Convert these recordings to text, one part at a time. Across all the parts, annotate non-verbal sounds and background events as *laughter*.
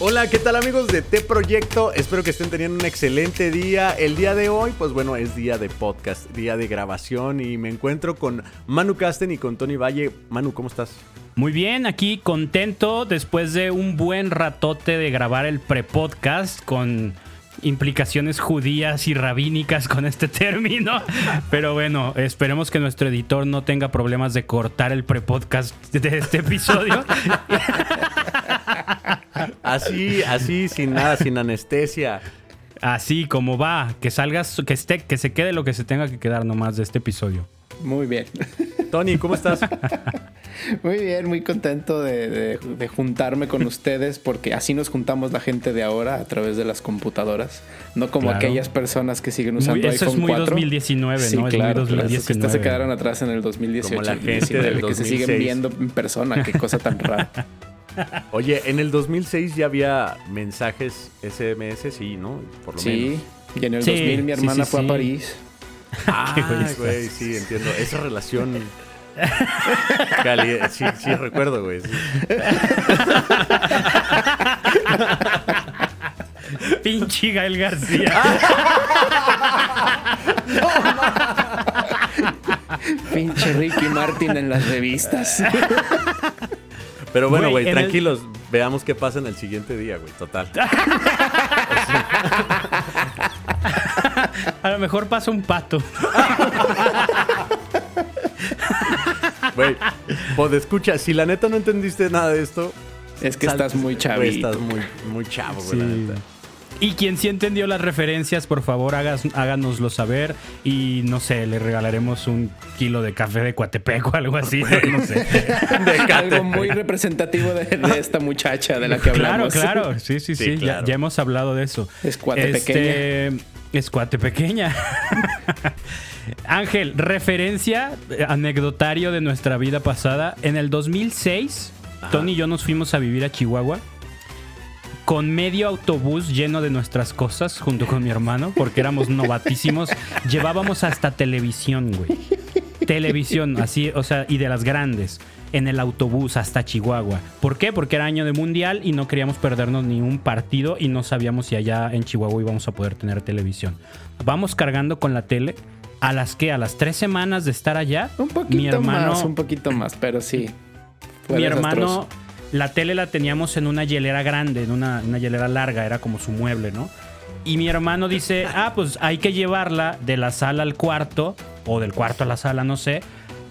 Hola, ¿qué tal amigos de T Proyecto? Espero que estén teniendo un excelente día. El día de hoy, pues bueno, es día de podcast, día de grabación y me encuentro con Manu Casten y con Tony Valle. Manu, ¿cómo estás? Muy bien, aquí contento después de un buen ratote de grabar el pre-podcast con implicaciones judías y rabínicas con este *laughs* término. Pero bueno, esperemos que nuestro editor no tenga problemas de cortar el pre-podcast de este episodio. *laughs* Así, así, sin nada, sin anestesia. Así como va, que salgas, que esté, que se quede lo que se tenga que quedar nomás de este episodio. Muy bien. Tony, ¿cómo estás? Muy bien, muy contento de, juntarme con ustedes porque así nos juntamos la gente de ahora a través de las computadoras, no como aquellas personas que siguen usando muy, eso es muy 2019, ¿no? Claro, es muy 2019. se quedaron atrás en el 2018 como la gente que se siguen viendo en persona, qué cosa tan rara. *laughs* Oye, en el 2006 ya había mensajes SMS, sí, ¿no? Por lo sí, y en el 2000 mi hermana fue a París. *laughs* Ah, güey, sí, entiendo. Esa relación. sí, sí, recuerdo, güey. Pinche Gael García. *laughs* Pinche Ricky Martin en las revistas. *laughs* Pero bueno, güey, tranquilos. Veamos qué pasa en el siguiente día, güey. Total. *laughs* A lo mejor pasa un pato. *laughs* Güey, pues escucha, si la neta no entendiste nada de esto. Es que estás muy chavito. estás muy, muy chavo, güey, la neta. Y quien sí entendió las referencias, por favor, háganoslo saber. Y no sé, le regalaremos un kilo de café de Coatepec o algo así. No sé. *laughs* de algo muy representativo de, esta muchacha de la que hablamos. Claro, claro. Sí, sí, sí. Ya, hemos hablado de eso. Es Coatepequeña. Este, es Coatepequeña. *laughs* Ángel, referencia eh, anecdotario de nuestra vida pasada. En el 2006, Tony y yo nos fuimos a vivir a Chihuahua con medio autobús lleno de nuestras cosas junto con mi hermano, porque éramos novatísimos. *laughs* Llevábamos hasta televisión, güey. Televisión, así, o sea, y de las grandes, en el autobús hasta Chihuahua. ¿Por qué? Porque era año de mundial y no queríamos perdernos ni un partido y no sabíamos si allá en Chihuahua íbamos a poder tener televisión. Vamos cargando con la tele. A las que, a las tres semanas de estar allá, un poquito mi hermano, más, un poquito más, pero sí. mi hermano la tele la teníamos en una hielera grande, en una, hielera larga, era como su mueble, ¿no? Y mi hermano dice, *laughs* ah, pues hay que llevarla de la sala al cuarto, o del cuarto a la sala, no sé,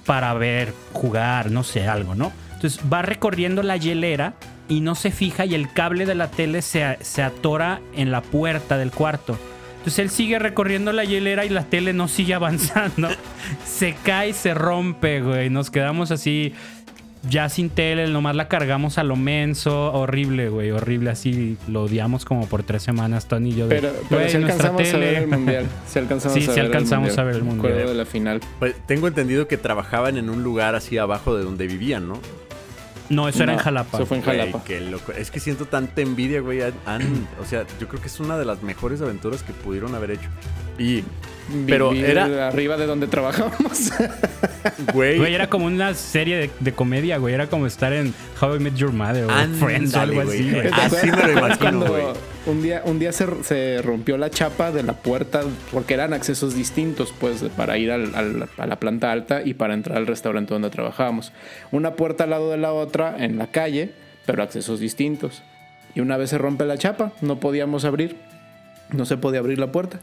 para ver, jugar, no sé, algo, ¿no? Entonces va recorriendo la hielera y no se fija y el cable de la tele se, se atora en la puerta del cuarto. Entonces él sigue recorriendo la hielera y la tele no sigue avanzando. *laughs* se cae, se rompe, güey. Nos quedamos así ya sin tele, nomás la cargamos a lo menso. Horrible, güey, horrible. Así lo odiamos como por tres semanas, Tony y yo. De, pero, pero si alcanzamos a ver el mundial. *laughs* Si alcanzamos sí, a ver alcanzamos a ver el mundial. de la final. Pues tengo entendido que trabajaban en un lugar así abajo de donde vivían, ¿no? No, eso era en Jalapa. Eso fue en Jalapa. Es que siento tanta envidia, güey. o sea, yo creo que es una de las mejores aventuras que pudieron haber hecho. Y pero era arriba de donde trabajábamos. *laughs* Güey. era como una serie de, comedia, güey. Era como estar en How I Met Your Mother o Friends o algo así, güey. Así me lo imagino, güey. Un día, un día se, rompió la chapa de la puerta porque eran accesos distintos, pues, para ir a la planta alta y para entrar al restaurante donde trabajábamos. Una puerta al lado de la otra en la calle, pero accesos distintos. Y una vez se rompe la chapa, no podíamos abrir no se podía abrir la puerta.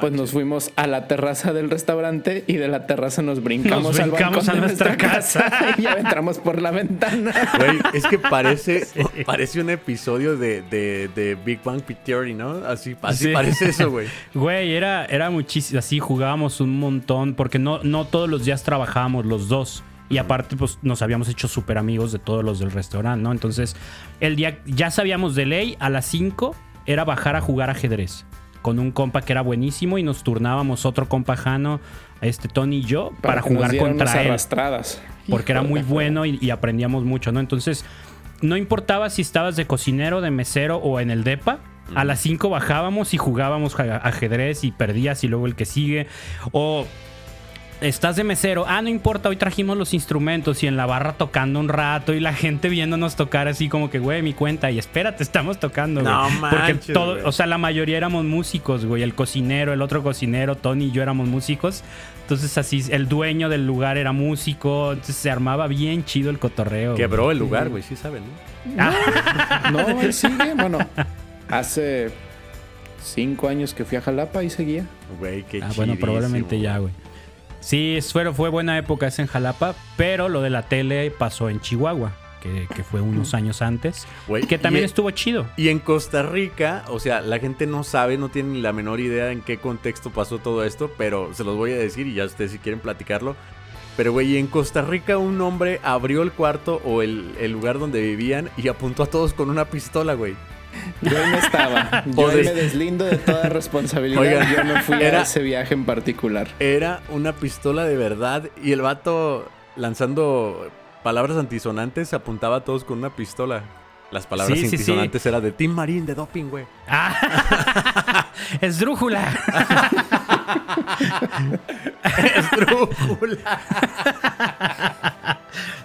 pues nos fuimos a la terraza del restaurante y de la terraza nos brincamos, al balcón a nuestra, casa, *laughs* y ya entramos por la ventana. Güey, es que parece, *laughs* parece un episodio de, de, Big Bang Theory, ¿no? Así, así parece eso, güey. *laughs* Güey, era, era muchísimo, así jugábamos un montón, porque no, no todos los días trabajábamos los dos. Y aparte, pues nos habíamos hecho súper amigos de todos los del restaurante, ¿no? Entonces, el día ya sabíamos de ley, a las 5 era bajar a jugar ajedrez con un compa que era buenísimo y nos turnábamos otro compa Jano, este Tony y yo, para, jugar contra él. Arrastradas. Porque era muy bueno y, aprendíamos mucho, ¿no? Entonces, no importaba si estabas de cocinero, de mesero o en el DEPA. A las 5 bajábamos y jugábamos ajedrez y perdías y luego el que sigue. O estás de mesero, ah, no importa, hoy trajimos los instrumentos y en la barra tocando un rato y la gente viéndonos tocar así como que, güey, mi cuenta y espérate, estamos tocando, güey. No Porque manches, todo, güey. o sea, la mayoría éramos músicos, güey, el cocinero, el otro cocinero, Tony y yo éramos músicos. Entonces así, el dueño del lugar era músico, entonces se armaba bien chido el cotorreo. güey. Quebró el lugar, güey, sí saben, ¿no? *laughs* No, él sigue. Bueno, *laughs* hace cinco años que fui a Jalapa y seguía. Güey, qué Ah, bueno, probablemente ya, güey. Sí, es- fue, buena época esa en Jalapa, pero lo de la tele pasó en Chihuahua, que, que fue unos años antes, que también y- estuvo chido. Y en Costa Rica, o sea, la gente no sabe, no tiene ni la menor idea en qué contexto pasó todo esto, pero se los voy a decir y ya ustedes si quieren platicarlo. Pero, güey, en Costa Rica un hombre abrió el cuarto o el, el lugar donde vivían y apuntó a todos con una pistola, güey. Yo ahí no estaba. *laughs* Yo ahí me deslindo de toda *laughs* responsabilidad. Oigan, yo no fui era- a ese viaje en particular. Era una pistola de verdad y el vato lanzando palabras antisonantes apuntaba a todos con una pistola. Las palabras Sí, sí, sí. antisonantes era de Tim Marín de doping, güey. ¡Ah! *laughs* ¡Esdrújula!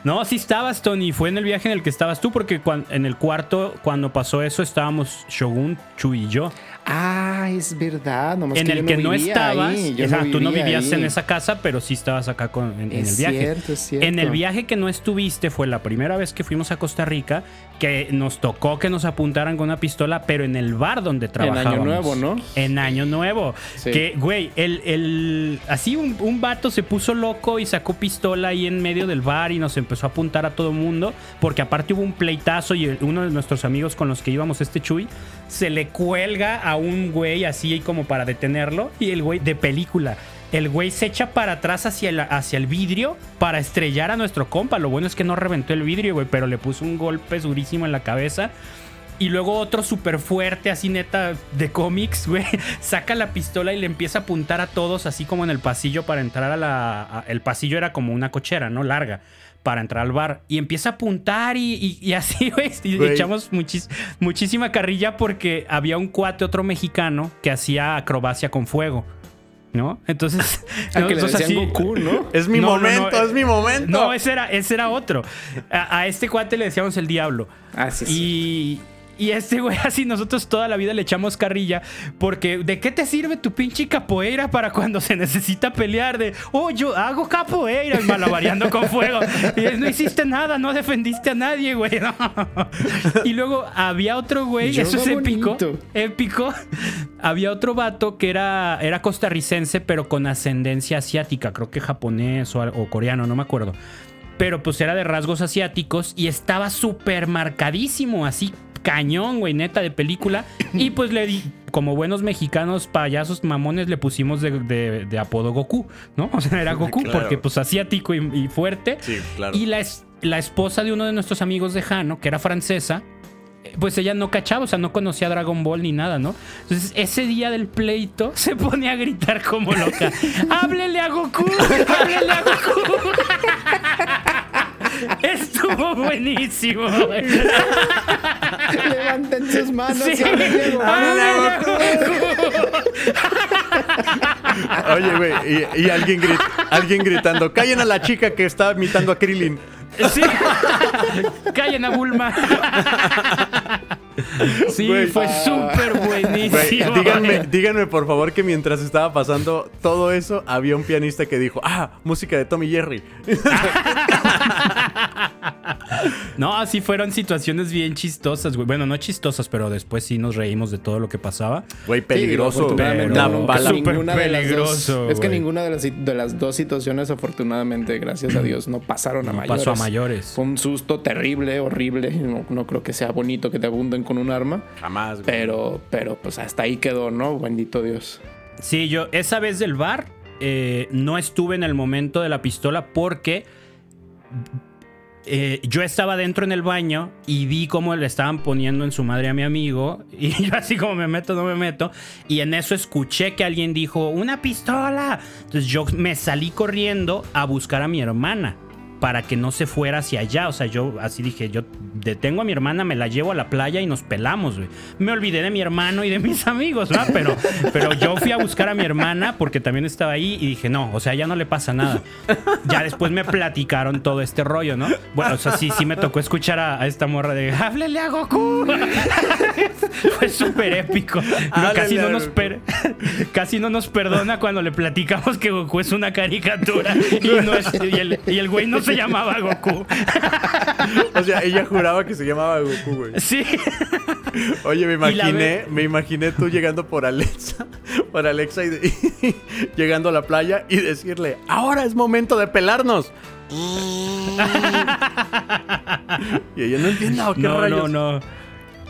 No, sí estabas, Tony. Fue en el viaje en el que estabas tú, porque en el cuarto, cuando pasó eso, estábamos Shogun, Chu y yo. Ah, es verdad. Nomás en que el yo que no estabas, yo tú no vivía vivías ahí. en esa casa, pero sí estabas acá con- en, en el viaje. cierto, es cierto. En el viaje que no estuviste fue la primera vez que fuimos a Costa Rica que nos tocó que nos apuntaran con una pistola, pero en el bar donde En trabajábamos. Año Nuevo, ¿no? En Año Nuevo. Sí. Que, güey, el, el- así un, un vato se puso loco y sacó pistola ahí en medio del bar y nos empezó a apuntar a todo mundo, porque aparte hubo un pleitazo y uno de nuestros amigos con los que íbamos, este Chuy, se le cuelga a un güey así como para detenerlo y el güey de película. El güey se echa para atrás hacia el, hacia el vidrio para estrellar a nuestro compa. Lo bueno es que no reventó el vidrio, güey, pero le puso un golpe durísimo en la cabeza. Y luego otro súper fuerte, así neta, de cómics, *laughs* güey. Saca la pistola y le empieza a apuntar a todos, así como en el pasillo para entrar a la... a- el pasillo era como una cochera, ¿no? Larga. Para entrar al bar. Y empieza a apuntar y, y- y así, *laughs* güey. Y Güey. echamos muchis- muchísima carrilla porque había un cuate, otro mexicano, que hacía acrobacia con fuego. ¿No? Entonces... A *laughs* que le nosotros decían así- Goku, ¿no? Es mi No, no, momento, no, es mi momento. No, ese era, ese era otro. A, a este cuate le decíamos el diablo. Ah, sí, sí. Y, este güey, *laughs* así nosotros toda la vida le echamos carrilla. Porque, ¿de qué te sirve tu pinche capoeira para cuando se necesita pelear? De, oh, yo hago capoeira, y malabareando con fuego. Y no hiciste nada, no defendiste a nadie, güey. no. *laughs* Y luego había otro güey, eso es épico. Épico. *laughs* Había otro vato que era, era costarricense, pero con ascendencia asiática, creo que japonés o, o coreano, no me acuerdo. Pero pues era de rasgos asiáticos y estaba súper marcadísimo, así cañón, güey, neta de película. Y pues le di, como buenos mexicanos payasos mamones, le pusimos de, de- de apodo Goku, ¿no? O sea, era Goku Claro. porque pues asiático y, y fuerte. Sí, claro. Y la, es- la esposa de uno de nuestros amigos de Jano, que era francesa, eh, pues ella no cachaba, o sea, no conocía Dragon Ball ni nada, ¿no? Entonces, ese día del pleito *laughs* se pone a gritar como loca: *laughs* ¡Háblele a Goku! ¡Háblele a Goku! *laughs* *laughs* Estuvo buenísimo. Levanten sus manos. Sí. y háblenle a ¡Háblele a Goku. Goku! Oye, güey, y, y alguien, grit- alguien gritando, callen a la chica que está imitando a Krillin. Sí. Callen a Bulma. *laughs* Sí, fue súper buenísimo. díganme, díganme por favor que mientras estaba pasando todo eso, había un pianista que dijo, ah, música de Tommy Jerry. *laughs* *laughs* No, así fueron situaciones bien chistosas, güey. Bueno, no chistosas, pero después sí nos reímos de todo lo que pasaba. Güey, peligroso. la bala. de las peligroso, dos- Es que ninguna de las, de las dos situaciones, afortunadamente, gracias a Dios, no pasaron a No mayores. pasó a mayores. Fue un susto terrible, horrible. No, no creo que sea bonito que te abunden con un arma. Jamás, güey. Pero, pero pues hasta ahí quedó, ¿no? Bendito Dios. Sí, yo esa vez del bar eh, no estuve en el momento de la pistola porque eh, yo estaba dentro en el baño y vi cómo le estaban poniendo en su madre a mi amigo. *laughs* Y yo así como me meto, no me meto y en eso escuché que alguien dijo una pistola. Entonces yo me salí corriendo a buscar a mi hermana para que no se fuera hacia allá. O sea, yo así dije, yo detengo a mi hermana, me la llevo a la playa y nos pelamos, güey. Me olvidé de mi hermano y de mis *laughs* amigos, ¿verdad? Pero, pero yo fui a buscar a mi hermana porque también estaba ahí y dije, no, o sea, ya no le pasa nada. Ya después me platicaron todo este rollo, ¿no? Bueno, o sea, sí, sí me tocó escuchar a, esta morra de, háblele a Goku. *laughs* Fue súper épico. casi, no nos casi no nos perdona cuando le platicamos que Goku es una caricatura y, no es, y, el, y el güey no se llamaba Goku. *laughs* o sea, ella juraba que se llamaba Goku, güey. Sí. Oye, me imaginé, me imaginé tú llegando por Alexa, por Alexa y, llegando a la playa y decirle, ahora es momento de pelarnos. y ella no entiende qué no, No, no.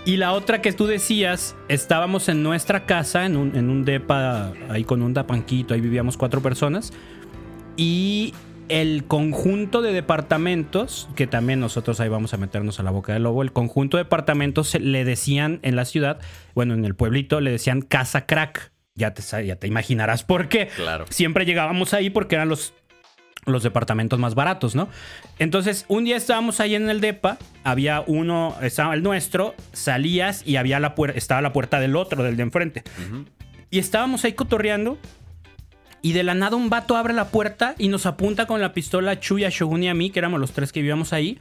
Y la otra que tú decías, estábamos en nuestra casa, en un, en un depa, ahí con un tapanquito, ahí vivíamos cuatro personas. Y el conjunto de departamentos, que también nosotros ahí vamos a meternos a la boca del lobo, el conjunto de departamentos le decían en la ciudad, bueno, en el pueblito, le decían casa crack. Ya te, ya te imaginarás por qué. Claro. Siempre llegábamos ahí porque eran los, los departamentos más baratos, ¿no? Entonces, un día estábamos ahí en el DEPA, había uno, estaba el nuestro, salías y había la estaba la puerta del otro, del de enfrente. Y estábamos ahí cotorreando y de la nada un vato abre la puerta y nos apunta con la pistola a Chuy, a Shogun y a mí, que éramos los tres que vivíamos ahí.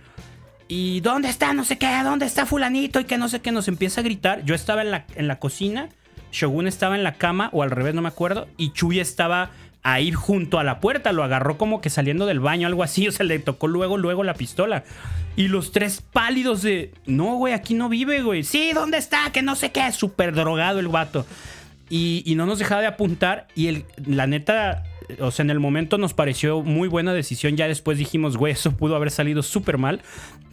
Y ¿dónde está? No sé qué, ¿dónde está fulanito? Y que no sé qué, nos empieza a gritar. Yo estaba en la, en la cocina, Shogun estaba en la cama, o al revés, no me acuerdo. Y Chuy estaba ahí junto a la puerta, lo agarró como que saliendo del baño, algo así. *laughs* O sea, le tocó luego, luego la pistola. Y los tres pálidos de, no, güey, aquí no vive, güey. Sí, ¿dónde está? Que no sé qué, súper drogado el vato. Y, no nos dejaba de apuntar. Y el, la neta, o sea, en el momento nos pareció muy buena decisión. Ya después dijimos, güey, eso pudo haber salido súper mal.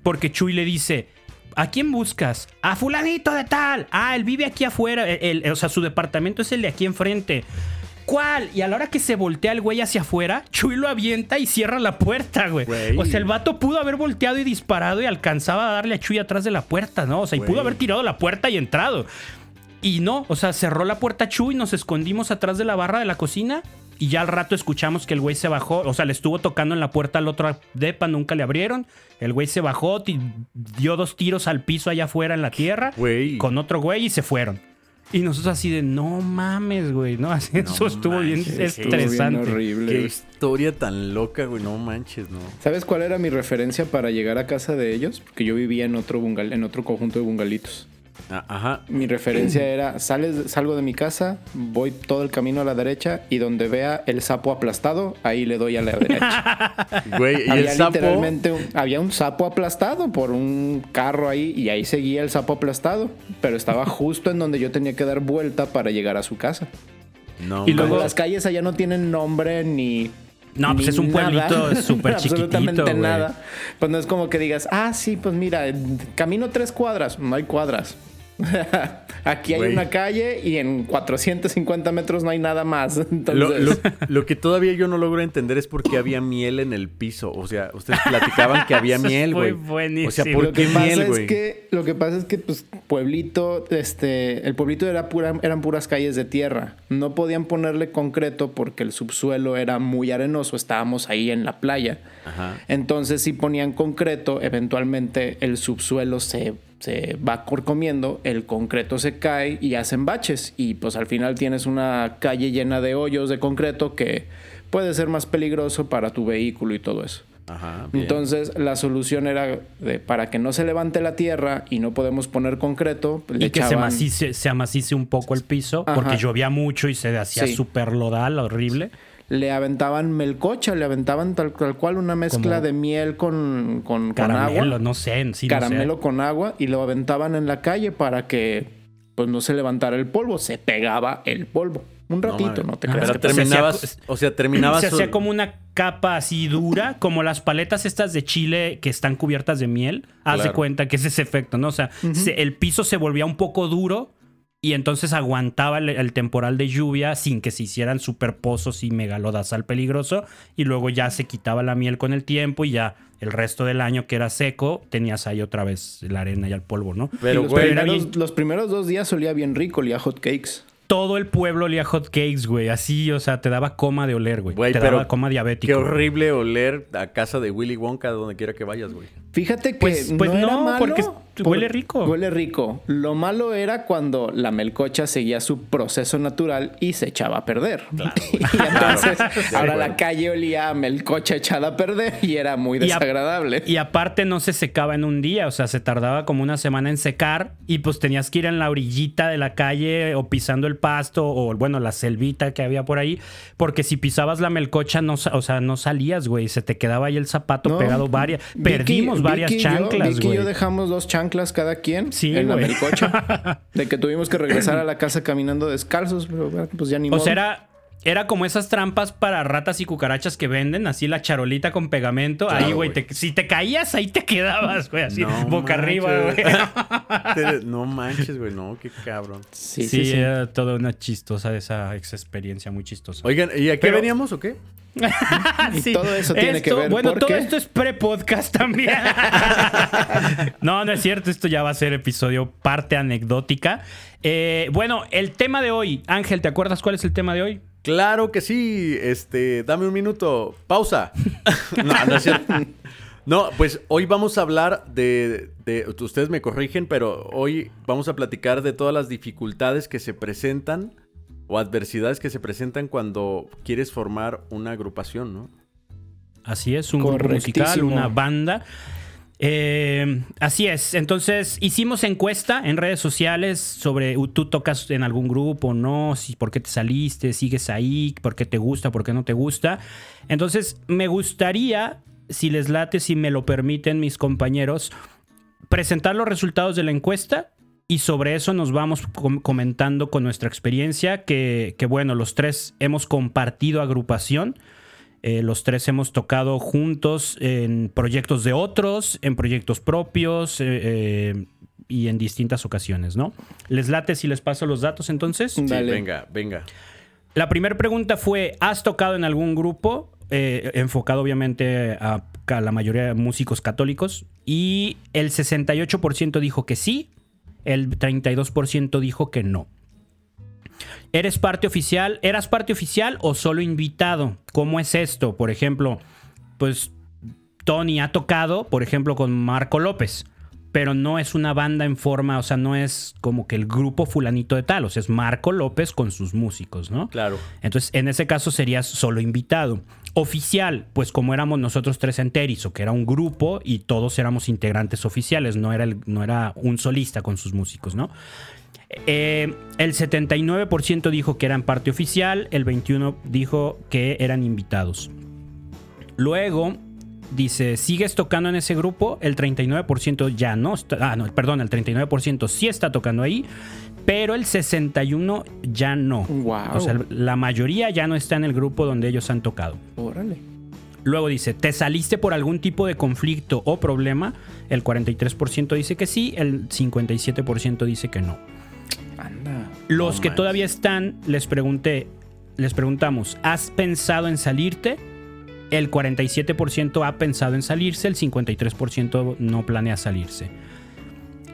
Porque Chuy le dice, ¿a quién buscas? A fulanito de tal. Ah, él vive aquí afuera. o sea, su departamento es el de aquí enfrente. ¿Cuál? Y a la hora que se voltea el güey hacia afuera, Chuy lo avienta y cierra la puerta, güey. O sea, el vato pudo haber volteado y disparado y alcanzaba a darle a Chuy atrás de la puerta, ¿no? O sea, y pudo haber tirado la puerta y entrado. Y no, o sea, cerró la puerta Chu y nos escondimos atrás de la barra de la cocina. Y ya al rato escuchamos que el güey se bajó. O sea, le estuvo tocando en la puerta al otro depa, nunca le abrieron. El güey se bajó, dio dos tiros al piso allá afuera en la tierra. Con otro güey y se fueron. Y nosotros así de, no mames, güey, ¿no? *laughs* Así, eso estuvo bien estresante. horrible. Qué historia tan loca, güey, no manches, ¿no? ¿Sabes cuál era mi referencia para llegar a casa de ellos? Porque yo vivía en otro, bungal en otro conjunto de bungalitos. Ah, ajá. Mi referencia era, sales, salgo de mi casa, voy todo el camino a la derecha y donde vea el sapo aplastado, ahí le doy a la derecha. *laughs* Güey, ¿y había el sapo? literalmente un, había un sapo aplastado por un carro ahí y ahí seguía el sapo aplastado, pero estaba justo en donde yo tenía que dar vuelta para llegar a su casa. No, y luego las calles allá no tienen nombre ni no, pues es un pueblito súper *laughs* chiquitito. Absolutamente nada. Pues no es como que digas, ah, sí, pues mira, camino tres cuadras. No hay cuadras. *laughs* Aquí hay una calle y en 450 metros no hay nada más. *laughs* *laughs* Lo, que todavía yo no logro entender es por qué había miel en el piso. O sea, ustedes platicaban que había miel, güey. buenísimo. O sea, ¿por qué miel, güey? lo que pasa es que, pues, pueblito, este, el pueblito era pura, eran puras calles de tierra. No podían ponerle concreto porque el subsuelo era muy arenoso. Estábamos ahí en la playa. Entonces, si ponían concreto, eventualmente el subsuelo se se va comiendo, el concreto se cae y hacen baches. Y pues al final tienes una calle llena de hoyos de concreto que puede ser más peligroso para tu vehículo y todo eso. Entonces la solución era de, para que no se levante la tierra y no podemos poner concreto. y que se, amacice, se amacice un poco el piso porque llovía mucho y se hacía súper lodal, horrible le aventaban melcocha, le aventaban tal, cual una mezcla de miel con, con, Caramelo, no sé, sí, Caramelo con agua y lo aventaban en la calle para que pues no se levantara el polvo, se pegaba el polvo. Un ratito, no, te creas. Pero terminabas, o sea, terminabas... Se hacía como una capa así dura, como las paletas estas de chile que están cubiertas de miel. Haz de cuenta que es ese efecto, ¿no? O sea, el piso se volvía un poco duro y entonces aguantaba el, temporal de lluvia sin que se hicieran super pozos y megalodasal peligroso. Y luego ya se quitaba la miel con el tiempo y ya el resto del año que era seco, tenías ahí otra vez la arena y el polvo, ¿no? Pero, los, primeros, dos días olía bien rico, olía hot cakes. todo el pueblo olía hot cakes, güey. Así, o sea, te daba coma de oler, güey. Güey, te pero daba coma diabético. Qué horrible oler a casa de Willy Wonka donde quiera que vayas, güey. Fíjate que Pues- pues no, era malo, porque huele rico. Huele rico. Lo malo era cuando la melcocha seguía su proceso natural y se echaba a perder. *laughs* y *laughs* entonces Claro. ahora la calle olía a melcocha echada a perder y era muy Y a- desagradable. Y aparte no se secaba en un día, o sea, se tardaba como una semana en secar y pues tenías que ir en la orillita de la calle o pisando el pasto o bueno, la selvita que había por ahí, porque si pisabas la melcocha no, o sea, no salías, güey, se te quedaba ahí el zapato No, pegado varias, Vicky- varias Vicky y yo- chanclas, y yo dejamos dos chanclas cada quien Sí, en la melcocha. *laughs* de que tuvimos que regresar a la casa caminando descalzos, pero pues ya ni O modo. sea, era, era como esas trampas para ratas y cucarachas que venden, así la charolita con pegamento. Claro, ahí, güey, te- si te caías, ahí te quedabas, güey, así, No boca arriba, güey. *laughs* *laughs* No manches, güey, no, qué cabrón. Sí, Sí, sí, sí. era toda una chistosa esa ex experiencia muy chistosa. Oigan, ¿y a qué Pero- veníamos o qué? *laughs* Y todo eso tiene que ver Bueno, porque- todo esto es pre-podcast también. *laughs* no, no es cierto. Esto ya va a ser episodio parte anecdótica. Eh, bueno, el tema de hoy. Ángel, ¿te acuerdas cuál es el tema de hoy? Claro que sí. Este, dame un minuto. Pausa. *laughs* no, no es cierto. No, pues hoy vamos a hablar de, de- Ustedes me corrigen, pero hoy vamos a platicar de todas las dificultades que se presentan o adversidades que se presentan cuando quieres formar una agrupación, ¿no? Así es, un grupo musical, una banda. Eh, así es. Entonces, hicimos encuesta en redes sociales sobre uh, tú tocas en algún grupo, no, si por qué te saliste, sigues ahí, por qué te gusta, por qué no te gusta. Entonces, me gustaría, si les late, si me lo permiten mis compañeros, presentar los resultados de la encuesta y sobre eso nos vamos com- comentando con nuestra experiencia, que, que bueno, los tres hemos compartido agrupación. Eh, los tres hemos tocado juntos en proyectos de otros, en proyectos propios eh, eh, y en distintas ocasiones, ¿no? ¿Les late si les paso los datos entonces? Sí, Dale. venga, venga. La primera pregunta fue, ¿has tocado en algún grupo? Eh, enfocado obviamente a, a la mayoría de músicos católicos. Y el 68% dijo que sí, el 32% dijo que no. ¿Eres parte oficial? ¿Eras parte oficial o solo invitado? ¿Cómo es esto? Por ejemplo, pues Tony ha tocado, por ejemplo, con Marco López, pero no es una banda en forma, o sea, no es como que el grupo fulanito de tal, o sea, es Marco López con sus músicos, ¿no? Claro. Entonces, en ese caso serías solo invitado. Oficial, pues como éramos nosotros tres en Terizo, que era un grupo y todos éramos integrantes oficiales, no era, no era un solista con sus músicos, ¿no? Eh, el 79% dijo que eran parte oficial, el 21% dijo que eran invitados. Luego dice, ¿sigues tocando en ese grupo? El 39% ya no está, ah, no, perdón, el 39% sí está tocando ahí, pero el 61% ya no. Wow. O sea, la mayoría ya no está en el grupo donde ellos han tocado. Órale. Luego dice, ¿te saliste por algún tipo de conflicto o problema? El 43% dice que sí, el 57% dice que no. Anda. Los que todavía están, les pregunté, les preguntamos, ¿has pensado en salirte? El 47% ha pensado en salirse, el 53% no planea salirse.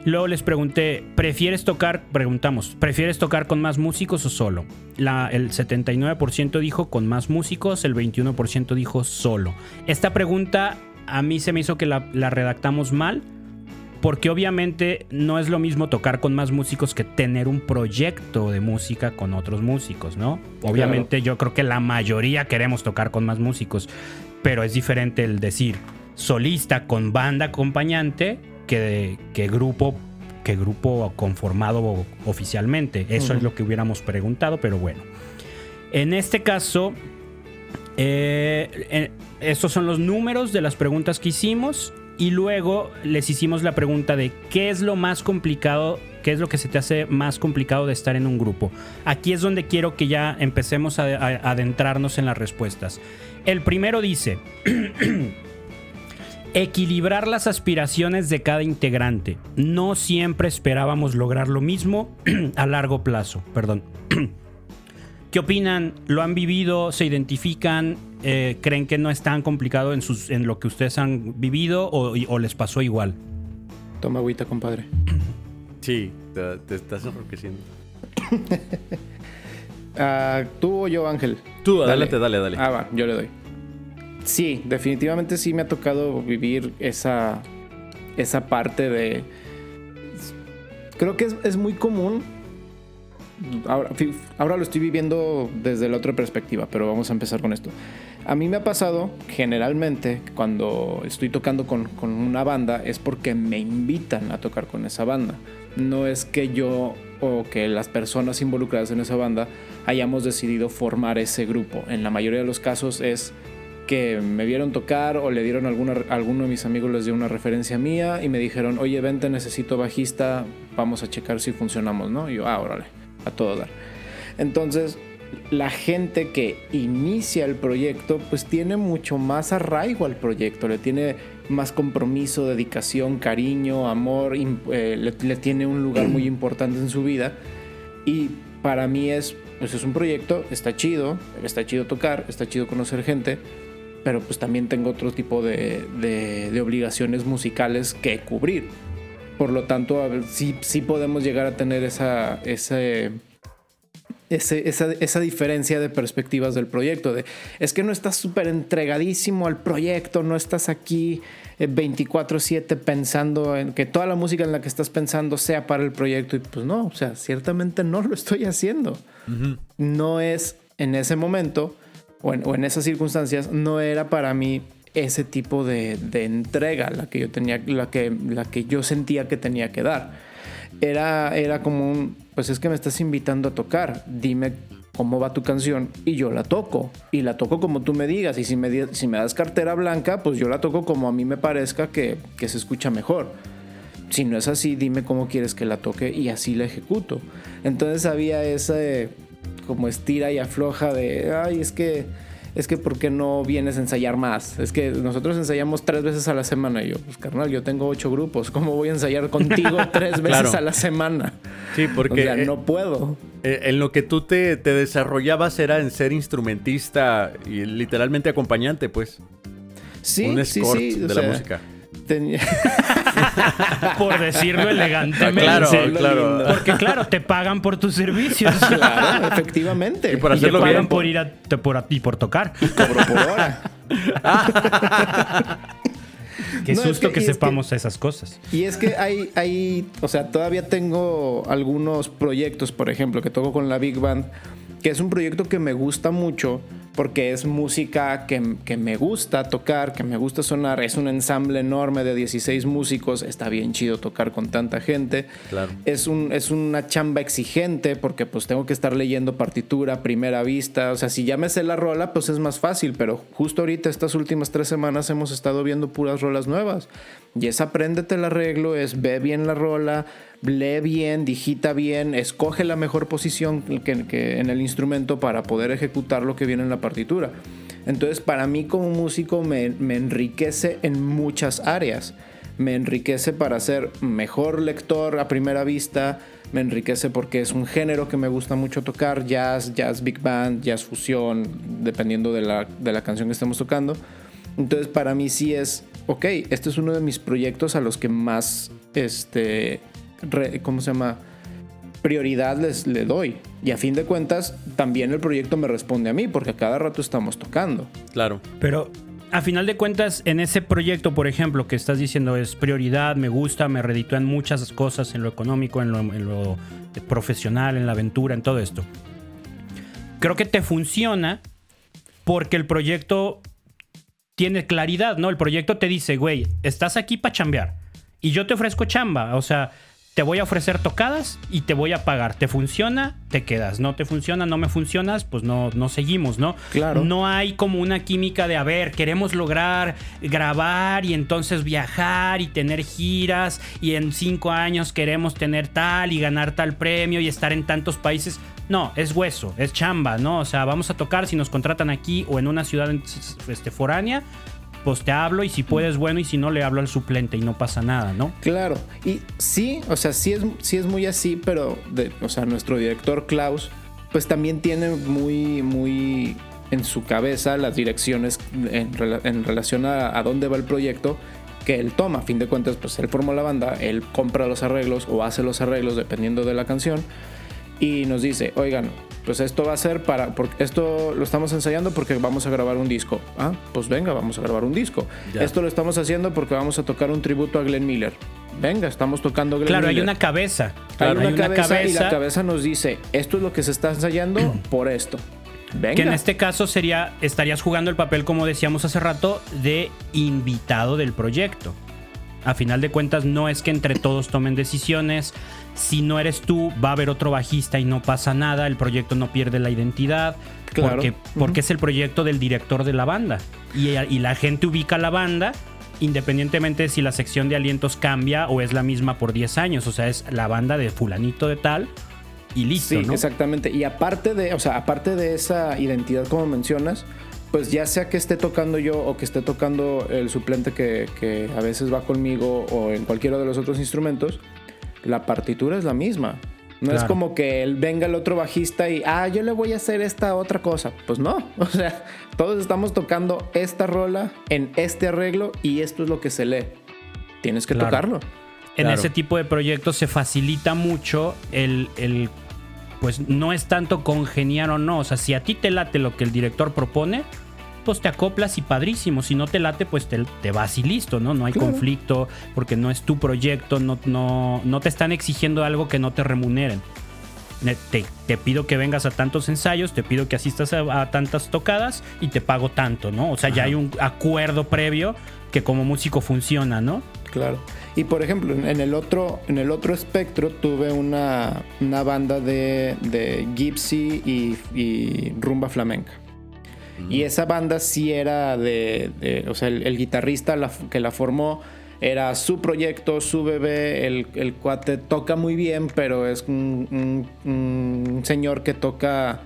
Luego les pregunté, ¿prefieres tocar? Preguntamos, ¿prefieres tocar con más músicos o solo? El 79% dijo con más músicos, el 21% dijo solo. Esta pregunta a mí se me hizo que la redactamos mal, porque obviamente no es lo mismo tocar con más músicos que tener un proyecto de música con otros músicos, ¿no? Obviamente yo creo que la mayoría queremos tocar con más músicos, pero es diferente el decir solista con banda acompañante que, que grupo que grupo conformado oficialmente. Eso es lo que hubiéramos preguntado, pero bueno. En este caso, eh, eh, estos son los números de las preguntas que hicimos y luego les hicimos la pregunta de qué es lo más complicado, qué es lo que se te hace más complicado de estar en un grupo. Aquí es donde quiero que ya empecemos a, adentrarnos en las respuestas. El primero dice, *clears throat* equilibrar las aspiraciones de cada integrante. No siempre esperábamos lograr lo mismo *clears throat* a largo plazo. Perdón. *clears throat* ¿Qué opinan? ¿Lo han vivido? ¿Se identifican? Eh, ¿Creen que no es tan complicado en, sus, en lo que ustedes han vivido o, o les pasó igual? Toma agüita, compadre. *coughs* Sí, te, te estás enroqueciendo. *coughs* Ah, ¿Tú o yo, Ángel? Tú, adelante, dale, dale. Ah, va, yo le doy. Sí, definitivamente sí me ha tocado vivir esa, esa parte de... Creo que es, es muy común. Ahora, ahora, lo estoy viviendo desde la otra perspectiva, pero vamos a empezar con esto. A mí me ha pasado generalmente cuando estoy tocando con, con una banda es porque me invitan a tocar con esa banda. No es que yo o que las personas involucradas en esa banda hayamos decidido formar ese grupo. En la mayoría de los casos es que me vieron tocar o le dieron alguna, alguno de mis amigos les dio una referencia mía y me dijeron, oye, vente, necesito bajista, vamos a checar si funcionamos, ¿no? Y yo, ah, órale, a todo dar. Entonces, la gente que inicia el proyecto, pues tiene mucho más arraigo al proyecto, le tiene más compromiso, dedicación, cariño, amor, eh, le, tiene un lugar muy importante en su vida. Y para mí es, pues es un proyecto, está chido, está chido tocar, está chido conocer gente, pero pues también tengo otro tipo de, obligaciones musicales que cubrir. Por lo tanto, a sí, sí podemos llegar a tener esa, ese, ese, esa, esa, diferencia de perspectivas del proyecto. De, es que no estás súper entregadísimo al proyecto, no estás aquí 24/7 eh, pensando en que toda la música en la que estás pensando sea para el proyecto. Y pues no, o sea, ciertamente no lo estoy haciendo. No es en ese momento o en, esas circunstancias, no era para mí ese tipo de, entrega la que yo tenía, la que, la que yo sentía que tenía que dar. Era, era como un, pues es que me estás invitando a tocar, dime cómo va tu canción y yo la toco. Y la toco como tú me digas. Y si me, si me das cartera blanca, pues yo la toco como a mí me parezca que, que se escucha mejor. Si no es así, dime cómo quieres que la toque y así la ejecuto. Entonces había ese como estira y afloja de, ay, es que, es que, ¿por qué no vienes a ensayar más? Es que nosotros ensayamos tres veces a la semana. Y yo, pues carnal, yo tengo ocho grupos. ¿Cómo voy a ensayar contigo *laughs* tres veces a la semana? Sí, porque. O sea, no puedo. Eh, en lo que tú te, te, desarrollabas era en ser instrumentista y literalmente acompañante, pues. Sí, Un escort sí, de la música. *laughs* *laughs* por decirlo elegantemente. Claro, claro. Porque claro, te pagan por tus servicios. *laughs* Claro, efectivamente. Y por hacerlo te pagan por ir a, por, y por tocar. Cobro por hora. *laughs* Qué susto que, sepamos esas cosas. Y es que hay, hay, o sea, todavía tengo algunos proyectos, por ejemplo, que toco con la Big Band, que es un proyecto que me gusta mucho porque es música que, me gusta tocar, que me gusta sonar. Es un ensamble enorme de 16 músicos. Está bien chido tocar con tanta gente. Claro. Es, un, es una chamba exigente porque pues tengo que estar leyendo partitura primera vista. O sea, si ya me sé la rola, pues es más fácil. Pero justo ahorita, estas últimas tres semanas, hemos estado viendo puras rolas nuevas. Y es apréndete el arreglo, es ve bien la rola, lee bien, digita bien, escoge la mejor posición que, en el instrumento para poder ejecutar lo que viene en la partitura. Entonces, para mí como músico me, enriquece en muchas áreas. Me enriquece para ser mejor lector a primera vista, me enriquece porque es un género que me gusta mucho tocar, jazz, jazz big band, jazz fusión, dependiendo de la, de la canción que estemos tocando. Entonces para mí sí es, ok, este es uno de mis proyectos a los que más este, ¿cómo se llama? Prioridad les le doy. Y a fin de cuentas, también el proyecto me responde a mí, porque a cada rato estamos tocando. Claro. Pero a final de cuentas, en ese proyecto, por ejemplo, que estás diciendo es prioridad, me gusta, me reditúan muchas cosas en lo económico, en lo, en lo profesional, en la aventura, en todo esto. Creo que te funciona porque el proyecto tiene claridad, ¿no? El proyecto te dice, güey, estás aquí para chambear y yo te ofrezco chamba. O sea, te voy a ofrecer tocadas y te voy a pagar. ¿Te funciona? Te quedas. No te funciona, no me funcionas, pues no, no seguimos, ¿no? Claro. No hay como una química de, a ver, queremos lograr grabar y entonces viajar y tener giras y en cinco años queremos tener tal y ganar tal premio y estar en tantos países. No, es hueso, es chamba, ¿no? O sea, vamos a tocar si nos contratan aquí o en una ciudad este, foránea pues te hablo y si puedes, bueno, y si no, le hablo al suplente y no pasa nada, ¿no? Claro, y sí, o sea, sí es, sí es muy así, pero, de, o sea, nuestro director Klaus, pues también tiene muy, muy en su cabeza las direcciones en, relación a, a, dónde va el proyecto que él toma. A fin de cuentas, pues él formó la banda, él compra los arreglos o hace los arreglos dependiendo de la canción y nos dice, oigan, pues esto va a ser para, porque esto lo estamos ensayando porque vamos a grabar un disco. Ah, pues venga, vamos a grabar un disco. Esto lo estamos haciendo porque vamos a tocar un tributo a Glenn Miller. Venga, estamos tocando Glenn claro, Miller. Claro, hay una cabeza. hay, una, cabeza, y la cabeza nos dice, esto es lo que se está ensayando *clears throat* por esto. Que en este caso sería, estarías jugando el papel, como decíamos hace rato, de invitado del proyecto. A final de cuentas, no es que entre todos tomen decisiones. Si no eres tú, va a haber otro bajista y no pasa nada. El proyecto no pierde la identidad. Porque, porque es el proyecto del director de la banda. Y, y la gente ubica la banda independientemente de si la sección de alientos cambia o es la misma por 10 años. O sea, es la banda de fulanito de tal y listo. Sí, exactamente. Y aparte de, o sea, aparte de esa identidad como mencionas, pues ya sea que esté tocando yo o que esté tocando el suplente que, a veces va conmigo o en cualquiera de los otros instrumentos, la partitura es la misma. No es como que él venga el otro bajista y, ah, yo le voy a hacer esta otra cosa. Pues no, *laughs* o sea, todos estamos tocando esta rola en este arreglo y esto es lo que se lee. Tienes que tocarlo. En ese tipo de proyectos se facilita mucho el, el pues no es tanto congeniar o no. O sea, si a ti te late lo que el director propone, pues te acoplas y padrísimo. Si no te late, pues te, te vas y listo, ¿no? No hay conflicto porque no es tu proyecto, no, no, no te están exigiendo algo que no te remuneren. Te, te, pido que vengas a tantos ensayos, te pido que asistas a, tantas tocadas y te pago tanto, ¿no? O sea, ya hay un acuerdo previo que como músico funciona, ¿no? Claro. Y por ejemplo, en el otro, en el otro espectro tuve una, banda de, de gypsy y, rumba flamenca. Mm. Y esa banda sí era de, o sea, el, guitarrista que la formó era su proyecto, su bebé, el, cuate toca muy bien, pero es un, señor que toca,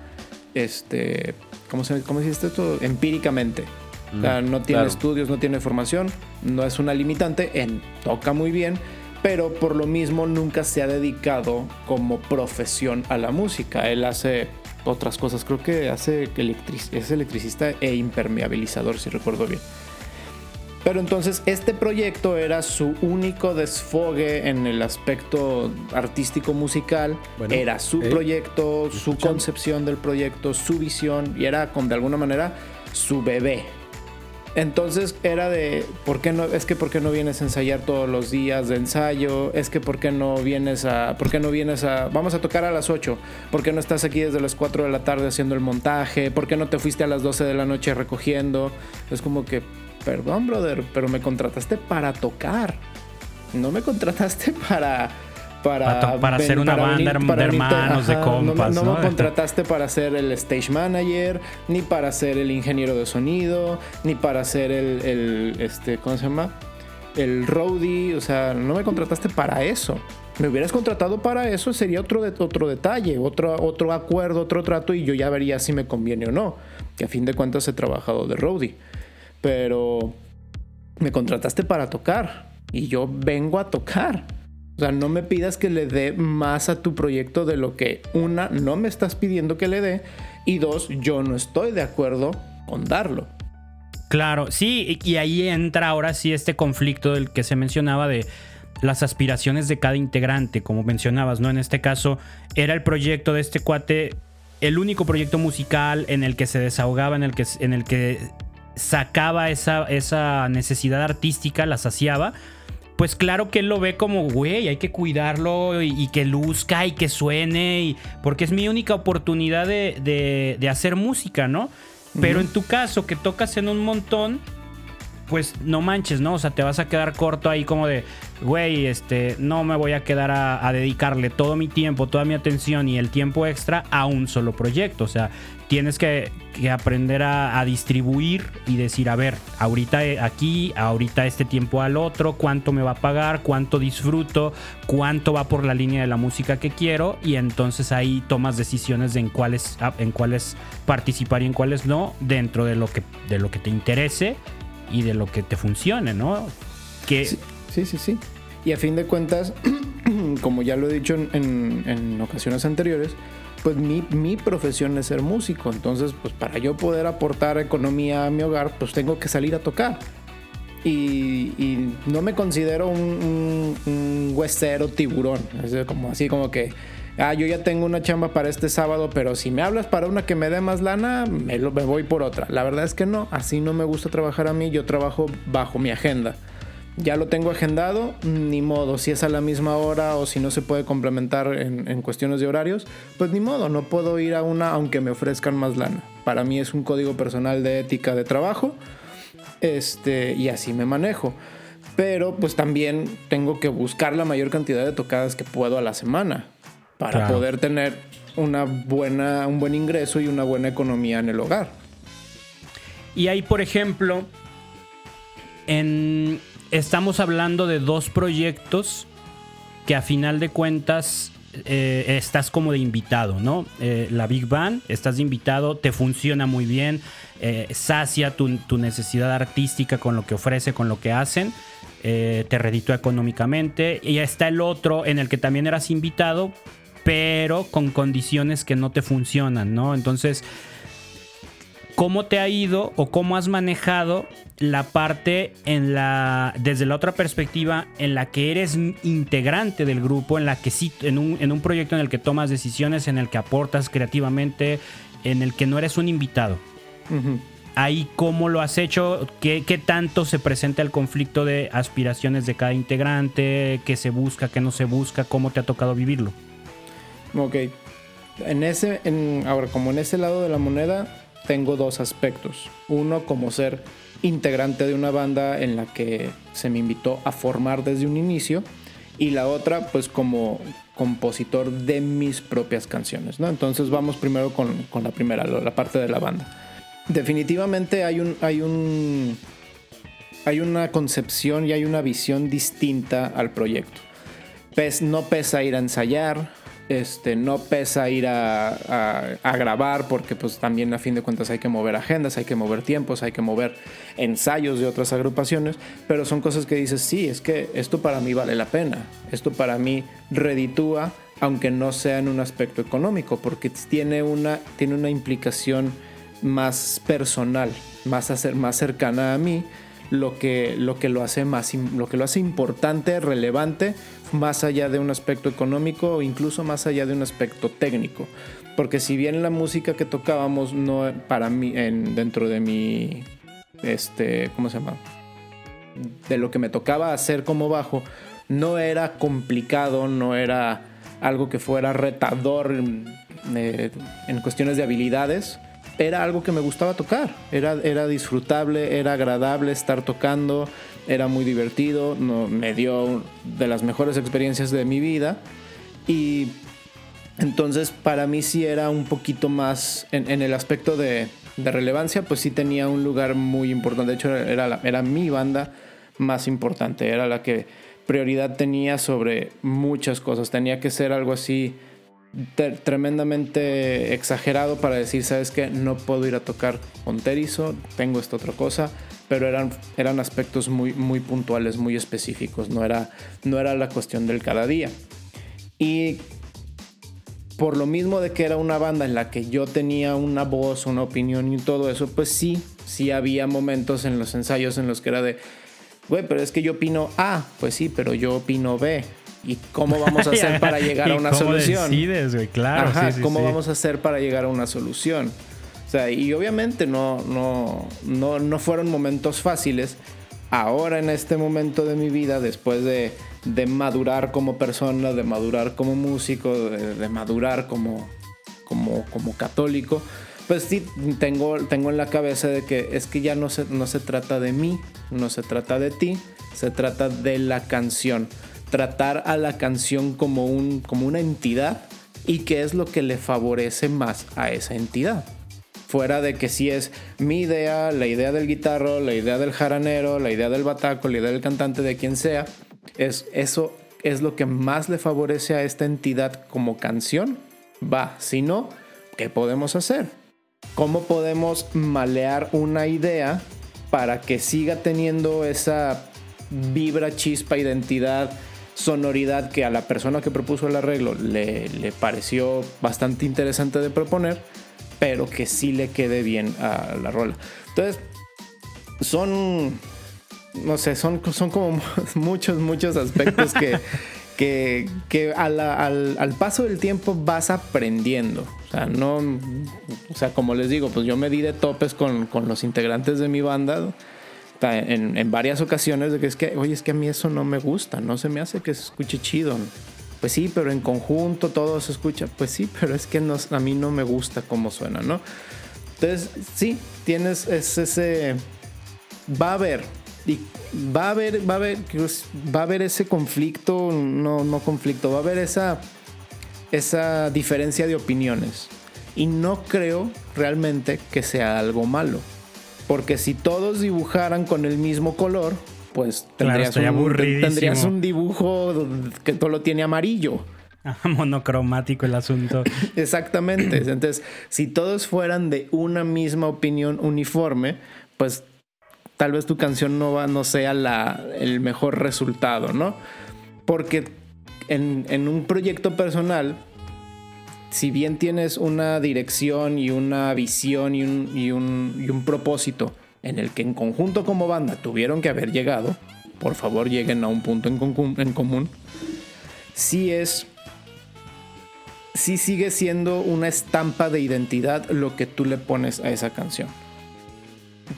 este, ¿cómo se, cómo dice esto? Empíricamente no tiene estudios, no tiene formación, no es una limitante, en, toca muy bien, pero por lo mismo nunca se ha dedicado como profesión a la música. Él hace otras cosas, creo que hace es electricista e impermeabilizador, si recuerdo bien. Pero entonces este proyecto era su único desfogue en el aspecto artístico musical. era su proyecto, su concepción del proyecto, su visión y era con de alguna manera su bebé. Entonces era de, ¿por qué no? Es que ¿por qué no vienes a ensayar todos los días de ensayo? Es que ¿por qué no vienes a, ¿por qué no vienes a, vamos a tocar a las 8? ¿Por qué no estás aquí desde las 4 de la tarde haciendo el montaje? ¿Por qué no te fuiste a las 12 de la noche recogiendo? Es como que, perdón, brother, pero me contrataste para tocar. No me contrataste para para, para, ser una banda de hermanos, de compas. No, me contrataste para ser el stage manager, ni para ser el ingeniero de sonido, ni para ser el, el este, ¿cómo se llama? El roadie, o sea, no me contrataste para eso. Me hubieras contratado para eso, sería otro, de, otro detalle, otro, otro acuerdo, otro trato y yo ya vería si me conviene o no. Que a fin de cuentas he trabajado de roadie. Pero me contrataste para tocar y yo vengo a tocar. O sea, no me pidas que le dé más a tu proyecto de lo que una, no me estás pidiendo que le dé y dos, yo no estoy de acuerdo con darlo. Claro, sí, y ahí entra ahora sí este conflicto del que se mencionaba de las aspiraciones de cada integrante, como mencionabas, ¿no? En este caso, era el proyecto de este cuate, el único proyecto musical en el que se desahogaba, en el que, en el que sacaba esa, esa necesidad artística, la saciaba pues claro que él lo ve como, güey, hay que cuidarlo y, que luzca y que suene, y, porque es mi única oportunidad de, de, hacer música, ¿no? Pero en tu caso, que tocas en un montón, pues no manches, ¿no? O sea, te vas a quedar corto ahí como de, güey, este, no me voy a quedar a, dedicarle todo mi tiempo, toda mi atención y el tiempo extra a un solo proyecto. O sea, tienes que, aprender a, distribuir y decir, a ver, ahorita eh, aquí, ahorita este tiempo al otro, cuánto me va a pagar, cuánto disfruto, cuánto va por la línea de la música que quiero y entonces ahí tomas decisiones de en cuáles, en cuáles participar y en cuáles no, dentro de lo que, de lo que te interese y de lo que te funcione, ¿no? Que... Sí, sí, sí, Y a fin de cuentas, *clears throat* como ya lo he dicho en, ocasiones anteriores, pues mi, mi, profesión es ser músico. Entonces, pues para yo poder aportar economía a mi hogar, pues tengo que salir a tocar. Y, no me considero un, un, huesero tiburón. Es como así como que ah, yo ya tengo una chamba para este sábado, pero si me hablas para una que me dé más lana, me, lo, me voy por otra. La verdad es que no, así no me gusta trabajar a mí, yo trabajo bajo mi agenda. Ya lo tengo agendado, ni modo, si es a la misma hora o si no se puede complementar en, en cuestiones de horarios, pues ni modo, no puedo ir a una aunque me ofrezcan más lana. Para mí es un código personal de ética de trabajo este, y así me manejo pero pues también tengo que buscar la mayor cantidad de tocadas que puedo a la semana para poder tener una buena, un buen ingreso y una buena economía en el hogar. Y ahí, por ejemplo, en, estamos hablando de dos proyectos que a final de cuentas eh, estás como de invitado, ¿no? Eh, la Big Bang, estás de invitado, te funciona muy bien, eh, sacia tu, tu, necesidad artística con lo que ofrece, con lo que hacen, te reditúa económicamente. Y está el otro en el que también eras invitado, pero con condiciones que no te funcionan, ¿no? Entonces, ¿cómo te ha ido o cómo has manejado la parte en la desde la otra perspectiva en la que eres integrante del grupo, en la que sí en un, en un proyecto en el que tomas decisiones, en el que aportas creativamente, en el que no eres un invitado? Ahí cómo lo has hecho, ¿Qué, ¿Qué, tanto se presenta el conflicto de aspiraciones de cada integrante, qué se busca, qué no se busca, cómo te ha tocado vivirlo. Ok. En ese, ahora, como en ese lado de la moneda, tengo dos aspectos. Uno, como ser integrante de una banda en la que se me invitó a formar desde un inicio. Y la otra, pues como compositor de mis propias canciones, ¿no? Entonces vamos primero con, con la primera, la parte de la banda. Definitivamente hay un, hay un, hay una concepción y hay una visión distinta al proyecto. Pes, no pesa ir a ensayar, este, no pesa ir a, grabar porque pues también a fin de cuentas hay que mover agendas, hay que mover tiempos, hay que mover ensayos de otras agrupaciones, pero son cosas que dices, sí, es que esto para mí vale la pena, esto para mí reditúa, aunque no sea en un aspecto económico, porque tiene una, tiene una implicación más personal, más, más cercana a mí, lo que, lo que lo hace más lo que lo hace importante, relevante más allá de un aspecto económico o incluso más allá de un aspecto técnico. Porque si bien la música que tocábamos no para mí en, dentro de mi este, ¿cómo se llama? De lo que me tocaba hacer como bajo no era complicado, no era algo que fuera retador eh, en cuestiones de habilidades, era algo que me gustaba tocar, era, era disfrutable, era agradable estar tocando, era muy divertido, me dio de las mejores experiencias de mi vida. Y entonces para mí sí era un poquito más en, el aspecto de, relevancia, pues sí tenía un lugar muy importante, de hecho era, era mi banda más importante, era la que prioridad tenía sobre muchas cosas, tenía que ser algo así tremendamente exagerado para decir, sabes que no puedo ir a tocar con Terizo, tengo esta otra cosa, pero eran, eran aspectos muy, muy puntuales, muy específicos, no era, no era la cuestión del cada día. Y por lo mismo de que era una banda en la que yo tenía una voz, una opinión y todo eso, pues sí, sí había momentos en los ensayos en los que era de, güey, pero es que yo opino A, pues sí, pero yo opino B. ¿Y cómo vamos a *laughs* hacer para llegar a una cómo solución? Decides, güey, claro. Ajá, ¿cómo vamos a hacer para llegar a una solución? O sea, y obviamente no, no, no, no fueron momentos fáciles. Ahora en este momento de mi vida, después de, de madurar como persona, de madurar como músico, de, madurar como, como, como católico, pues sí, tengo, tengo en la cabeza de que es que ya no se, no se trata de mí, no se trata de ti, se trata de la canción. Tratar a la canción como, un, como una entidad y qué es lo que le favorece más a esa entidad. Fuera de que si es mi idea, la idea del guitarro, la idea del jaranero, la idea del bataco, la idea del cantante, de quien sea, es, eso es lo que más le favorece a esta entidad como canción. Va, si no, ¿qué podemos hacer? ¿Cómo podemos malear una idea para que siga teniendo esa vibra, chispa, identidad, sonoridad que a la persona que propuso el arreglo le, le pareció bastante interesante de proponer? pero que sí le quede bien a la rola. Entonces, son, no sé, son, son como *laughs* muchos, muchos aspectos que, *laughs* que, al, paso del tiempo vas aprendiendo. O sea, no, o sea, como les digo, pues yo me di de topes con, los integrantes de mi banda en, en, varias ocasiones de que es que, oye, es que a mí eso no me gusta, no se me hace que se escuche chido. Pues sí, pero en conjunto todo se escucha. Pues sí, pero es que a mí no me gusta cómo suena, ¿no? Entonces, sí, tienes ese... Va a haber, y va a haber, va a haber, va a haber ese conflicto, no, no conflicto, va a haber esa, esa diferencia de opiniones. Y no creo realmente que sea algo malo. Porque si todos dibujaran con el mismo color, pues tendrías, un, tendrías un dibujo que todo lo tiene amarillo. *laughs* Monocromático el asunto. *laughs* Exactamente. Entonces, si todos fueran de una misma opinión uniforme, pues tal vez tu canción no, va, no sea la, el mejor resultado, ¿no? Porque en, un proyecto personal, si bien tienes una dirección y una visión y un, y un, propósito en el que en conjunto como banda tuvieron que haber llegado, por favor lleguen a un punto en, en común, sí es sí sigue siendo una estampa de identidad lo que tú le pones a esa canción.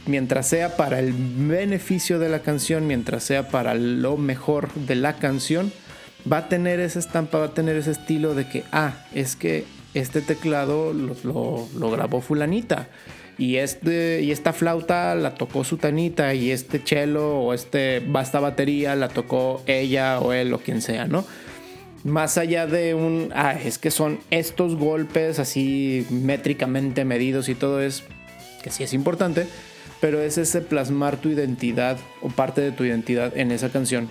Mientras sea para el beneficio de la canción, mientras sea para lo mejor de la canción, va a tener esa estampa, va a tener ese estilo de que, ah, es que este teclado lo, grabó fulanita. Y, este, y esta flauta la tocó sutanita y este cello o este, esta batería la tocó ella o él o quien sea, ¿no? Más allá de un, ah, es que son estos golpes así métricamente medidos y todo es, que sí es importante, pero es ese plasmar tu identidad o parte de tu identidad en esa canción.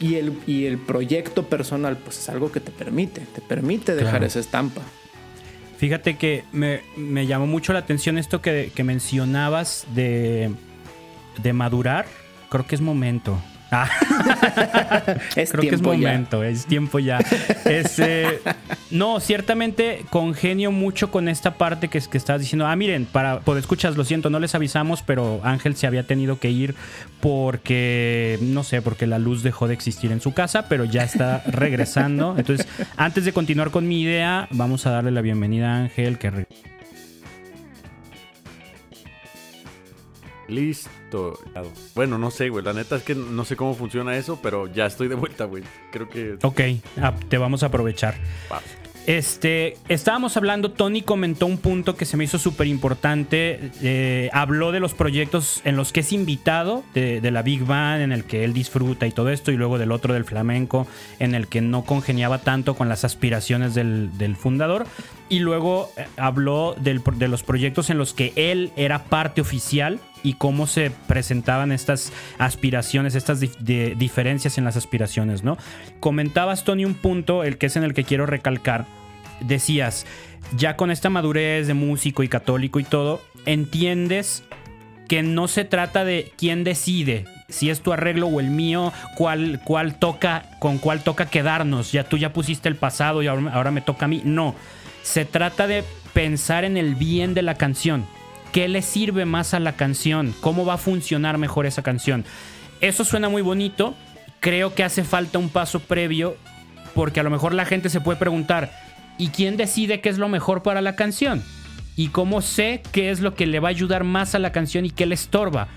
Y el, y el proyecto personal, pues es algo que te permite, te permite dejar esa estampa. Fíjate que me, llamó mucho la atención esto que, mencionabas de, de madurar. Creo que es momento. Ah. *laughs* es *laughs* Creo que es momento, es tiempo ya. Este, no, ciertamente congenio mucho con esta parte que, que estás diciendo. Ah, miren, para poder escuchar, lo siento, no les avisamos, pero Ángel se había tenido que ir porque, no sé, porque la luz dejó de existir en su casa, pero ya está regresando. Entonces, antes de continuar con mi idea, vamos a darle la bienvenida a Ángel, que Listo. Bueno, no sé, güey. La neta es que no sé cómo funciona eso, pero ya estoy de vuelta, güey. Creo que. Ok, ah, te vamos a aprovechar. Este, estábamos hablando, Tony comentó un punto que se me hizo súper importante. Eh, habló de los proyectos en los que es invitado, de, la Big Band, en el que él disfruta y todo esto, y luego del otro del flamenco, en el que no congeniaba tanto con las aspiraciones del, fundador. Y luego eh, habló de los proyectos en los que él era parte oficial y cómo se presentaban estas aspiraciones, estas diferencias en las aspiraciones, ¿no? Comentabas, Tony, un punto, el que es en el que quiero recalcar. Decías, ya con esta madurez de músico y católico y todo, entiendes que no se trata de quién decide, si es tu arreglo o el mío, cuál, cuál toca, con cuál toca quedarnos. Ya tú ya pusiste el pasado y ahora, ahora me toca a mí. No, se trata de pensar en el bien de la canción ¿Qué le sirve más a la canción? ¿Cómo va a funcionar mejor esa canción? Eso suena muy bonito. Creo que hace falta un paso previo porque a lo mejor la gente se puede preguntar, ¿y quién decide qué es lo mejor para la canción? ¿Y cómo sé qué es lo que le va a ayudar más a la canción y qué le estorba?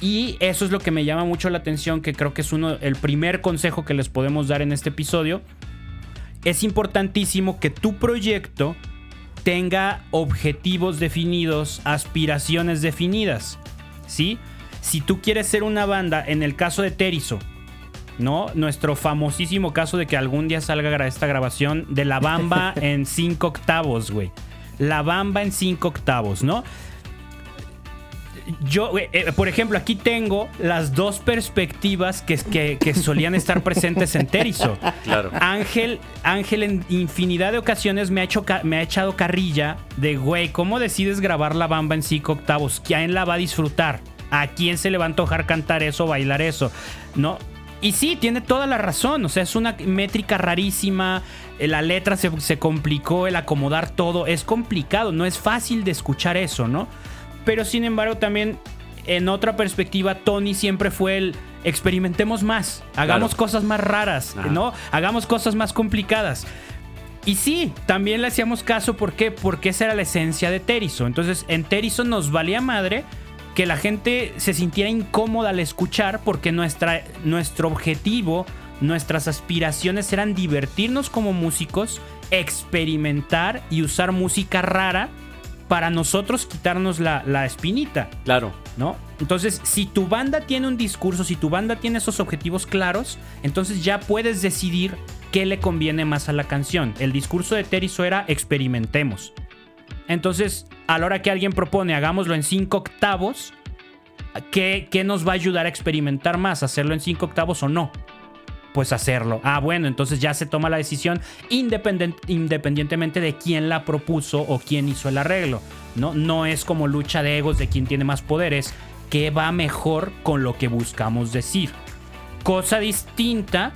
Y eso es lo que me llama mucho la atención, que creo que es uno, el primer consejo que les podemos dar en este episodio. Es importantísimo que tu proyecto tenga objetivos definidos, aspiraciones definidas. ¿Sí? Si tú quieres ser una banda, en el caso de Terizo, ¿no? Nuestro famosísimo caso de que algún día salga esta grabación de La Bamba *laughs* en 5 octavos, güey. La Bamba en 5 octavos, ¿no? Yo, eh, eh, por ejemplo, aquí tengo las dos perspectivas que, que, solían estar presentes en Terizo. Claro. Ángel, Ángel en infinidad de ocasiones me ha, hecho, me ha echado carrilla de, güey, ¿cómo decides grabar la bamba en cinco octavos? ¿Quién la va a disfrutar? ¿A quién se le va a antojar cantar eso, bailar eso? ¿No? Y sí, tiene toda la razón. O sea, es una métrica rarísima. Eh, la letra se, se complicó, el acomodar todo. Es complicado, no es fácil de escuchar eso, ¿no? Pero sin embargo también en otra perspectiva Tony siempre fue el, experimentemos más, hagamos cosas más raras, ¿no? Hagamos cosas más complicadas. Y sí, también le hacíamos caso, ¿por qué? Porque esa era la esencia de Terizo. Entonces, en Terizo nos valía madre que la gente se sintiera incómoda al escuchar porque nuestra, nuestro objetivo, nuestras aspiraciones eran divertirnos como músicos, experimentar y usar música rara para nosotros quitarnos la, la espinita. Claro. ¿No? Entonces, si tu banda tiene un discurso, si tu banda tiene esos objetivos claros, entonces ya puedes decidir qué le conviene más a la canción. El discurso de Terizo era experimentemos. Entonces, a la hora que alguien propone hagámoslo en cinco octavos, ¿qué, ¿qué, nos va a ayudar a experimentar más? ¿Hacerlo en cinco octavos o no? Pues hacerlo. Ah, bueno, entonces ya se toma la decisión independientemente de quién la propuso o quién hizo el arreglo. ¿no? no es como lucha de egos de quién tiene más poderes, que va mejor con lo que buscamos decir. Cosa distinta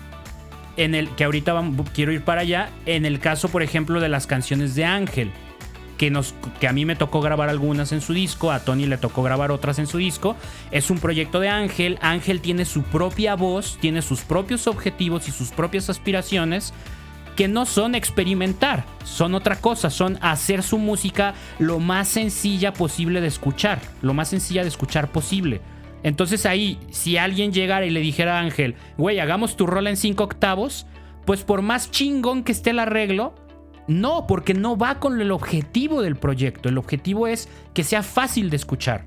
en el que ahorita quiero ir para allá, en el caso, por ejemplo, de las canciones de Ángel que, a mí me tocó grabar algunas en su disco, a Tony le tocó grabar otras en su disco. Es un proyecto de Ángel. Ángel tiene su propia voz, tiene sus propios objetivos y sus propias aspiraciones que no son experimentar, son otra cosa, son hacer su música lo más sencilla posible de escuchar, lo más sencilla de escuchar posible. Entonces ahí, si alguien llegara y le dijera a Ángel, güey, hagamos tu rol en cinco octavos, pues por más chingón que esté el arreglo, no, porque no va con el objetivo del proyecto. El objetivo es que sea fácil de escuchar.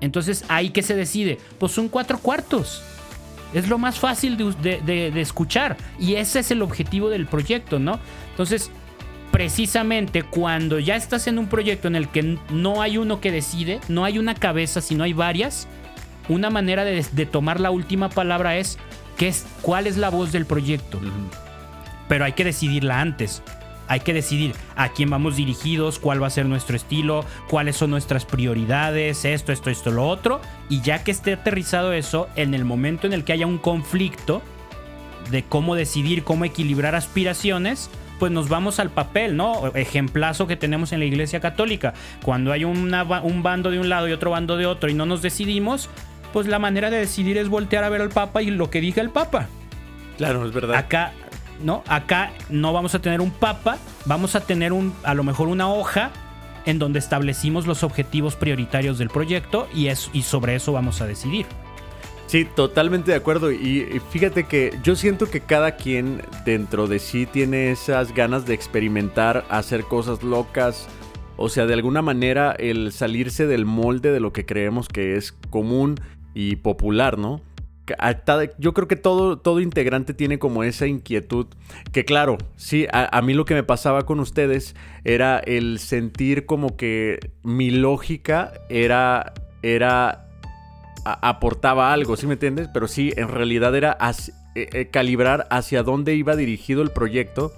Entonces, ¿ahí qué se decide? Pues son cuatro cuartos. Es lo más fácil de, escuchar. Y ese es el objetivo del proyecto, ¿no? Entonces, precisamente cuando ya estás en un proyecto en el que no hay uno que decide, no hay una cabeza, sino hay varias, una manera de, tomar la última palabra es, ¿qué es cuál es la voz del proyecto. Pero hay que decidirla antes. Hay que decidir a quién vamos dirigidos, cuál va a ser nuestro estilo, cuáles son nuestras prioridades, esto, esto, esto, lo otro. Y ya que esté aterrizado eso, en el momento en el que haya un conflicto de cómo decidir, cómo equilibrar aspiraciones, pues nos vamos al papel, ¿no? Ejemplazo que tenemos en la Iglesia Católica. Cuando hay un bando de un lado y otro bando de otro y no nos decidimos, pues la manera de decidir es voltear a ver al Papa y lo que diga el Papa. Claro, es verdad. Acá ¿no? Acá no vamos a tener un papa, vamos a tener un, a lo mejor una hoja en donde establecimos los objetivos prioritarios del proyecto y, es, y sobre eso vamos a decidir. Sí, totalmente de acuerdo. Y fíjate que yo siento que cada quien dentro de sí tiene esas ganas de experimentar, hacer cosas locas. O sea, de alguna manera el salirse del molde de lo que creemos que es común y popular, ¿no? Yo creo que todo, todo integrante tiene como esa inquietud. Que claro, sí, a, mí lo que me pasaba con ustedes era el sentir como que mi lógica era. era. aportaba algo, ¿sí me entiendes? Pero sí, en realidad era eh, eh, calibrar hacia dónde iba dirigido el proyecto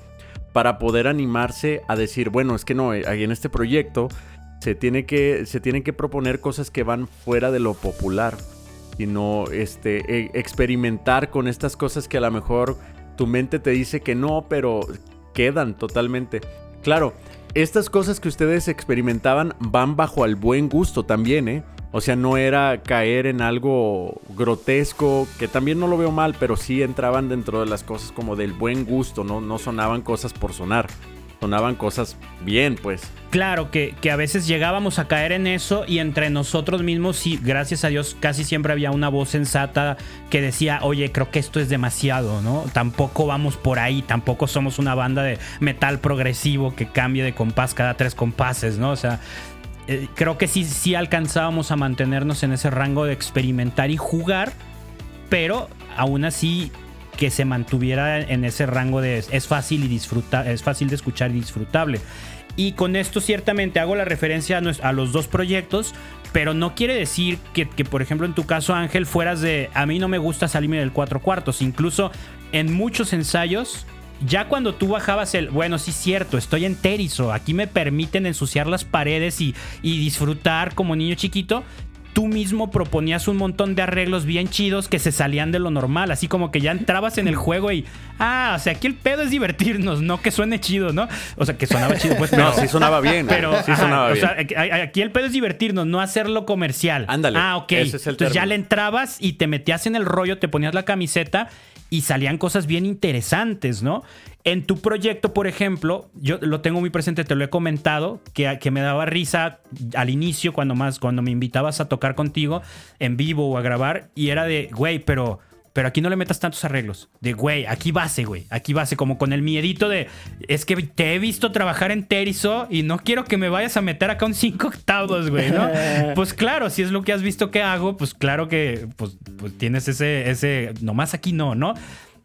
para poder animarse a decir, bueno, es que no, eh, en este proyecto se, tiene que, se tienen que proponer cosas que van fuera de lo popular sino este, e, experimentar con estas cosas que a lo mejor tu mente te dice que no, pero quedan totalmente. Claro, estas cosas que ustedes experimentaban van bajo al buen gusto también, ¿eh? O sea, no era caer en algo grotesco, que también no lo veo mal, pero sí entraban dentro de las cosas como del buen gusto, ¿no? No sonaban cosas por sonar sonaban cosas bien, pues. Claro, que, que, a veces llegábamos a caer en eso y entre nosotros mismos, sí, gracias a Dios, casi siempre había una voz sensata que decía, oye, creo que esto es demasiado, ¿no? Tampoco vamos por ahí, tampoco somos una banda de metal progresivo que cambie de compás cada tres compases, ¿no? O sea, eh, creo que sí, sí alcanzábamos a mantenernos en ese rango de experimentar y jugar, pero aún así que se mantuviera en ese rango de es fácil y disfruta, es fácil de escuchar y disfrutable. Y con esto ciertamente hago la referencia a, los dos proyectos, pero no quiere decir que, por ejemplo, en tu caso, Ángel, fueras de a mí no me gusta salirme del cuatro cuartos. Incluso en muchos ensayos, ya cuando tú bajabas el, bueno, sí, cierto, estoy en Terizo, aquí me permiten ensuciar las paredes y disfrutar como niño chiquito, tú mismo proponías un montón de arreglos bien chidos que se salían de lo normal, así como que ya entrabas en el juego y, ah, o sea, aquí el pedo es divertirnos, no que suene chido, ¿no? O sea, que sonaba chido, pues. *laughs* no, sí sonaba bien. Pero sí sonaba bien. O sea, aquí el pedo es divertirnos, no hacerlo comercial. Ándale. Ah, ok. Entonces ya le entrabas y te metías en el rollo, te ponías la camiseta y salían cosas bien interesantes, ¿no? En tu proyecto, por ejemplo, yo lo tengo muy presente, te lo he comentado, que, que me daba risa al inicio cuando más, cuando me invitabas a tocar contigo en vivo o a grabar, y era de, güey, pero pero aquí no le metas tantos arreglos. De, güey, aquí base, güey. Aquí base, como con el miedito de, es que te he visto trabajar en Terizo y no quiero que me vayas a meter acá un 5 octavos, güey, ¿no? *laughs* pues claro, si es lo que has visto que hago, pues claro que pues, pues tienes ese, ese, nomás aquí no, ¿no?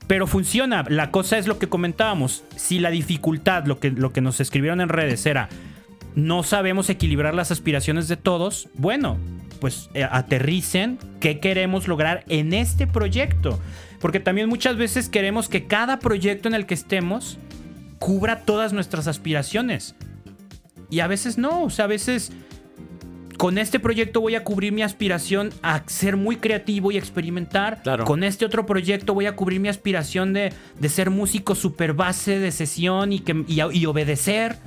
Pero funciona. La cosa es lo que comentábamos. Si la dificultad, lo que, lo que nos escribieron en redes era, no sabemos equilibrar las aspiraciones de todos, bueno, pues eh, aterricen qué queremos lograr en este proyecto. Porque también muchas veces queremos que cada proyecto en el que estemos cubra todas nuestras aspiraciones. Y a veces no, o sea, a veces con este proyecto voy a cubrir mi aspiración a ser muy creativo y experimentar. Con este otro proyecto voy a cubrir mi aspiración de, ser músico super base de sesión y, que, y obedecer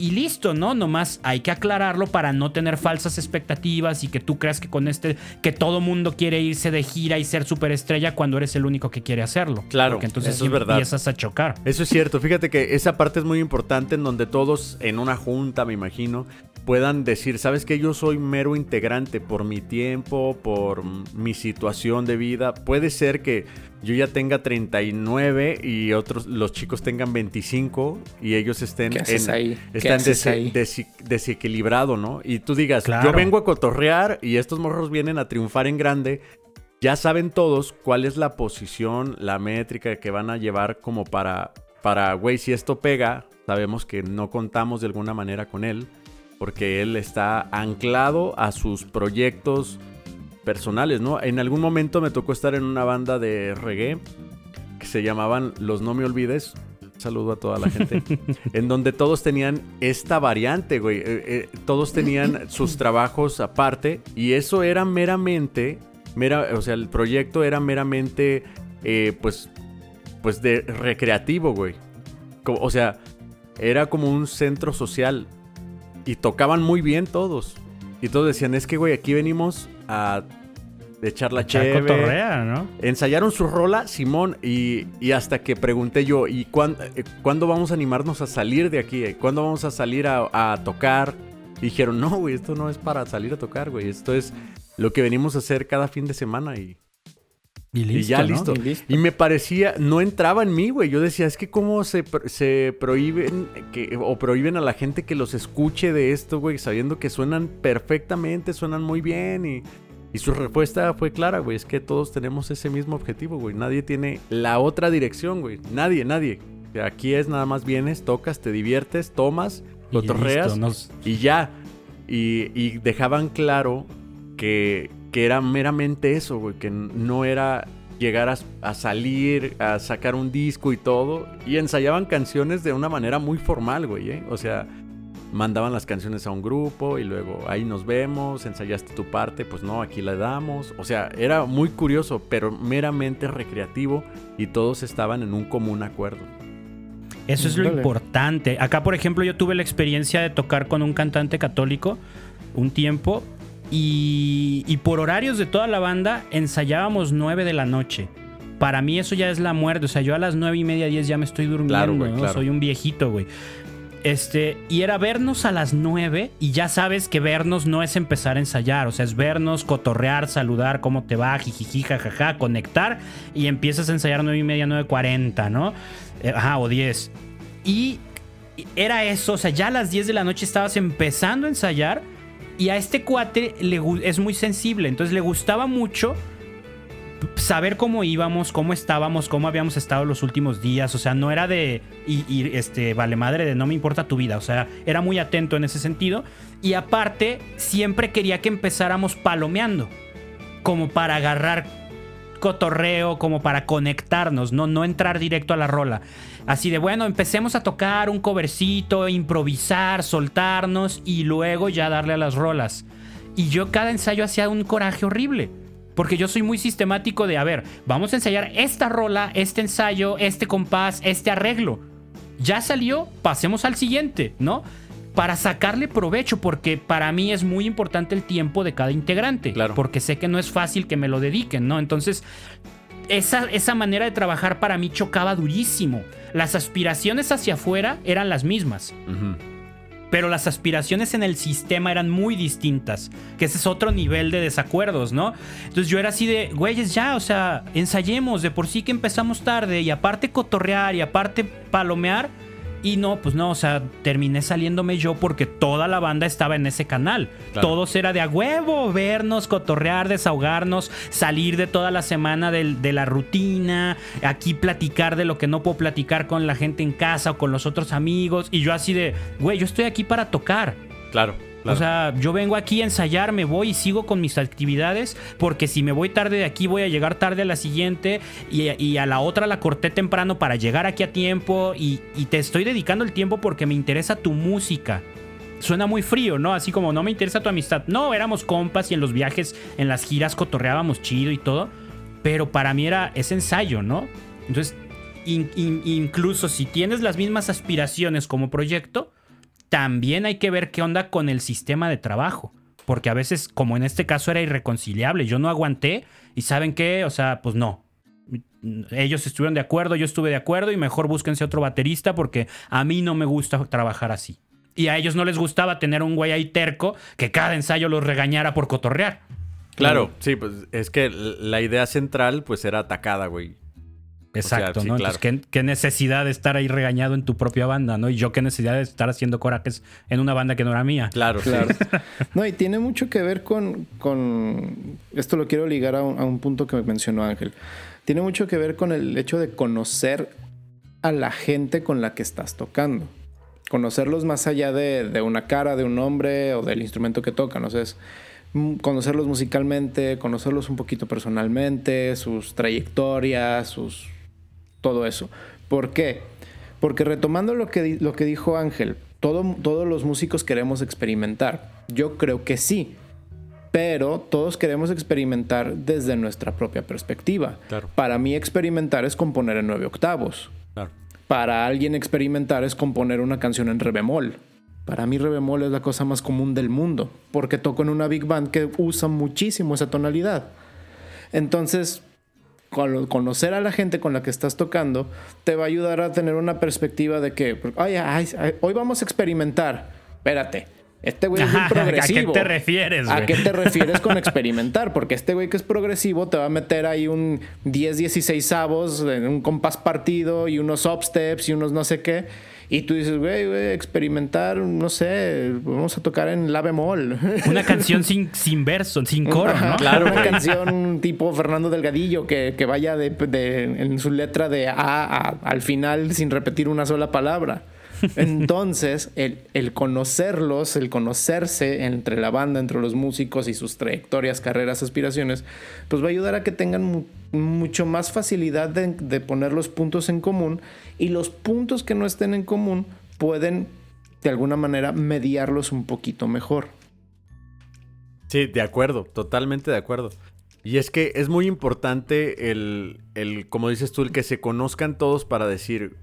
y listo, ¿no? Nomás hay que aclararlo para no tener falsas expectativas y que tú creas que con este, que todo mundo quiere irse de gira y ser superestrella cuando eres el único que quiere hacerlo. Claro, Porque entonces eso es verdad. empiezas a chocar. Eso es cierto. Fíjate que esa parte es muy importante en donde todos en una junta, me imagino, puedan decir, sabes que yo soy mero integrante por mi tiempo, por mi situación de vida. Puede ser que yo ya tenga 39 y otros los chicos tengan 25 y ellos estén en, ahí? están desequilibrado, ¿no? Y tú digas, yo vengo a cotorrear y estos morros vienen a triunfar en grande. Ya saben todos cuál es la posición, la métrica que van a llevar como para para güey, si esto pega, sabemos que no contamos de alguna manera con él porque él está anclado a sus proyectos personales, ¿no? En algún momento me tocó estar en una banda de reggae que se llamaban Los No Me Olvides. Saludo a toda la gente. *laughs* en donde todos tenían esta variante, güey. Eh, eh, todos tenían *laughs* sus trabajos aparte. Y eso era meramente. Mera, o sea, el proyecto era meramente. Eh, pues. Pues de recreativo, güey. o sea, era como un centro social. Y tocaban muy bien todos. Y todos decían, es que, güey, aquí venimos a echar la chévere. ¿no? Ensayaron su rola, Simón, y, hasta que pregunté yo, ¿y eh, cuándo, vamos a animarnos a salir de aquí? ¿Cuándo vamos a salir a, tocar? dijeron, no, güey, esto no es para salir a tocar, güey. Esto es lo que venimos a hacer cada fin de semana y... Y, ya listo. Y, me parecía, no entraba en mí, güey. Yo decía, es que cómo se, se prohíben que, o prohíben a la gente que los escuche de esto, güey, sabiendo que suenan perfectamente, suenan muy bien y y su respuesta fue clara, güey. Es que todos tenemos ese mismo objetivo, güey. Nadie tiene la otra dirección, güey. Nadie, nadie. Aquí es nada más vienes, tocas, te diviertes, tomas, lo torreas y ya. Y, dejaban claro que, que, era meramente eso, güey. Que no era llegar a, a, salir, a sacar un disco y todo. Y ensayaban canciones de una manera muy formal, güey. ¿eh? O sea, mandaban las canciones a un grupo y luego ahí nos vemos, ensayaste tu parte, pues no, aquí la damos. O sea, era muy curioso, pero meramente recreativo y todos estaban en un común acuerdo. Eso es lo importante. Acá, por ejemplo, yo tuve la experiencia de tocar con un cantante católico un tiempo y, y por horarios de toda la banda ensayábamos 9 de la noche. Para mí eso ya es la muerte. O sea, yo a las nueve y media, 10 ya me estoy durmiendo. Soy un viejito, güey. Este, y era vernos a las 9 y ya sabes que vernos no es empezar a ensayar, o sea, es vernos, cotorrear, saludar, cómo te va, jijiji, jajaja, conectar y empiezas a ensayar 9 y media, 9.40, ¿no? Eh, ajá, o 10. Y era eso, o sea, ya a las 10 de la noche estabas empezando a ensayar y a este cuate le, es muy sensible, entonces le gustaba mucho saber cómo íbamos, cómo estábamos, cómo habíamos estado los últimos días. O sea, no era de. Y, este, vale madre, de no me importa tu vida. O sea, era muy atento en ese sentido. Y aparte, siempre quería que empezáramos palomeando. Como para agarrar cotorreo, como para conectarnos, no, no entrar directo a la rola. Así de bueno, empecemos a tocar un covercito, improvisar, soltarnos y luego ya darle a las rolas. Y yo cada ensayo hacía un coraje horrible. Porque yo soy muy sistemático de, a ver, vamos a ensayar esta rola, este ensayo, este compás, este arreglo. Ya salió, pasemos al siguiente, ¿no? Para sacarle provecho, porque para mí es muy importante el tiempo de cada integrante. Claro. Porque sé que no es fácil que me lo dediquen, ¿no? Entonces, esa, esa manera de trabajar para mí chocaba durísimo. Las aspiraciones hacia afuera eran las mismas. Pero las aspiraciones en el sistema eran muy distintas. Que ese es otro nivel de desacuerdos, ¿no? Entonces yo era así de, güeyes, ya, o sea, ensayemos. De por sí que empezamos tarde. Y aparte cotorrear y aparte palomear y no, pues no, o sea, terminé saliéndome yo porque toda la banda estaba en ese canal. Todos era de a huevo, vernos, cotorrear, desahogarnos, salir de toda la semana de, la rutina, aquí platicar de lo que no puedo platicar con la gente en casa o con los otros amigos. Y yo así de, güey, yo estoy aquí para tocar. Claro. O sea, yo vengo aquí a ensayar, me voy y sigo con mis actividades, porque si me voy tarde de aquí voy a llegar tarde a la siguiente y, a la otra la corté temprano para llegar aquí a tiempo y, te estoy dedicando el tiempo porque me interesa tu música. Suena muy frío, ¿no? Así como no me interesa tu amistad. No, éramos compas y en los viajes, en las giras cotorreábamos chido y todo, pero para mí era ese ensayo, ¿no? Entonces, incluso si tienes las mismas aspiraciones como proyecto, también hay que ver qué onda con el sistema de trabajo. Porque a veces, como en este caso, era irreconciliable. Yo no aguanté y ¿saben qué? O sea, pues no. Ellos estuvieron de acuerdo, yo estuve de acuerdo y mejor búsquense otro baterista porque a mí no me gusta trabajar así. Y a ellos no les gustaba tener un güey ahí terco que cada ensayo los regañara por cotorrear. Claro, sí, pues es que la idea central pues era atacada, güey. Exacto, ¿no? Entonces, ¿qué, necesidad de estar ahí regañado en tu propia banda, ¿no? Y yo qué necesidad de estar haciendo corajes en una banda que no era mía. Claro, claro. *laughs* no, y tiene mucho que ver con, con... Esto lo quiero ligar a un, punto que me mencionó Ángel. Tiene mucho que ver con el hecho de conocer a la gente con la que estás tocando. Conocerlos más allá de, de una cara, de un nombre o del instrumento que tocan. O sea, es conocerlos musicalmente, conocerlos un poquito personalmente, sus trayectorias, sus todo eso. ¿Por qué? Porque retomando lo que, lo que dijo Ángel, todo, todos los músicos queremos experimentar. Yo creo que sí. Pero todos queremos experimentar desde nuestra propia perspectiva. Para mí experimentar es componer en nueve octavos. Para alguien experimentar es componer una canción en re bemol. Para mí re bemol es la cosa más común del mundo, porque toco en una big band que usa muchísimo esa tonalidad. Entonces, conocer a la gente con la que estás tocando te va a ayudar a tener una perspectiva de que, hoy vamos a experimentar. Espérate, este güey es progresivo. *laughs* ¿A qué te refieres? ¿A qué te refieres con *laughs* experimentar? Porque este güey que es progresivo te va a meter ahí un 10, 16 avos, un compás partido y unos upsteps y unos no sé qué. Y tú dices, güey, güey, experimentar, no sé, vamos a tocar en la bemol. Una canción *laughs* sin, sin verso, sin coro, ¿no? Claro, una *laughs* canción tipo Fernando Delgadillo que, vaya de, en su letra de A, al final sin repetir una sola palabra. Entonces, el, conocerlos, el conocerse entre la banda, entre los músicos y sus trayectorias, carreras, aspiraciones, pues va a ayudar a que tengan mucho más facilidad de, poner los puntos en común y los puntos que no estén en común pueden de alguna manera mediarlos un poquito mejor. Sí, de acuerdo, totalmente de acuerdo. Y es que es muy importante el, el, como dices tú, el que se conozcan todos para decir,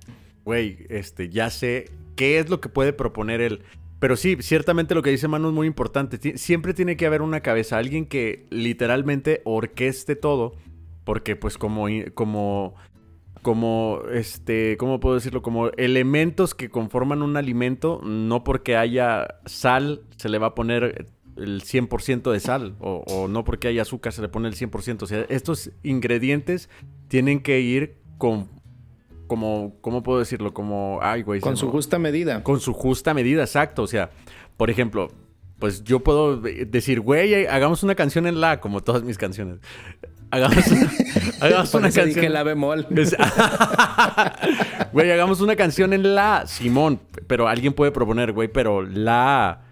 güey, este, ya sé qué es lo que puede proponer él. Pero sí, ciertamente lo que dice Manu es muy importante. Siempre tiene que haber una cabeza, alguien que literalmente orqueste todo, porque pues como, como, como, este, ¿cómo puedo decirlo? Como elementos que conforman un alimento, no porque haya sal se le va a poner el 100% de sal, o, o no porque haya azúcar se le pone el 100%. O sea, estos ingredientes tienen que ir con como, ¿cómo puedo decirlo? Como, ay, güey. Con su justa medida. Con su justa medida, exacto. O sea, por ejemplo, pues yo puedo decir, güey, hagamos una canción en la, como todas mis canciones. Hagamos, *laughs* hagamos una canción. Dije la bemol. *laughs* Güey, hagamos una canción en la, Simón. Pero alguien puede proponer, güey, pero la,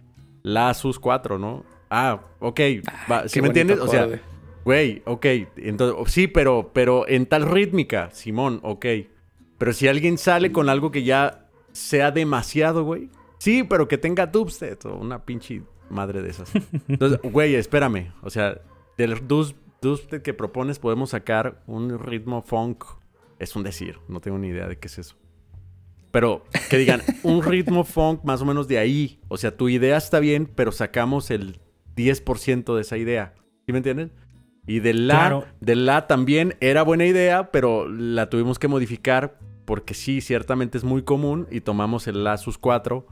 la sus cuatro, ¿no? Ah, ok. Ah, ¿Sí me entiendes? O sea, güey, ok. Entonces, sí, pero, pero en tal rítmica, Simón, ok. Pero si alguien sale con algo que ya sea demasiado, güey. Sí, pero que tenga dubstep o una pinche madre de esas. *laughs* Entonces, güey, espérame. O sea, del dubstep que propones podemos sacar un ritmo funk. Es un decir, no tengo ni idea de qué es eso. Pero que digan, *laughs* un ritmo funk más o menos de ahí. O sea, tu idea está bien, pero sacamos el 10% de esa idea. ¿Sí me entienden? Y de la, de la también era buena idea, pero la tuvimos que modificar porque sí, ciertamente es muy común y tomamos el la sus 4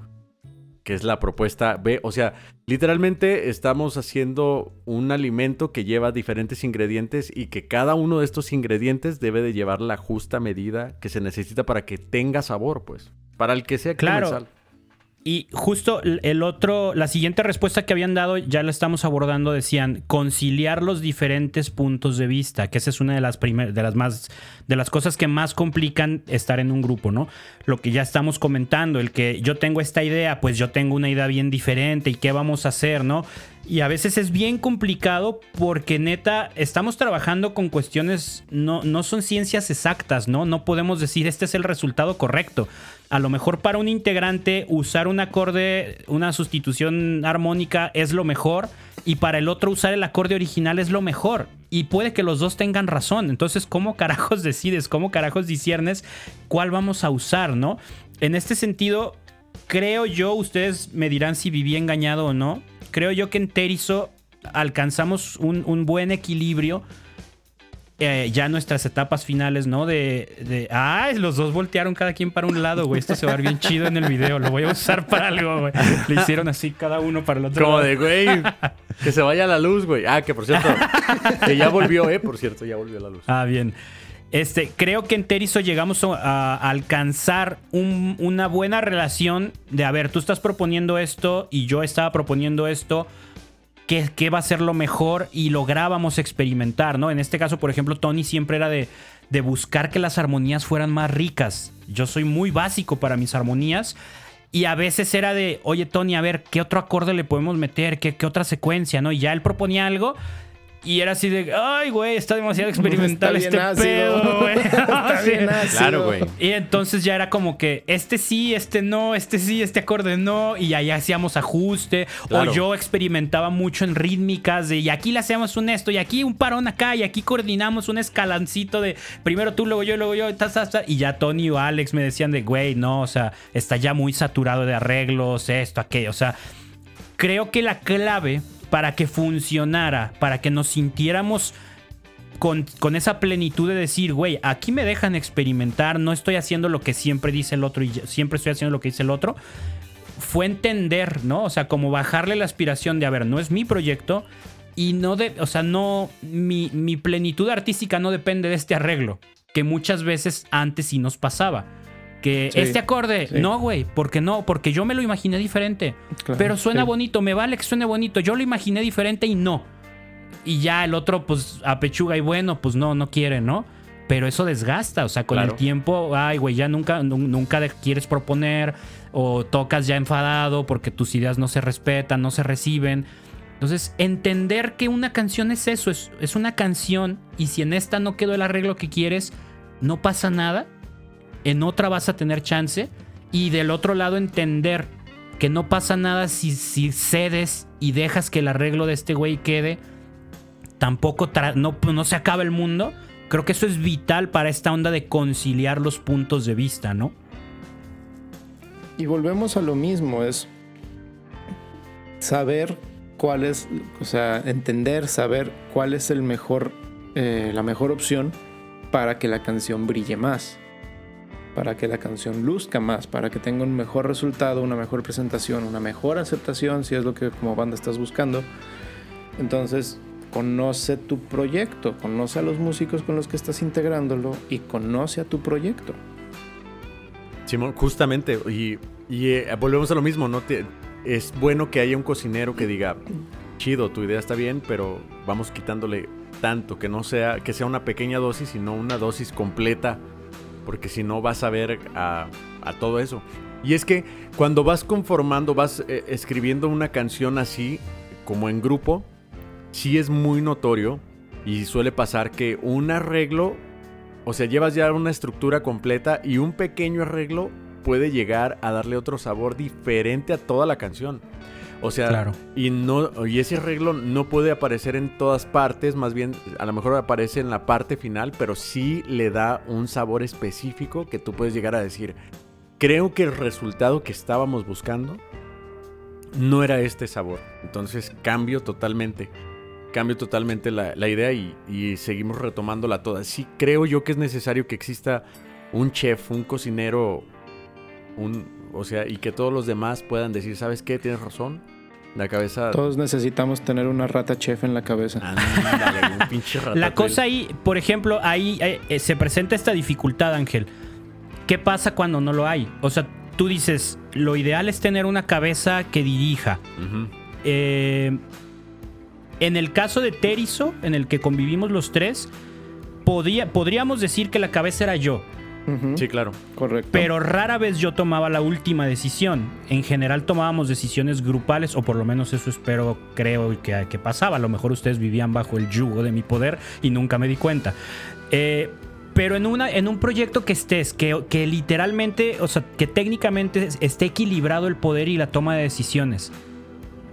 que es la propuesta B. O sea, literalmente estamos haciendo un alimento que lleva diferentes ingredientes y que cada uno de estos ingredientes debe de llevar la justa medida que se necesita para que tenga sabor, pues. Para el que sea claro. Y justo el otro, la siguiente respuesta que habían dado, ya la estamos abordando, decían conciliar los diferentes puntos de vista, que esa es una de las primeras, de las más, de las cosas que más complican estar en un grupo, ¿no? Lo que ya estamos comentando, el que yo tengo esta idea, pues yo tengo una idea bien diferente y qué vamos a hacer, ¿no? Y a veces es bien complicado porque neta estamos trabajando con cuestiones, no, no son ciencias exactas, ¿no? No podemos decir este es el resultado correcto. A lo mejor para un integrante usar un acorde, una sustitución armónica es lo mejor y para el otro usar el acorde original es lo mejor. Y puede que los dos tengan razón. Entonces, ¿cómo *laughs* carajos decides? ¿Cómo carajos disiernes cuál vamos a usar, no? En este sentido, creo yo, ustedes me dirán si viví engañado o no creo yo que en Terizo alcanzamos un, buen equilibrio. Eh, ya nuestras etapas finales, ¿no? De, de. ¡Ay! Los dos voltearon cada quien para un lado, güey. Esto se va a ver bien chido en el video. Lo voy a usar para algo, güey. Le hicieron así cada uno para el otro. Como de, güey, que se vaya la luz, güey. Ah, que por cierto, que ya volvió, ¿eh? Por cierto, ya volvió la luz. Ah, bien. Este, creo que en Terizo llegamos a, alcanzar una buena relación de, a ver, tú estás proponiendo esto y yo estaba proponiendo esto. ¿Qué, ¿Qué, va a ser lo mejor? Y lográbamos experimentar, ¿no? En este caso, por ejemplo, Tony siempre era de, de buscar que las armonías fueran más ricas. Yo soy muy básico para mis armonías. Y a veces era de, oye Tony, a ver, ¿qué otro acorde le podemos meter? ¿Qué, qué otra secuencia? ¿No? Y ya él proponía algo y era así de, ay, güey, está demasiado experimental este pedo, *laughs* güey. está *laughs* bien Claro, güey. Y entonces ya era como que este sí, este no, este sí, este acorde no. Y ahí hacíamos ajuste. O yo experimentaba mucho en rítmicas de, y aquí le hacemos un esto, y aquí un parón acá, y aquí coordinamos un escalancito de primero tú, luego yo, luego yo, y ya Tony o Alex me decían de, güey, no, o sea, está ya muy saturado de arreglos, esto, aquello. O sea, creo que la clave para que funcionara, para que nos sintiéramos con, esa plenitud de decir, güey, aquí me dejan experimentar, no estoy haciendo lo que siempre dice el otro y siempre estoy haciendo lo que dice el otro, fue entender, ¿no? O sea, como bajarle la aspiración de, a ver, no es mi proyecto y no de, o sea, no, mi, mi plenitud artística no depende de este arreglo, que muchas veces antes sí nos pasaba que este acorde, no, güey, porque no, porque yo me lo imaginé diferente. pero suena bonito, me vale que suene bonito, yo lo imaginé diferente y no. Y ya el otro, pues, apechuga y bueno, pues no, no quiere, ¿no? Pero eso desgasta, o sea, con el tiempo, ay, güey, ya nunca, nunca quieres proponer o tocas ya enfadado porque tus ideas no se respetan, no se reciben. Entonces, entender que una canción es eso, es, es una canción y si en esta no quedó el arreglo que quieres, no pasa nada en otra vas a tener chance y del otro lado entender que no pasa nada si, si cedes y dejas que el arreglo de este güey quede, tampoco no, no se acaba el mundo. Creo que eso es vital para esta onda de conciliar los puntos de vista, ¿no? Y volvemos a lo mismo, es saber cuál es, o sea, entender, saber cuál es el mejor, eh, la mejor opción para que la canción brille más para que la canción luzca más, para que tenga un mejor resultado, una mejor presentación, una mejor aceptación, si es lo que como banda estás buscando. Entonces, conoce tu proyecto, conoce a los músicos con los que estás integrándolo y conoce a tu proyecto. Simón, justamente, y, eh, volvemos a lo mismo, ¿no? es bueno que haya un cocinero que diga, chido, tu idea está bien, pero vamos quitándole tanto, que no sea, que sea una pequeña dosis, sino una dosis completa porque si no vas a ver a, todo eso. Y es que cuando vas conformando, vas eh, escribiendo una canción así, como en grupo, sí es muy notorio y suele pasar que un arreglo, o sea, llevas ya una estructura completa y un pequeño arreglo puede llegar a darle otro sabor diferente a toda la canción. O sea, y no y ese arreglo no puede aparecer en todas partes, más bien a lo mejor aparece en la parte final, pero sí le da un sabor específico que tú puedes llegar a decir, creo que el resultado que estábamos buscando no era este sabor. Entonces cambio totalmente, cambio totalmente la, idea y, y, seguimos retomándola toda. Sí creo yo que es necesario que exista un chef, un cocinero, un, o sea, y que todos los demás puedan decir, ¿sabes qué? Tienes razón la cabeza. Todos necesitamos tener una rata chef en la cabeza. un pinche La cosa ahí, por ejemplo, ahí eh, se presenta esta dificultad, Ángel. ¿Qué pasa cuando no lo hay? O sea, tú dices, lo ideal es tener una cabeza que dirija. Eh, en el caso de Terizo, en el que convivimos los tres, podríamos decir que la cabeza era yo. Sí, claro. Correcto. Pero rara vez yo tomaba la última decisión. En general tomábamos decisiones grupales, o por lo menos eso espero, creo que, que pasaba. A lo mejor ustedes vivían bajo el yugo de mi poder y nunca me di cuenta. Eh, pero en, una, en un proyecto que estés, que, que literalmente, o sea, que técnicamente esté equilibrado el poder y la toma de decisiones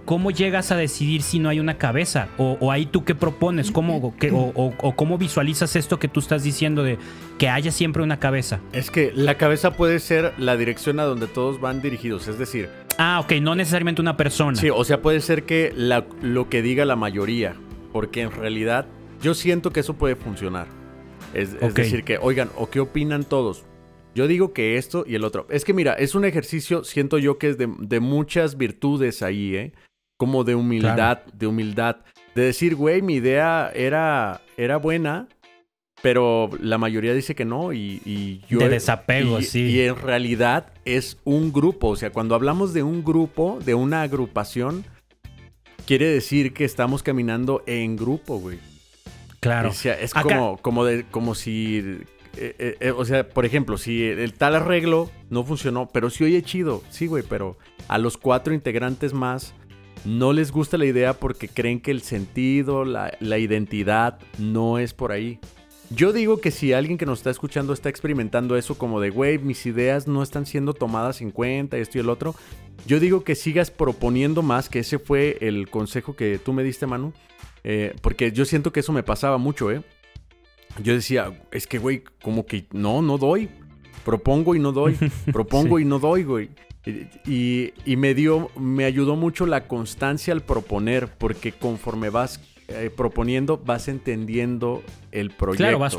¿cómo llegas a decidir si no hay una cabeza? ¿O, ahí tú qué propones? ¿Cómo, o, cómo visualizas esto que tú estás diciendo de que haya siempre una cabeza? Es que la cabeza puede ser la dirección a donde todos van dirigidos, es decir... Ah, ok, no necesariamente una persona. Sí, o sea, puede ser que lo que diga la mayoría, porque en realidad yo siento que eso puede funcionar. Es, decir, que, oigan, ¿o qué opinan todos? Yo digo que esto y el otro. Es que mira, es un ejercicio, siento yo que es de, de muchas virtudes ahí, ¿eh? Como de humildad, de humildad, de decir, güey, mi idea era, era buena, pero la mayoría dice que no y, yo... De desapego, sí. Y en realidad es un grupo, o sea, cuando hablamos de un grupo, de una agrupación, quiere decir que estamos caminando en grupo, güey. Claro. O sea, es como, como, de, como si... Eh, eh, eh, o sea, por ejemplo, si el tal arreglo no funcionó, pero sí oye chido, sí, güey, pero a los cuatro integrantes más no les gusta la idea porque creen que el sentido, la, identidad no es por ahí. Yo digo que si alguien que nos está escuchando está experimentando eso como de, güey, mis ideas no están siendo tomadas en cuenta, esto y el otro, yo digo que sigas proponiendo más, que ese fue el consejo que tú me diste, Manu, eh, porque yo siento que eso me pasaba mucho, ¿eh? Yo decía, es que, güey, como que no, no doy. Propongo y no doy. *laughs* Propongo y no doy, güey. Y, me dio, me ayudó mucho la constancia al proponer, porque conforme vas eh, proponiendo, vas entendiendo el proyecto. Claro, vas,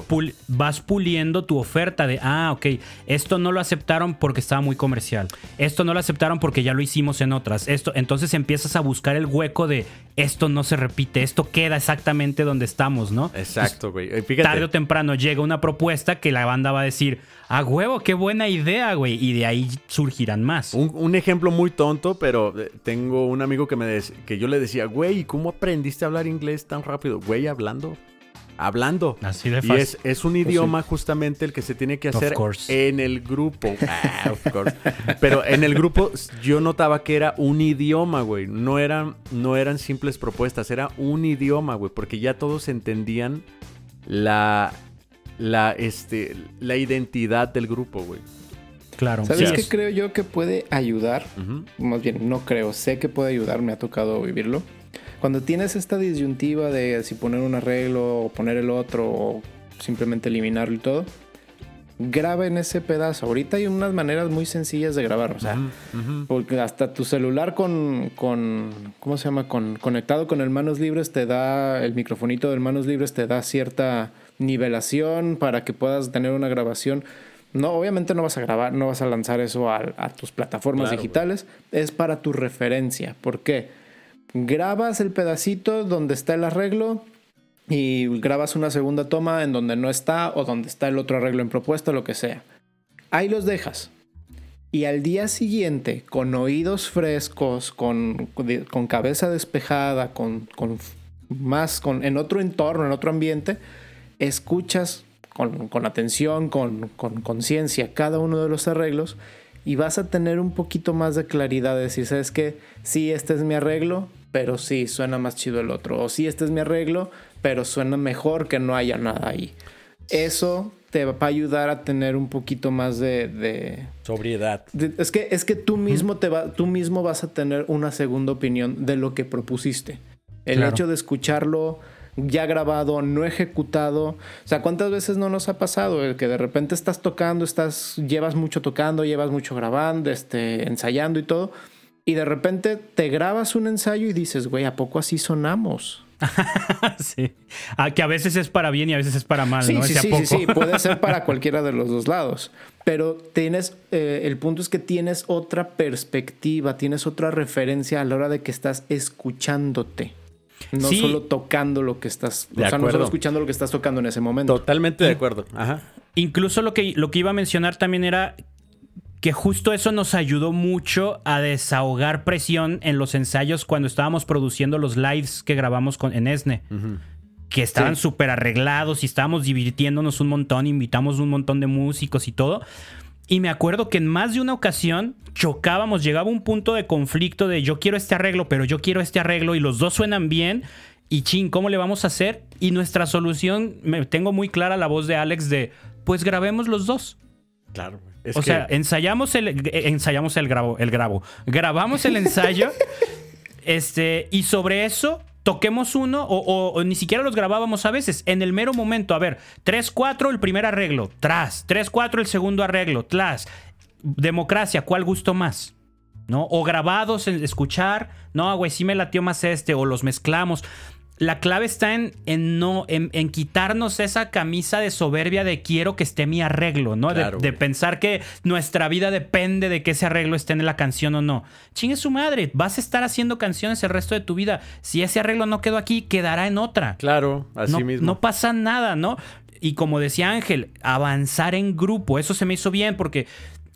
vas puliendo tu oferta de, ah, ok, esto no lo aceptaron porque estaba muy comercial. Esto no lo aceptaron porque ya lo hicimos en otras. Esto, entonces empiezas a buscar el hueco de, esto no se repite, esto queda exactamente donde estamos, ¿no? Exacto, güey. Tarde o temprano llega una propuesta que la banda va a decir, ah, huevo, qué buena idea, güey. Y de ahí surgirán más. Un, ejemplo muy tonto, pero eh, tengo un amigo que, me que yo le decía, güey, ¿cómo aprendiste a hablar inglés tan rápido? Güey, hablando hablando. Así de fácil. Y es, es un idioma justamente el que se tiene que hacer en el grupo. Ah, of course. Pero en el grupo yo notaba que era un idioma, güey. No eran, no eran simples propuestas, era un idioma, güey. Porque ya todos entendían la, la, este, la identidad del grupo, güey. Claro. ¿Sabes qué creo yo que puede ayudar? Más bien, no creo, sé que puede ayudar, me ha tocado vivirlo cuando tienes esta disyuntiva de si poner un arreglo o poner el otro o simplemente eliminarlo y todo, graba en ese pedazo. Ahorita hay unas maneras muy sencillas de grabar, o sea, porque hasta tu celular con, con, ¿cómo se llama? Con, conectado con el manos libres te da, el microfonito del manos libres te da cierta nivelación para que puedas tener una grabación. No, obviamente no vas a grabar, no vas a lanzar eso a, tus plataformas digitales, es para tu referencia. ¿Por qué? grabas el pedacito donde está el arreglo y grabas una segunda toma en donde no está o donde está el otro arreglo en propuesta, lo que sea. Ahí los dejas. Y al día siguiente, con oídos frescos, con, con cabeza despejada, con, con más, con, en otro entorno, en otro ambiente, escuchas con, con atención, con conciencia cada uno de los arreglos y vas a tener un poquito más de claridad de decir, ¿sabes qué? Sí, este es mi arreglo, pero sí, suena más chido el otro. O sí, este es mi arreglo, pero suena mejor que no haya nada ahí. eso te va a ayudar a tener un poquito más de... Sobriedad. es, que, es que tú mismo, te va, tú mismo vas a tener una segunda opinión de lo que propusiste. El hecho de escucharlo ya grabado, no ejecutado. O sea, ¿cuántas veces no nos ha pasado el que de repente estás tocando, estás, llevas mucho tocando, llevas mucho grabando, este, ensayando y todo, y de repente te grabas un ensayo y dices, güey, ¿a poco así sonamos? *laughs* sí. Ah, que a veces es para bien y a veces es para mal, sí, ¿no? Sí, sí, sí, sí, puede ser para *laughs* cualquiera de los dos lados. Pero tienes, eh, el punto es que tienes otra perspectiva, tienes otra referencia a la hora de que estás escuchándote. No solo tocando lo que estás, o sea, no solo escuchando lo que estás tocando en ese momento. Totalmente de acuerdo. Ajá. Incluso lo que, lo que iba a mencionar también era que justo eso nos ayudó mucho a desahogar presión en los ensayos cuando estábamos produciendo los lives que grabamos con, en ESNE. Que estaban súper arreglados y estábamos divirtiéndonos un montón, invitamos un montón de músicos y todo. Y me acuerdo que en más de una ocasión chocábamos, llegaba un punto de conflicto de yo quiero este arreglo, pero yo quiero este arreglo y los dos suenan bien. Y chin, ¿cómo le vamos a hacer? Y nuestra solución, me tengo muy clara la voz de Alex de, pues grabemos los dos. Claro o sea, ensayamos el, eh, ensayamos el grabo, el grabo. Grabamos el ensayo. *laughs* este, y sobre eso toquemos uno o, ni siquiera los grabábamos a veces. En el mero momento, a ver, 3-4 el primer arreglo, tras. 3-4 el segundo arreglo, tras. Democracia, ¿cuál gustó más? ¿No? O grabados en escuchar, no, güey, sí me latió más este, o los mezclamos la clave está en, en no, en, quitarnos esa camisa de soberbia de quiero que esté mi arreglo, ¿no? de, pensar que nuestra vida depende de que ese arreglo esté en la canción o no. Chingue su madre, vas a estar haciendo canciones el resto de tu vida. Si ese arreglo no quedó aquí, quedará en otra. Claro, así mismo. No pasa nada, ¿no? Y como decía Ángel, avanzar en grupo, eso se me hizo bien porque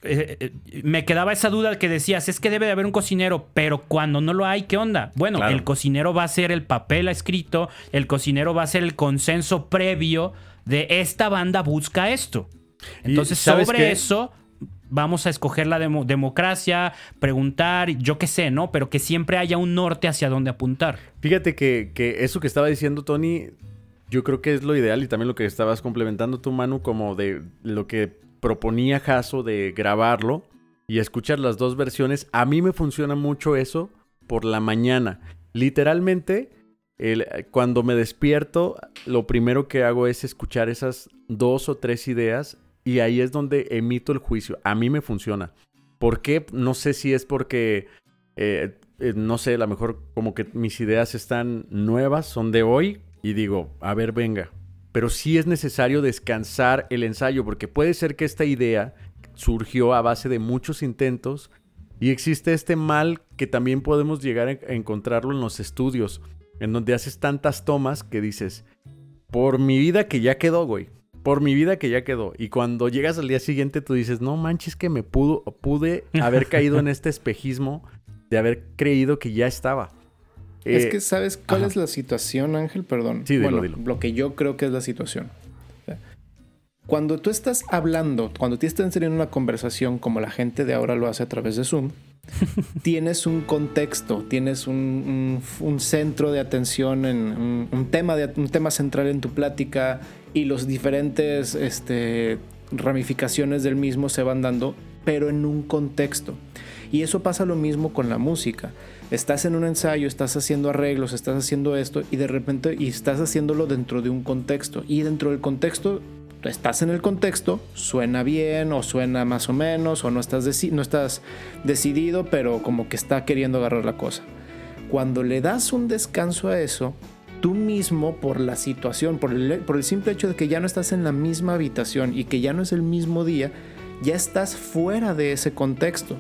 eh, eh, me quedaba esa duda que decías, es que debe de haber un cocinero, pero cuando no lo hay, ¿qué onda? Bueno, el cocinero va a ser el papel escrito, el cocinero va a ser el consenso previo de esta banda busca esto. Entonces, sobre eso vamos a escoger la democracia, preguntar, yo qué sé, ¿no? Pero que siempre haya un norte hacia donde apuntar. Fíjate que, que eso que estaba diciendo Tony, yo creo que es lo ideal y también lo que estabas complementando tu mano como de lo que proponía Jaso de grabarlo y escuchar las dos versiones. A mí me funciona mucho eso por la mañana. Literalmente, cuando me despierto, lo primero que hago es escuchar esas dos o tres ideas y ahí es donde emito el juicio. A mí me funciona. ¿Por qué? No sé si es porque, eh, eh, no sé, a lo mejor como que mis ideas están nuevas, son de hoy y digo, a ver, venga, pero sí es necesario descansar el ensayo, porque puede ser que esta idea surgió a base de muchos intentos y existe este mal que también podemos llegar a encontrarlo en los estudios, en donde haces tantas tomas que dices, por mi vida que ya quedó, güey. Por mi vida que ya quedó. Y cuando llegas al día siguiente tú dices, no manches que me pudo, pude haber caído en *laughs* este espejismo de haber creído que ya estaba es eh, que, ¿sabes cuál es la situación, Ángel? Perdón. Sí, dilo, dilo. Lo que yo creo que es la situación. Cuando tú estás hablando, cuando te estás en una conversación como la gente de ahora lo hace a través de Zoom, *laughs* tienes un contexto, tienes un, centro de atención, en, un, tema de, un tema central en tu plática y los diferentes este, ramificaciones del mismo se van dando, pero en un contexto. Y eso pasa lo mismo con la música estás en un ensayo, estás haciendo arreglos, estás haciendo esto y de repente y estás haciéndolo dentro de un contexto y dentro del contexto estás en el contexto, suena bien o suena más o menos o no estás, no estás decidido pero como que está queriendo agarrar la cosa. Cuando le das un descanso a eso, tú mismo por la situación, por el, por el simple hecho de que ya no estás en la misma habitación y que ya no es el mismo día, ya estás fuera de ese contexto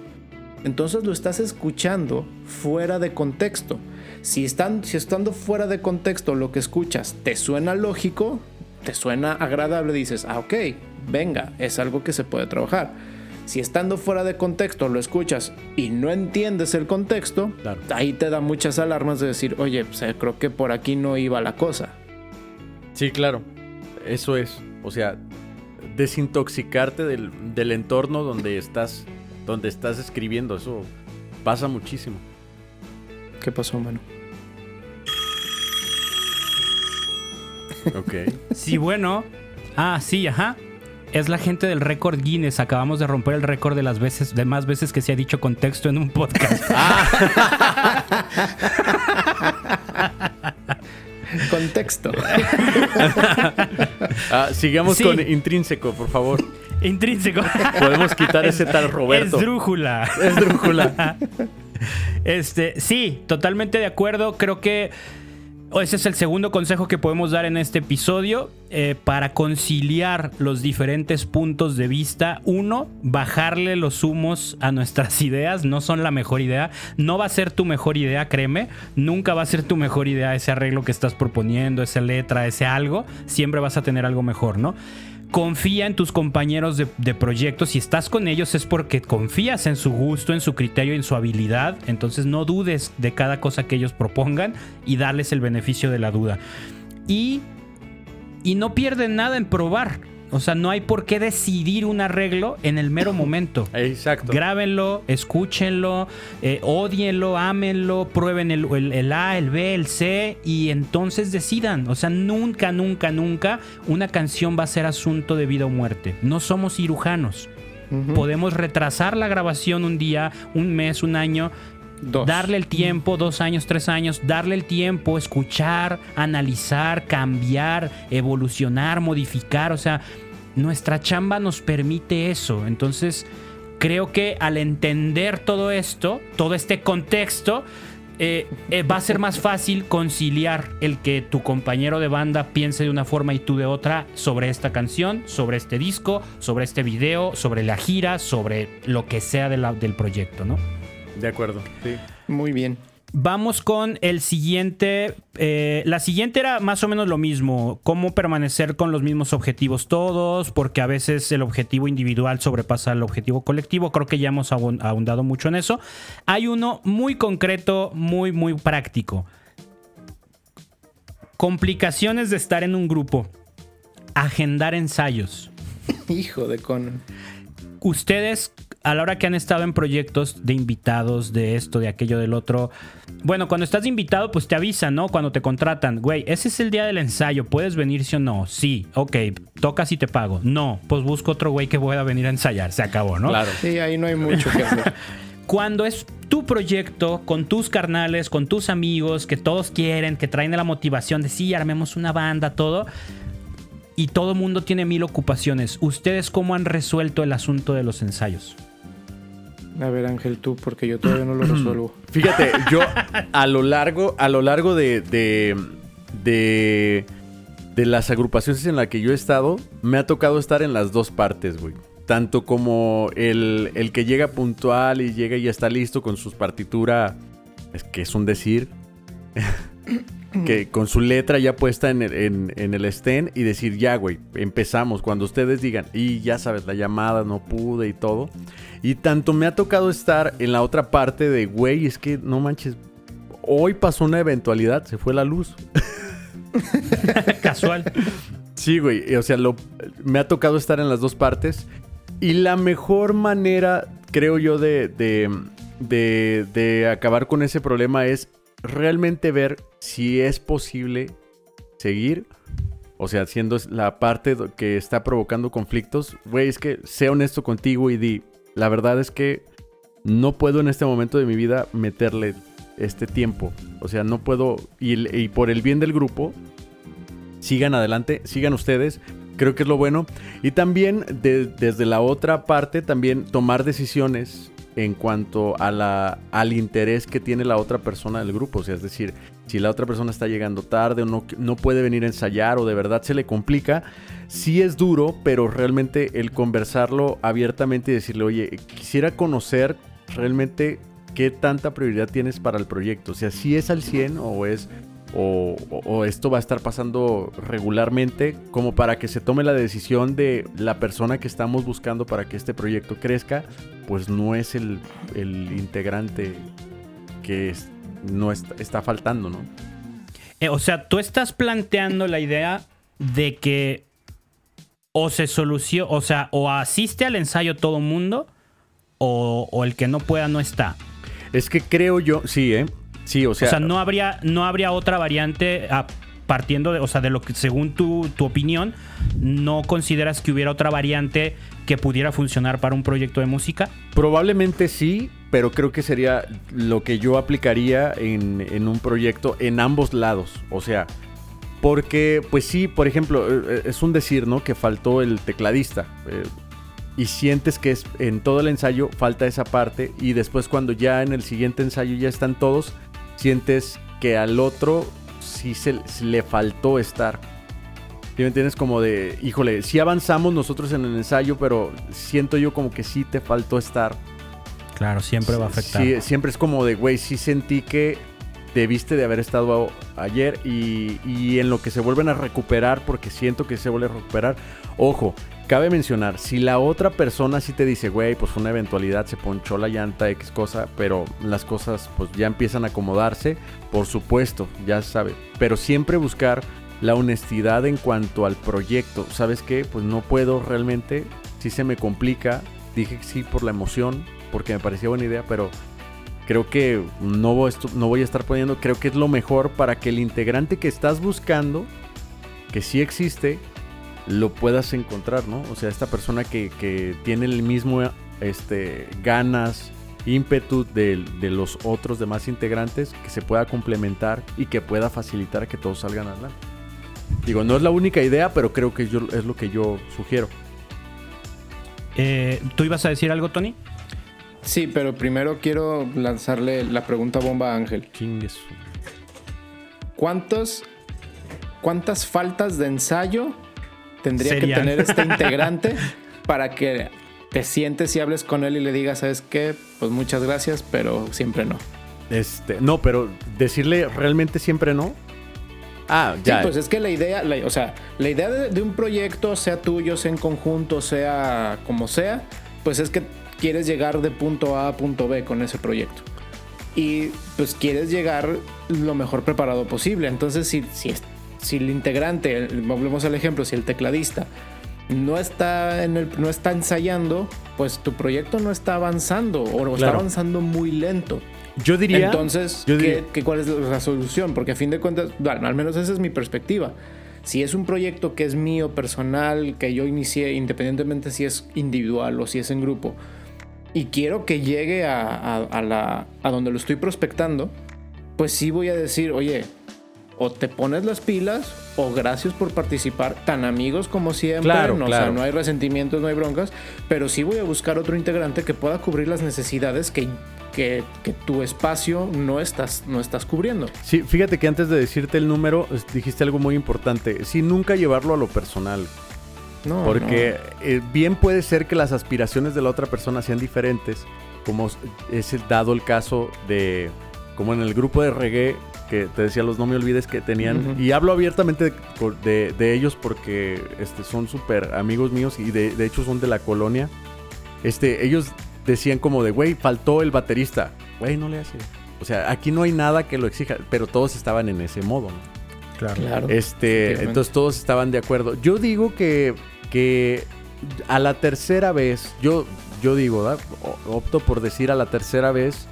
entonces lo estás escuchando fuera de contexto. Si, están, si estando fuera de contexto lo que escuchas te suena lógico, te suena agradable, dices, ah, ok, venga, es algo que se puede trabajar. Si estando fuera de contexto lo escuchas y no entiendes el contexto, ahí te da muchas alarmas de decir, oye, pues, eh, creo que por aquí no iba la cosa. Sí, claro. Eso es. O sea, desintoxicarte del, del entorno donde estás donde estás escribiendo. Eso pasa muchísimo. ¿Qué pasó, mano? Ok. *laughs* Sí, bueno, Ah, sí, ajá. Es la gente del récord Guinness. Acabamos de romper el récord de las veces, de más veces que se ha dicho contexto en un podcast. *laughs* Contexto. *laughs* Ah, sigamos Sí. con intrínseco, por favor. Intrínseco. Podemos quitar ese tal Roberto. Esdrújula. Esdrújula. *laughs* Este, sí, totalmente de acuerdo. Creo que ese es el segundo consejo que podemos dar en este episodio eh, para conciliar los diferentes puntos de vista. Uno, bajarle los humos a nuestras *laughs* ideas. No son la mejor idea. No va a ser tu mejor idea, créeme. Nunca va a ser tu mejor idea ese arreglo que estás proponiendo, esa letra, ese algo. Siempre vas a tener algo mejor, ¿no? Confía en tus compañeros de, de proyecto. Si estás con ellos es porque confías en su gusto, en su criterio, en su habilidad. Entonces no dudes de cada cosa que ellos propongan y darles el beneficio de la duda. Y, y no pierden nada en probar. O sea, no hay por qué decidir un arreglo en el mero momento. *laughs* Exacto. Grábenlo, escúchenlo, eh, odienlo, ámenlo, prueben el, el- el A, el B, el C y entonces decidan. O sea, nunca, nunca, nunca una canción va a ser asunto de vida o muerte. No somos cirujanos. Podemos retrasar la grabación un día, un mes, un año. Darle el tiempo, dos años, tres años, darle el tiempo, escuchar, analizar, cambiar, evolucionar, modificar. O sea, nuestra chamba nos permite eso. Entonces, creo que al entender todo esto, todo este contexto, eh, eh, va a ser más fácil conciliar el que tu compañero de banda piense de una forma y tú de otra sobre esta canción, sobre este disco, sobre este video, sobre la gira, sobre lo que sea del proyecto, ¿no? De acuerdo. Sí. Muy bien. Vamos con el siguiente. eh, la siguiente era más o menos lo mismo. Cómo permanecer con los mismos objetivos todos, porque a veces el objetivo individual sobrepasa el objetivo colectivo. Creo que ya hemos ahon- ahondado mucho en eso. Hay uno muy concreto, muy, muy práctico. Complicaciones de estar en un grupo. Agendar ensayos. *laughs* Hijo de Conan. Ustedes, a la hora que han estado en proyectos de invitados, de esto, de aquello, del otro, bueno, cuando estás de invitado, pues te avisan, ¿no? Cuando te contratan, güey, ese es el día del ensayo, ¿puedes venir sí o no? Sí, ok, tocas y te pago. No, pues busco otro güey que pueda venir a ensayar, se acabó, ¿no? Claro. Sí, ahí no hay mucho que hacer. *laughs* Cuando es tu proyecto, con tus carnales, con tus amigos, que todos quieren, que traen la motivación de sí, armemos una banda, todo. Y todo el mundo tiene mil ocupaciones. ¿Ustedes cómo han resuelto el asunto de los ensayos? A ver, Ángel, tú, porque yo todavía no lo *clears throat* resuelvo. Fíjate, yo a lo largo, a lo largo de, de, de, de las agrupaciones en las que yo he estado, me ha tocado estar en las dos partes, güey. Tanto como el, el que llega puntual y llega y ya está listo con sus partitura, es que es un decir, que con su letra ya puesta en el, en, en el stand y decir, ya, güey, empezamos. Cuando ustedes digan, y ya sabes, la llamada no pude y todo. Y tanto me ha tocado estar en la otra parte de, güey, es que no manches, hoy pasó una eventualidad, se fue la luz. *laughs* Casual. Sí, güey, o sea, lo, me ha tocado estar en las dos partes. Y la mejor manera, creo yo, de, de, de, de acabar con ese problema es realmente ver si es posible seguir. O sea, siendo la parte que está provocando conflictos. Güey, es que sea honesto contigo y di, la verdad es que no puedo en este momento de mi vida meterle este tiempo. O sea, no puedo, y, por el bien del grupo, sigan adelante, sigan ustedes. Creo que es lo bueno. Y también de- desde la otra parte, también tomar decisiones en cuanto a la, al interés que tiene la otra persona del grupo. O sea, es decir, si la otra persona está llegando tarde o no, puede venir a ensayar o de verdad se le complica, sí es duro, pero realmente el conversarlo abiertamente y decirle, oye, quisiera conocer realmente qué tanta prioridad tienes para el proyecto. O sea, si es al 100 o es o esto va a estar pasando regularmente como para que se tome la decisión de la persona que estamos buscando para que este proyecto crezca, pues no es el, el integrante que es- no está, está faltando, ¿no? Eh, o sea, tú estás planteando la idea de que o se soluciona, o sea, o asiste al ensayo todo mundo, o, o el que no pueda no está. Es que creo yo, sí, ¿eh? Sí, o O sea, sea, no habría, no habría otra variante. ah, partiendo de, o sea, de lo que según tu, tu opinión, no consideras que hubiera otra variante que pudiera funcionar para un proyecto de música? Probablemente sí, pero creo que sería lo que yo aplicaría en, en un proyecto en ambos lados. O sea, porque, pues sí, por ejemplo, eh, eh, es un decir, ¿no? Que faltó el tecladista. Eh, y sientes que es, en todo el ensayo falta esa parte. Y después, cuando ya en el siguiente ensayo ya están todos, sientes que al otro sí se, le faltó estar. ¿Sí me entiendes? Como de, híjole, sí avanzamos nosotros en el ensayo, pero siento yo como que sí te faltó estar. Claro, siempre va a afectar. Sí, siempre es como de, güey, sí sentí que debiste de haber estado ayer y, y, en lo que se vuelven a recuperar, porque siento que se vuelve a recuperar. Ojo, cabe mencionar, si la otra persona sí te dice, güey, pues una eventualidad, se ponchó la llanta, X cosa, pero las cosas pues ya empiezan a acomodarse, por supuesto, ya sabe. Pero siempre buscar la honestidad en cuanto al proyecto. ¿Sabes qué? Pues no puedo realmente, si se me complica, dije sí por la emoción, porque me parecía buena idea, pero creo que no voy, no voy a estar poniendo, creo que es lo mejor para que el integrante que estás buscando, que sí existe, lo puedas encontrar, ¿no? O sea, esta persona que, que tiene el mismo este, ganas, ímpetu de, de, los otros demás integrantes, que se pueda complementar y que pueda facilitar que todos salgan adelante. Digo, no es la única idea, pero creo que yo, es lo que yo sugiero. Eh, ¿Tú ibas a decir algo, Tony? Sí, pero primero quiero lanzarle la pregunta bomba a Ángel. Chingues. ¿Cuántos, ¿Cuántas faltas de ensayo tendría que tener este *laughs* integrante para que te sientes y hables con él y le digas, ¿sabes qué? Pues muchas gracias, pero siempre no. Este, no, pero decirle realmente siempre no. Ah, ya. Sí, pues es que la idea, o sea, la idea de, de, un proyecto, sea tuyo, sea en conjunto, sea como sea, pues es que quieres llegar de punto A a punto B con ese proyecto. Y pues quieres llegar lo mejor preparado posible. Entonces, si, si, si el integrante, volvemos al ejemplo, si el tecladista no está, en el, no está ensayando, pues tu proyecto no está avanzando o claro. está avanzando muy lento. Yo diría. Entonces, yo diría, ¿qué, ¿cuál es la solución? Porque a fin de cuentas, bueno, al menos esa es mi perspectiva. Si es un proyecto que es mío, personal, que yo inicié, independientemente si es individual o si es en grupo, y quiero que llegue a, a, a, la, a donde lo estoy prospectando, pues sí voy a decir, oye, o te pones las pilas o gracias por participar, tan amigos como siempre, claro, no, claro. O sea, no hay resentimientos, no hay broncas, pero sí voy a buscar otro integrante que pueda cubrir las necesidades que, que, que, tu espacio no estás, no estás cubriendo. Sí, fíjate que antes de decirte el número, dijiste algo muy importante, sí, nunca llevarlo a lo personal. No, Porque no. Eh, bien puede ser que las aspiraciones de la otra persona sean diferentes, como es dado el caso de, como en el grupo de reggae, que te decía los no me olvides que tenían, uh -huh. y hablo abiertamente de, de, de ellos porque este, son súper amigos míos y de, de, hecho son de la colonia. Este, ellos decían como de, güey, faltó el baterista. Güey, no le hace. O sea, aquí no hay nada que lo exija, pero todos estaban en ese modo, ¿no? Claro. claro este, entonces todos estaban de acuerdo. Yo digo que, que a la tercera vez, yo, yo digo, ¿verdad? opto por decir a la tercera vez,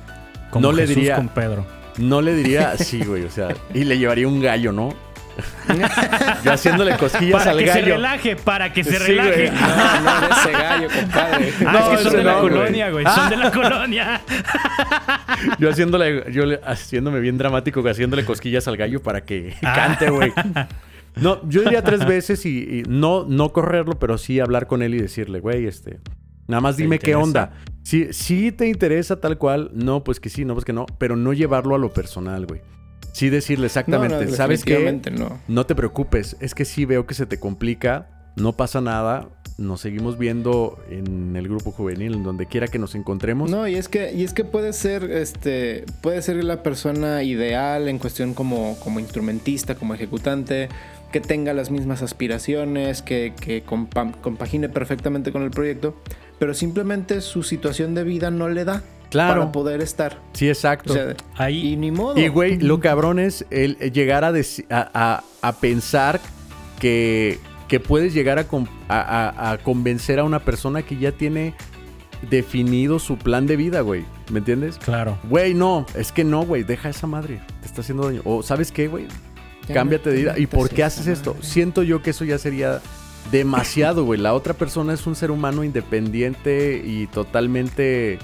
Como no Jesús le diría, con Pedro. No le diría, sí, güey, o sea, y le llevaría un gallo, ¿no? Yo haciéndole cosquillas para al que gallo. se relaje, para que se Sí, relaje. güey. No, no, ese gallo, compadre. Ah, No, es que son de la no, güey. colonia, güey. Son de la colonia. Yo haciéndole, yo haciéndome bien dramático, haciéndole cosquillas al gallo para que Ah. cante, güey. No, yo diría tres veces y, y no, no correrlo, pero sí hablar con él y decirle, güey, este, nada más ¿Te dime qué onda. Si, si te interesa tal cual, no, pues que sí, no, pues que no, pero no llevarlo a lo personal, güey. Sí decirle exactamente, No, no, ¿sabes qué? no. No te preocupes, es que sí veo que se te complica, no pasa nada, nos seguimos viendo en el grupo juvenil, en donde quiera que nos encontremos. No, y es que, y es que puede ser, este, puede ser la persona ideal en cuestión como, como instrumentista, como ejecutante, que tenga las mismas aspiraciones, que, que compa- compagine perfectamente con el proyecto, pero simplemente su situación de vida no le da Claro. para poder estar. Sí, exacto. O sea, Ahí- y ni modo. Y, güey, lo cabrón es el llegar a, deci- a, a- a pensar que, que puedes llegar a- a convencer a una persona que ya tiene definido su plan de vida, güey. ¿Me entiendes? Claro. Güey, no, es que no, güey, deja esa madre. Te está haciendo daño. O, ¿sabes qué, güey? cámbiate de vida. ¿Y por qué haces esto? Siento yo que eso ya sería demasiado, güey. La otra persona es un ser humano independiente y totalmente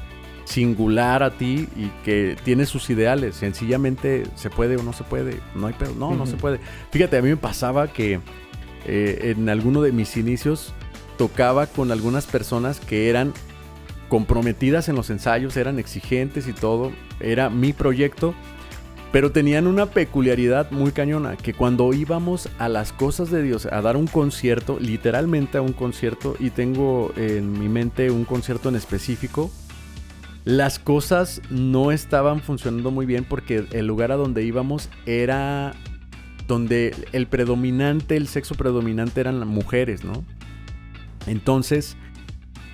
singular a ti y que tiene sus ideales. Sencillamente se puede o no se puede. No hay pedo. No, no se puede. Fíjate, a mí me pasaba que eh, en alguno de mis inicios tocaba con algunas personas que eran comprometidas en los ensayos, eran exigentes y todo. Era mi proyecto pero tenían una peculiaridad muy cañona, que cuando íbamos a las cosas de Dios, a dar un concierto, literalmente a un concierto, y tengo en mi mente un concierto en específico, las cosas no estaban funcionando muy bien porque el lugar a donde íbamos era donde el predominante, el sexo predominante eran las mujeres, ¿no? Entonces,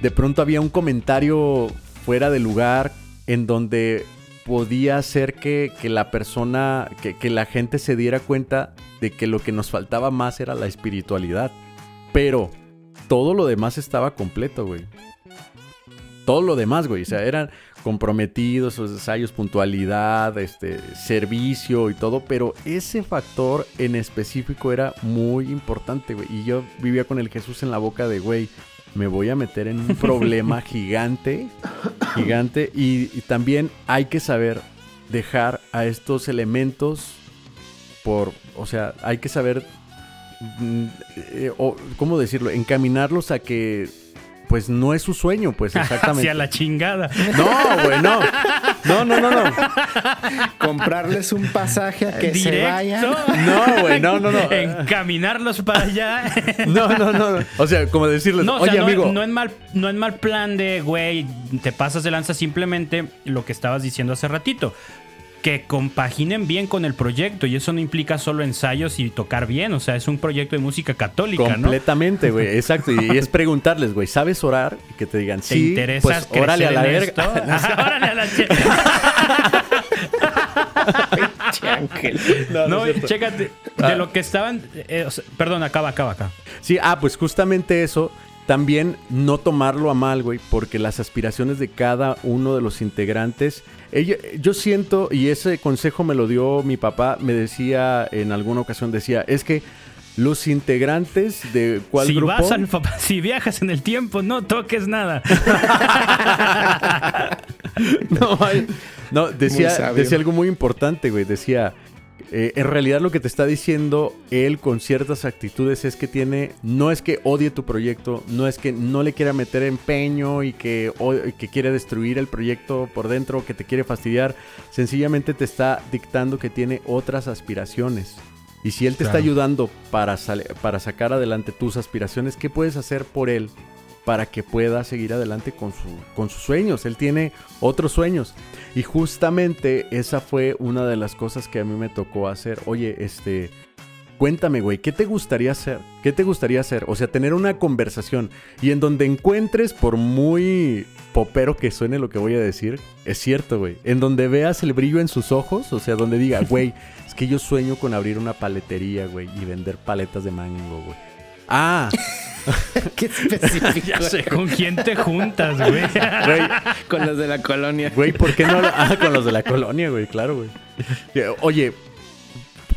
de pronto había un comentario fuera de lugar en donde podía hacer que, la persona, que, la gente se diera cuenta de que lo que nos faltaba más era la espiritualidad. Pero todo lo demás estaba completo, güey. Todo lo demás, güey. O sea, eran comprometidos, los ensayos, puntualidad, este, servicio y todo. Pero ese factor en específico era muy importante, güey. Y yo vivía con el Jesús en la boca de, güey, me voy a meter en un problema *laughs* gigante, gigante. Y, también hay que saber dejar a estos elementos por, o sea, hay que saber, mm, eh, ¿cómo decirlo? Encaminarlos a que pues no es su sueño, pues *laughs* exactamente. Hacia la chingada. No, güey, no. No, no, no, no. Comprarles un pasaje a que se vayan. No, güey, no, no, no. Encaminarlos para allá. *laughs* No, no, no. O sea, como decirles, no, oye, amigo. No en, mal, no en mal plan de, güey, te pasas de lanza simplemente lo que estabas diciendo hace ratito que compaginen bien con el proyecto y eso no implica solo ensayos y tocar bien, o sea, es un proyecto de música católica, Completamente, güey, *laughs* exacto, y es preguntarles, güey, ¿sabes orar? Y que te digan, ¿Te sí, interesa pues *laughs* órale a la verga. órale a la no, no, chécate, de ah. lo que estaban, eh, perdón, acaba, acaba, acá. Sí, ah, pues justamente eso también no tomarlo a mal, güey, porque las aspiraciones de cada uno de los integrantes, yo siento, y ese consejo me lo dio mi papá, me decía en alguna ocasión, decía, es que los integrantes de cuál si Vas al, *laughs* si viajas en el tiempo, no toques nada. *laughs* no, no, decía, decía algo muy importante, güey, decía eh, en realidad lo que te está diciendo él con ciertas actitudes es que tiene, no es que odie tu proyecto, no es que no le quiera meter empeño y que, que quiere destruir el proyecto por dentro, que te quiere fastidiar, sencillamente te está dictando que tiene otras aspiraciones. Y si él te está ayudando para, para sacar adelante tus aspiraciones, ¿qué puedes hacer por él para que pueda seguir adelante con, su, con sus sueños. Él tiene otros sueños. Y justamente esa fue una de las cosas que a mí me tocó hacer. Oye, este, cuéntame, güey, ¿qué te gustaría hacer? ¿Qué te gustaría hacer? O sea, tener una conversación y en donde encuentres, por muy popero que suene lo que voy a decir, es cierto, güey. En donde veas el brillo en sus ojos, o sea, donde diga, *laughs* güey, es que yo sueño con abrir una paletería, güey, y vender paletas de mango, güey. Ah, *laughs* Qué específico. ya sé con quién te juntas, güey. *laughs* Con los de la colonia. Güey, ¿por qué no? Ah, con los de la colonia, güey, claro, güey. Oye,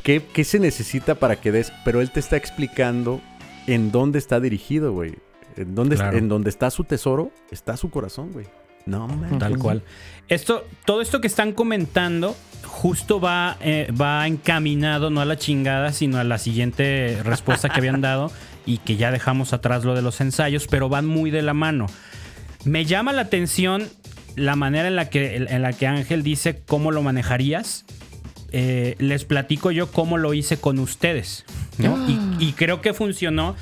¿qué, ¿qué se necesita para que des? Pero él te está explicando en dónde está dirigido, güey. En dónde, en dónde está su tesoro, está su corazón, güey. No, man. Tal cual. Esto, todo esto que están comentando justo va, eh, va encaminado no a la chingada, sino a la siguiente respuesta que habían dado *laughs* y que ya dejamos atrás lo de los ensayos, pero van muy de la mano. Me llama la atención la manera en la que, en la que Ángel dice cómo lo manejarías. Eh, les platico yo cómo lo hice con ustedes. *gasps* Y, creo que funcionó.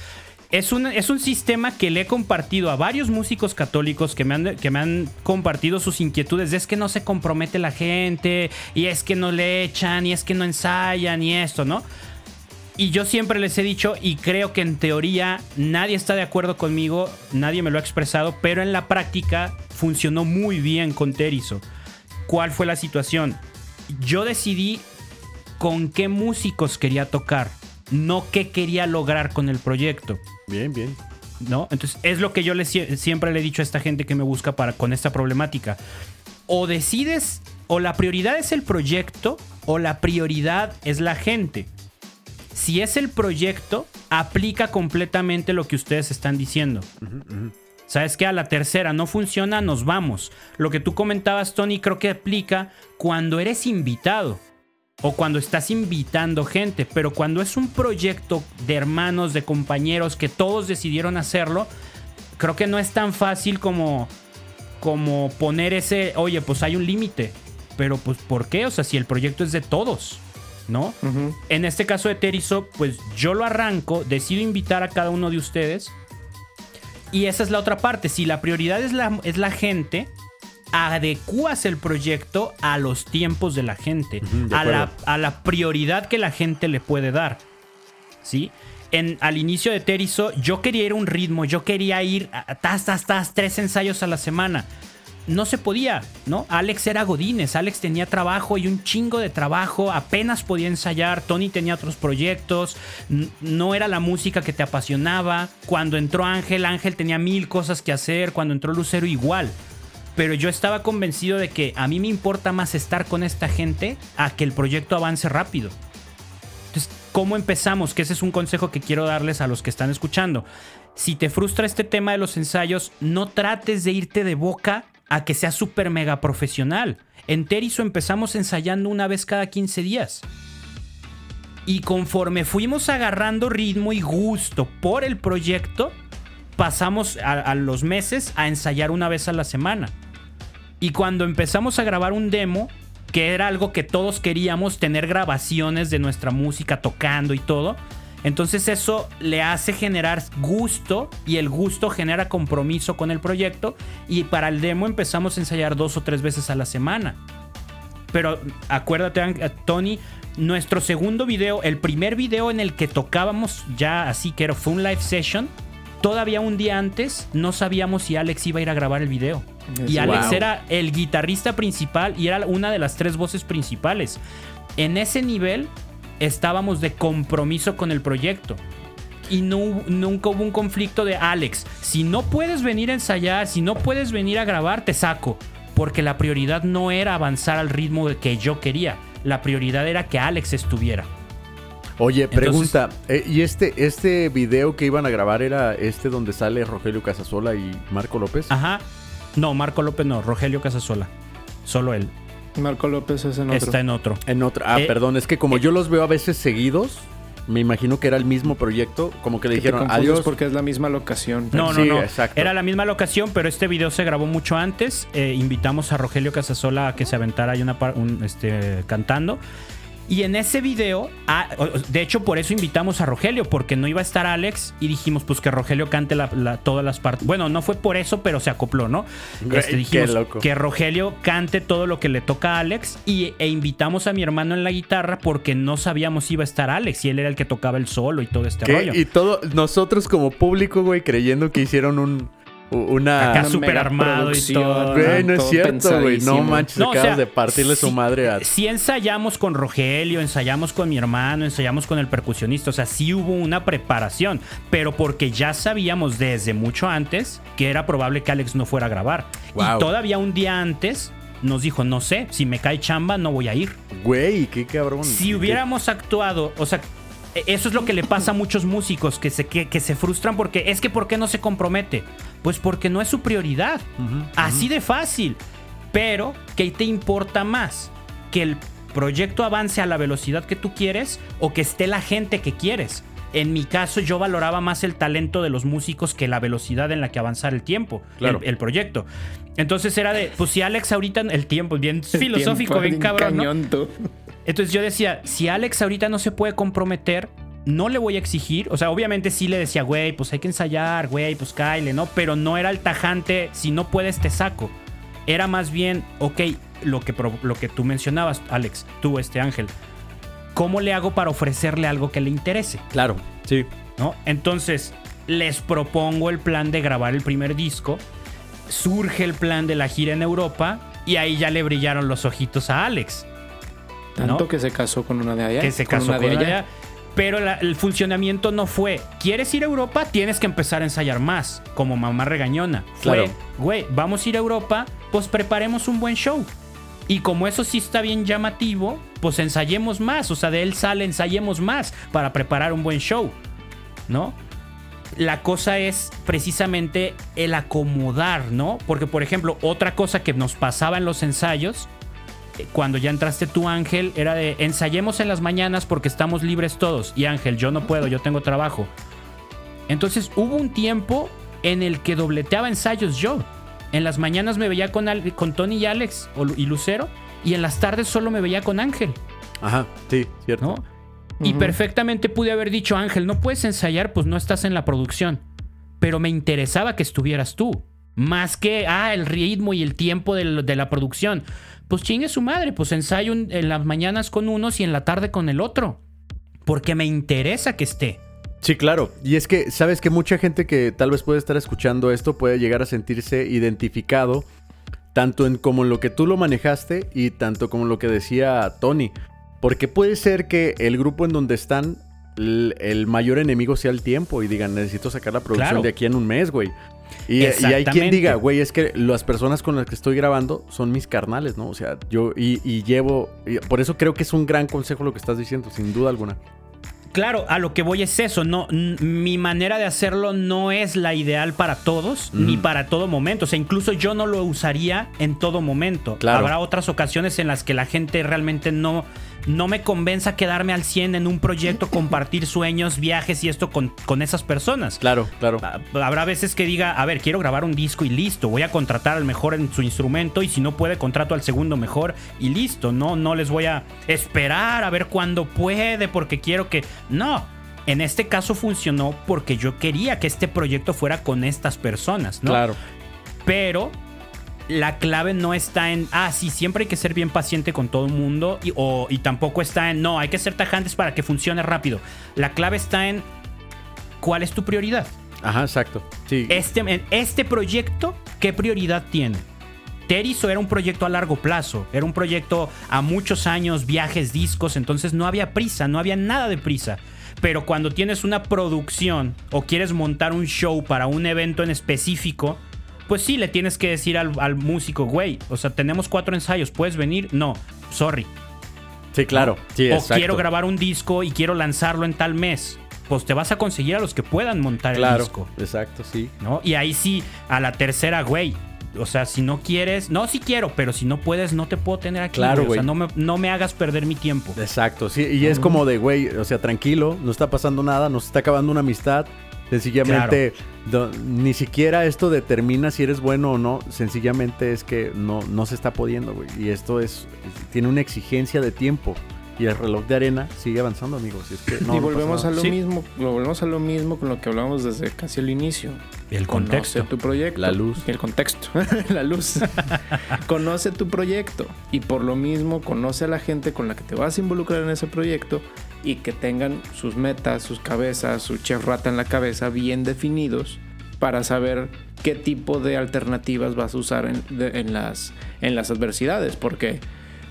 Es un, es un sistema que le he compartido a varios músicos católicos que me, han, que me han compartido sus inquietudes. es que no se compromete la gente, y es que no le echan, y es que no ensayan, y esto, ¿no? Y yo siempre les he dicho, y creo que en teoría nadie está de acuerdo conmigo, nadie me lo ha expresado, pero en la práctica funcionó muy bien con Terizo. ¿Cuál fue la situación? Yo decidí con qué músicos quería tocar, no qué quería lograr con el proyecto. Bien, bien. ¿No? Entonces, es lo que yo le, siempre le he dicho a esta gente que me busca para, con esta problemática. O decides, o la prioridad es el proyecto, o la prioridad es la gente. Si es el proyecto, aplica completamente lo que ustedes están diciendo. ¿Sabes qué? A la tercera no funciona, nos vamos. Lo que tú comentabas, Tony, creo que aplica cuando eres invitado o cuando estás invitando gente, pero cuando es un proyecto de hermanos, de compañeros que todos decidieron hacerlo, creo que no es tan fácil como como poner ese, oye, pues hay un límite, pero pues ¿por qué? O sea, si el proyecto es de todos. ¿No? En este caso de Terizo, pues yo lo arranco, decido invitar a cada uno de ustedes. Y esa es la otra parte. Si la prioridad es la, es la gente, adecuas el proyecto a los tiempos de la gente, a, la, a, la, prioridad que la gente le puede dar. ¿Sí? En, al inicio de Terizo, yo quería ir a un ritmo, yo quería ir a tas, tas, tas, tres ensayos a la semana no se podía, ¿no? Alex era Godínez, Alex tenía trabajo y un chingo de trabajo, apenas podía ensayar, Tony tenía otros proyectos, no era la música que te apasionaba. Cuando entró Ángel, Ángel tenía mil cosas que hacer, cuando entró Lucero igual. Pero yo estaba convencido de que a mí me importa más estar con esta gente a que el proyecto avance rápido. Entonces, ¿cómo empezamos? Que ese es un consejo que quiero darles a los que están escuchando. Si te frustra este tema de los ensayos, no trates de irte de boca a que sea súper mega profesional. En Terizo empezamos ensayando una vez cada 15 días. Y conforme fuimos agarrando ritmo y gusto por el proyecto, pasamos a, los meses a ensayar una vez a la semana. Y cuando empezamos a grabar un demo, que era algo que todos queríamos, tener grabaciones de nuestra música tocando y todo, entonces eso le hace generar gusto y el gusto genera compromiso con el proyecto y para el demo empezamos a ensayar dos o tres veces a la semana. Pero acuérdate, Tony, nuestro segundo video, el primer video en el que tocábamos ya así que era, fue un live session, todavía un día antes no sabíamos si Alex iba a ir a grabar el video. Y Alex era el guitarrista principal y era una de las tres voces principales. En ese nivel estábamos de compromiso con el proyecto. Y no, nunca hubo un conflicto de Alex, si no puedes venir a ensayar, si no puedes venir a grabar, te saco. Porque la prioridad no era avanzar al ritmo que yo quería. La prioridad era que Alex estuviera. Oye, pregunta, eh, ¿y este, este video que iban a grabar era este donde sale Rogelio Casasola y Marco López? Ajá. No, Marco López no, Rogelio Casasola. Solo él. Marco López es en otro. Está en otro. En otro. Ah, eh, perdón, es que como eh, yo los veo a veces seguidos, me imagino que era el mismo proyecto, como que le dijeron adiós porque es la misma locación. No, no, no. Era la misma locación, pero este video se grabó mucho antes. Eh, invitamos a Rogelio Casasola a que se aventara ahí una un, este, cantando. Y en ese video, ah, de hecho por eso invitamos a Rogelio, porque no iba a estar Alex y dijimos pues que Rogelio cante todas las partes. Bueno, no fue por eso, pero se acopló, ¿no? Este, dijimos que Rogelio cante todo lo que le toca a Alex y, e invitamos a mi hermano en la guitarra porque no sabíamos si iba a estar Alex y él era el que tocaba el solo y todo este rollo. Y todo, nosotros como público, güey, creyendo que hicieron un, una acá súper armado y todo. Güey, no, es cierto, güey. No manches, acabas de partirle su madre a. Sí ensayamos con Rogelio, ensayamos con mi hermano, ensayamos con el percusionista. O sea, sí hubo una preparación. Pero porque ya sabíamos desde mucho antes que era probable que Alex no fuera a grabar. Y todavía un día antes nos dijo, no sé, si me cae chamba no voy a ir. Güey, qué cabrón. Si hubiéramos actuado, o sea, e, eso es lo que le pasa a muchos músicos que se, que, se frustran porque es que ¿por qué no se compromete? Pues porque no es su prioridad. Así de fácil. Pero, ¿qué te importa más? ¿Que el proyecto avance a la velocidad que tú quieres o que esté la gente que quieres? En mi caso, yo valoraba más el talento de los músicos que la velocidad en la que avanzara el tiempo, el, proyecto. Entonces era de, pues si Alex ahorita, el tiempo, bien filosófico, bien cabrón, ¿no? Entonces yo decía, si Alex ahorita no se puede comprometer, no le voy a exigir. O sea, obviamente sí le decía, güey, pues hay que ensayar, güey, pues Kyle, ¿no? Pero no era el tajante, si no puedes te saco. Era más bien, ok, lo que, lo que tú mencionabas, Alex, tú, este Ángel. ¿Cómo le hago para ofrecerle algo que le interese? Claro, sí. ¿No? Entonces, les propongo el plan de grabar el primer disco. Surge el plan de la gira en Europa y ahí ya le brillaron los ojitos a Alex. Tanto que se casó con una de allá. Que se casó con, una de allá. Pero el funcionamiento no fue, ¿quieres ir a Europa? Tienes que empezar a ensayar más, como mamá regañona. Fue, güey, vamos a ir a Europa, pues preparemos un buen show. Y como eso sí está bien llamativo, pues ensayemos más. O sea, de él sale, ensayemos más para preparar un buen show. ¿No? La cosa es precisamente el acomodar, ¿no? Porque, por ejemplo, otra cosa que nos pasaba en los ensayos, cuando ya entraste tú, Ángel, era de ensayemos en las mañanas porque estamos libres todos. Y Ángel, yo no puedo, yo tengo trabajo. Entonces hubo un tiempo en el que dobleteaba ensayos yo. En las mañanas me veía con, con Tony y Alex y Lucero. Y en las tardes solo me veía con Ángel. Ajá, sí, cierto. Y perfectamente pude haber dicho, Ángel, no puedes ensayar, pues no estás en la producción. Pero me interesaba que estuvieras tú. Más que, ah, el ritmo y el tiempo de, la producción. Pues chingue su madre, pues ensayo en las mañanas con unos y en la tarde con el otro. Porque me interesa que esté. Sí, claro. Y es que, sabes que mucha gente que tal vez puede estar escuchando esto puede llegar a sentirse identificado, tanto en como lo que tú lo manejaste y tanto como lo que decía Tony. Porque puede ser que el grupo en donde están, el, mayor enemigo sea el tiempo y digan, necesito sacar la producción de aquí en un mes, güey. Y, hay quien diga, güey, es que las personas con las que estoy grabando son mis carnales, ¿no? O sea, yo y, llevo, por eso creo que es un gran consejo lo que estás diciendo, sin duda alguna. Claro, a lo que voy es eso, no mi manera de hacerlo no es la ideal para todos ni para todo momento, o sea, incluso yo no lo usaría en todo momento. Habrá otras ocasiones en las que la gente realmente no no me convenza quedarme al 100 en un proyecto, *laughs* compartir sueños, viajes y esto con, con esas personas. Claro, claro. Ah, habrá veces que diga, a ver, quiero grabar un disco y listo, voy a contratar al mejor en su instrumento y si no puede, contrato al segundo mejor y listo, no, no les voy a esperar a ver cuándo puede porque quiero que... No, en este caso funcionó porque yo quería que este proyecto fuera con estas personas, ¿no? Claro. Pero la clave no está en, ah, sí, siempre hay que ser bien paciente con todo el mundo y, o, y tampoco está en, no, hay que ser tajantes para que funcione rápido. La clave está en cuál es tu prioridad. Ajá, exacto. Sí. Este, este proyecto, ¿qué prioridad tiene? Terizo era un proyecto a largo plazo, era un proyecto a muchos años, viajes, discos, entonces no había prisa, no había nada de prisa. Pero cuando tienes una producción o quieres montar un show para un evento en específico, pues sí, le tienes que decir al, músico, güey, o sea, tenemos cuatro ensayos, ¿puedes venir? No, sorry. Sí, claro. Sí, o quiero grabar un disco y quiero lanzarlo en tal mes. Pues te vas a conseguir a los que puedan montar el disco. Exacto, sí. ¿No? Y ahí sí, a la tercera, güey. O sea, si no quieres, no, si quiero, pero si no puedes, no te puedo tener aquí. Claro, güey. O sea, no me, no me hagas perder mi tiempo. Exacto, sí. Y es como de, güey, o sea, tranquilo, no está pasando nada, no se está acabando una amistad Sencillamente, ni siquiera esto determina si eres bueno o no. Sencillamente es que no, no se está pudiendo, güey. Y esto es, tiene una exigencia de tiempo. Y el reloj de arena sigue avanzando, amigos. Y, volvemos a lo mismo, lo volvemos a lo mismo con lo que hablamos desde casi el inicio. El contexto. Conoce tu proyecto. La luz. El contexto. *laughs* la luz. *laughs* conoce tu proyecto. Y por lo mismo, conoce a la gente con la que te vas a involucrar en ese proyecto y que tengan sus metas, sus cabezas, su chef rata en la cabeza bien definidos para saber qué tipo de alternativas vas a usar en, las, en las adversidades. Porque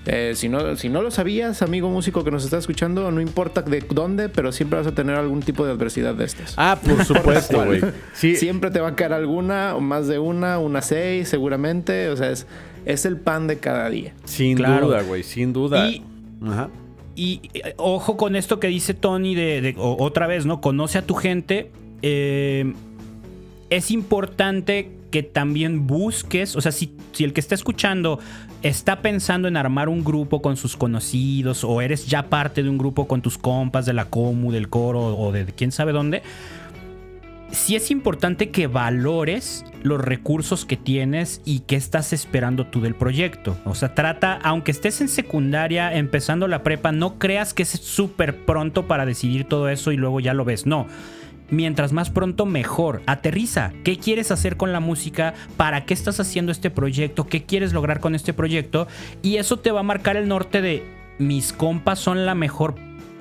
eh, si, no, si no lo sabías, amigo músico que nos está escuchando, no importa de dónde, pero siempre vas a tener algún tipo de adversidad de estas. Ah, por *laughs* supuesto, güey. Siempre te va a caer alguna, o más de una, una seis, seguramente. O sea, es, es el pan de cada día. Sin duda, güey, sin duda. Y, Ajá. Y eh, ojo con esto que dice Tony de, otra vez, ¿no? Conoce a tu gente. Eh, es importante que también busques, o sea, si, si, el que está escuchando está pensando en armar un grupo con sus conocidos o eres ya parte de un grupo con tus compas de la comu, del coro o de quién sabe dónde, sí es importante que valores los recursos que tienes y qué estás esperando tú del proyecto. O sea, trata, aunque estés en secundaria, empezando la prepa, no creas que es súper pronto para decidir todo eso y luego ya lo ves. No. Mientras más pronto, mejor. Aterriza. ¿Qué quieres hacer con la música? ¿Para qué estás haciendo este proyecto? ¿Qué quieres lograr con este proyecto? Y eso te va a marcar el norte de mis compas son la mejor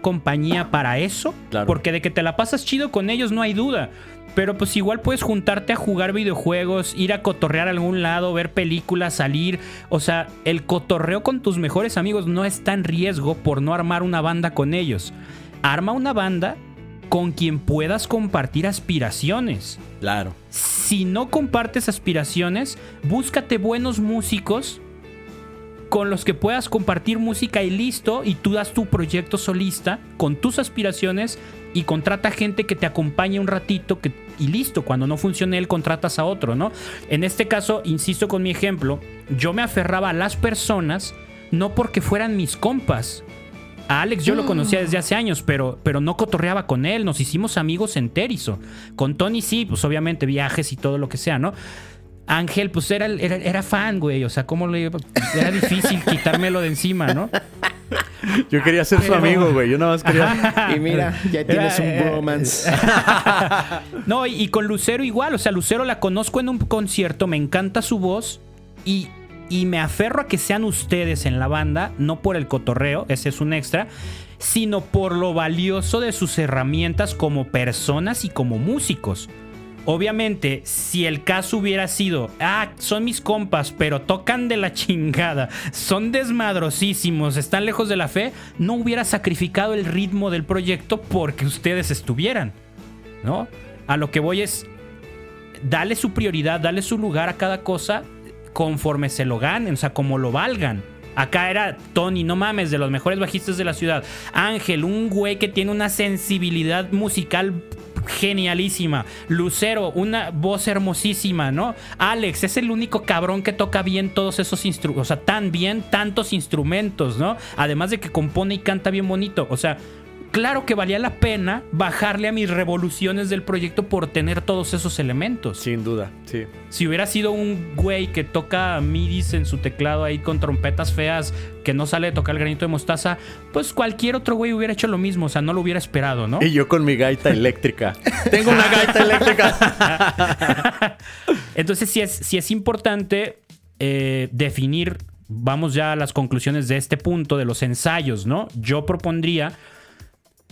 compañía para eso. Porque de que te la pasas chido con ellos no hay duda. Pero pues igual puedes juntarte a jugar videojuegos, ir a cotorrear a algún lado, ver películas, salir. O sea, el cotorreo con tus mejores amigos no está en riesgo por no armar una banda con ellos. Arma una banda con quien puedas compartir aspiraciones. Claro. Si no compartes aspiraciones, búscate buenos músicos con los que puedas compartir música y listo, y tú das tu proyecto solista con tus aspiraciones y contrata gente que te acompañe un ratito que, y listo, cuando no funcione él contratas a otro, ¿no? En este caso, insisto con mi ejemplo, yo me aferraba a las personas no porque fueran mis compas. A Alex yo lo mm. conocía desde hace años, pero, pero no cotorreaba con él, nos hicimos amigos en Terizo. Con Tony sí, pues obviamente viajes y todo lo que sea, ¿no? Ángel, pues era, era, fan, güey. O sea, ¿cómo le Era difícil *laughs* quitármelo de encima, ¿no? Yo quería ser su amigo, güey. Yo nada más quería. Y mira, ya tienes un eh, bromance. *laughs* no, y, con Lucero igual. O sea, Lucero la conozco en un concierto, me encanta su voz. Y, y me aferro a que sean ustedes en la banda, no por el cotorreo, ese es un extra, sino por lo valioso de sus herramientas como personas y como músicos. Obviamente, si el caso hubiera sido, ah, son mis compas, pero tocan de la *laughs* chingada, son desmadrosísimos, están lejos de la fe, no hubiera sacrificado el ritmo del proyecto porque ustedes estuvieran, ¿no? A lo que voy es, dale su prioridad, dale su lugar a cada cosa conforme se lo ganen, o sea, como lo valgan. Acá era Tony, no mames, de los mejores bajistas de la ciudad. Ángel, un güey que tiene una sensibilidad musical genialísima. Lucero, una voz hermosísima, ¿no? Alex es el único cabrón que toca bien todos esos instrumentos, o sea, tan bien tantos instrumentos, ¿no? Además de que compone y canta bien bonito, o sea, claro que valía la pena bajarle a mis revoluciones del proyecto por tener todos esos elementos. Sin duda, sí. Si hubiera sido un güey que toca midis en su teclado ahí con trompetas feas, que no sale de tocar el granito de mostaza, pues cualquier otro güey hubiera hecho lo mismo, o sea, no lo hubiera esperado, ¿no? Y yo con mi gaita eléctrica. *laughs* Tengo una gaita eléctrica. *laughs* Entonces sí es, es importante eh, definir, vamos ya a las conclusiones de este punto, de los ensayos, ¿no? Yo propondría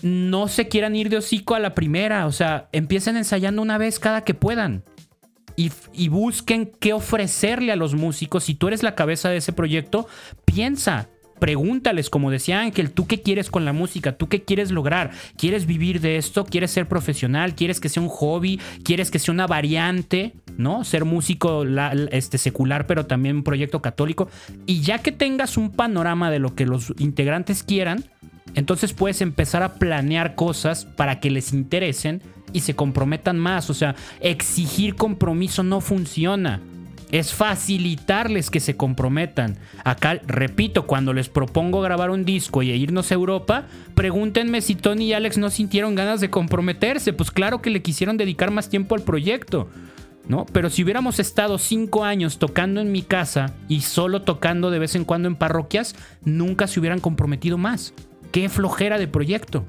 no se quieran ir de hocico a la primera. O sea, empiecen ensayando una vez cada que puedan. Y, busquen qué ofrecerle a los músicos. Si tú eres la cabeza de ese proyecto, piensa, pregúntales, como decía Ángel, ¿tú qué quieres con la música? ¿Tú qué quieres lograr? ¿Quieres vivir de esto? ¿Quieres ser profesional? ¿Quieres que sea un hobby? ¿Quieres que sea una variante? ¿No? Ser músico este, secular, pero también un proyecto católico. Y ya que tengas un panorama de lo que los integrantes quieran, entonces puedes empezar a planear cosas para que les interesen y se comprometan más. O sea, exigir compromiso no funciona. Es facilitarles que se comprometan. Acá, repito, cuando les propongo grabar un disco y irnos a Europa, pregúntenme si Tony y Alex no sintieron ganas de comprometerse. Pues claro que le quisieron dedicar más tiempo al proyecto. ¿no? Pero si hubiéramos estado cinco años tocando en mi casa y solo tocando de vez en cuando en parroquias, nunca se hubieran comprometido más qué flojera de proyecto.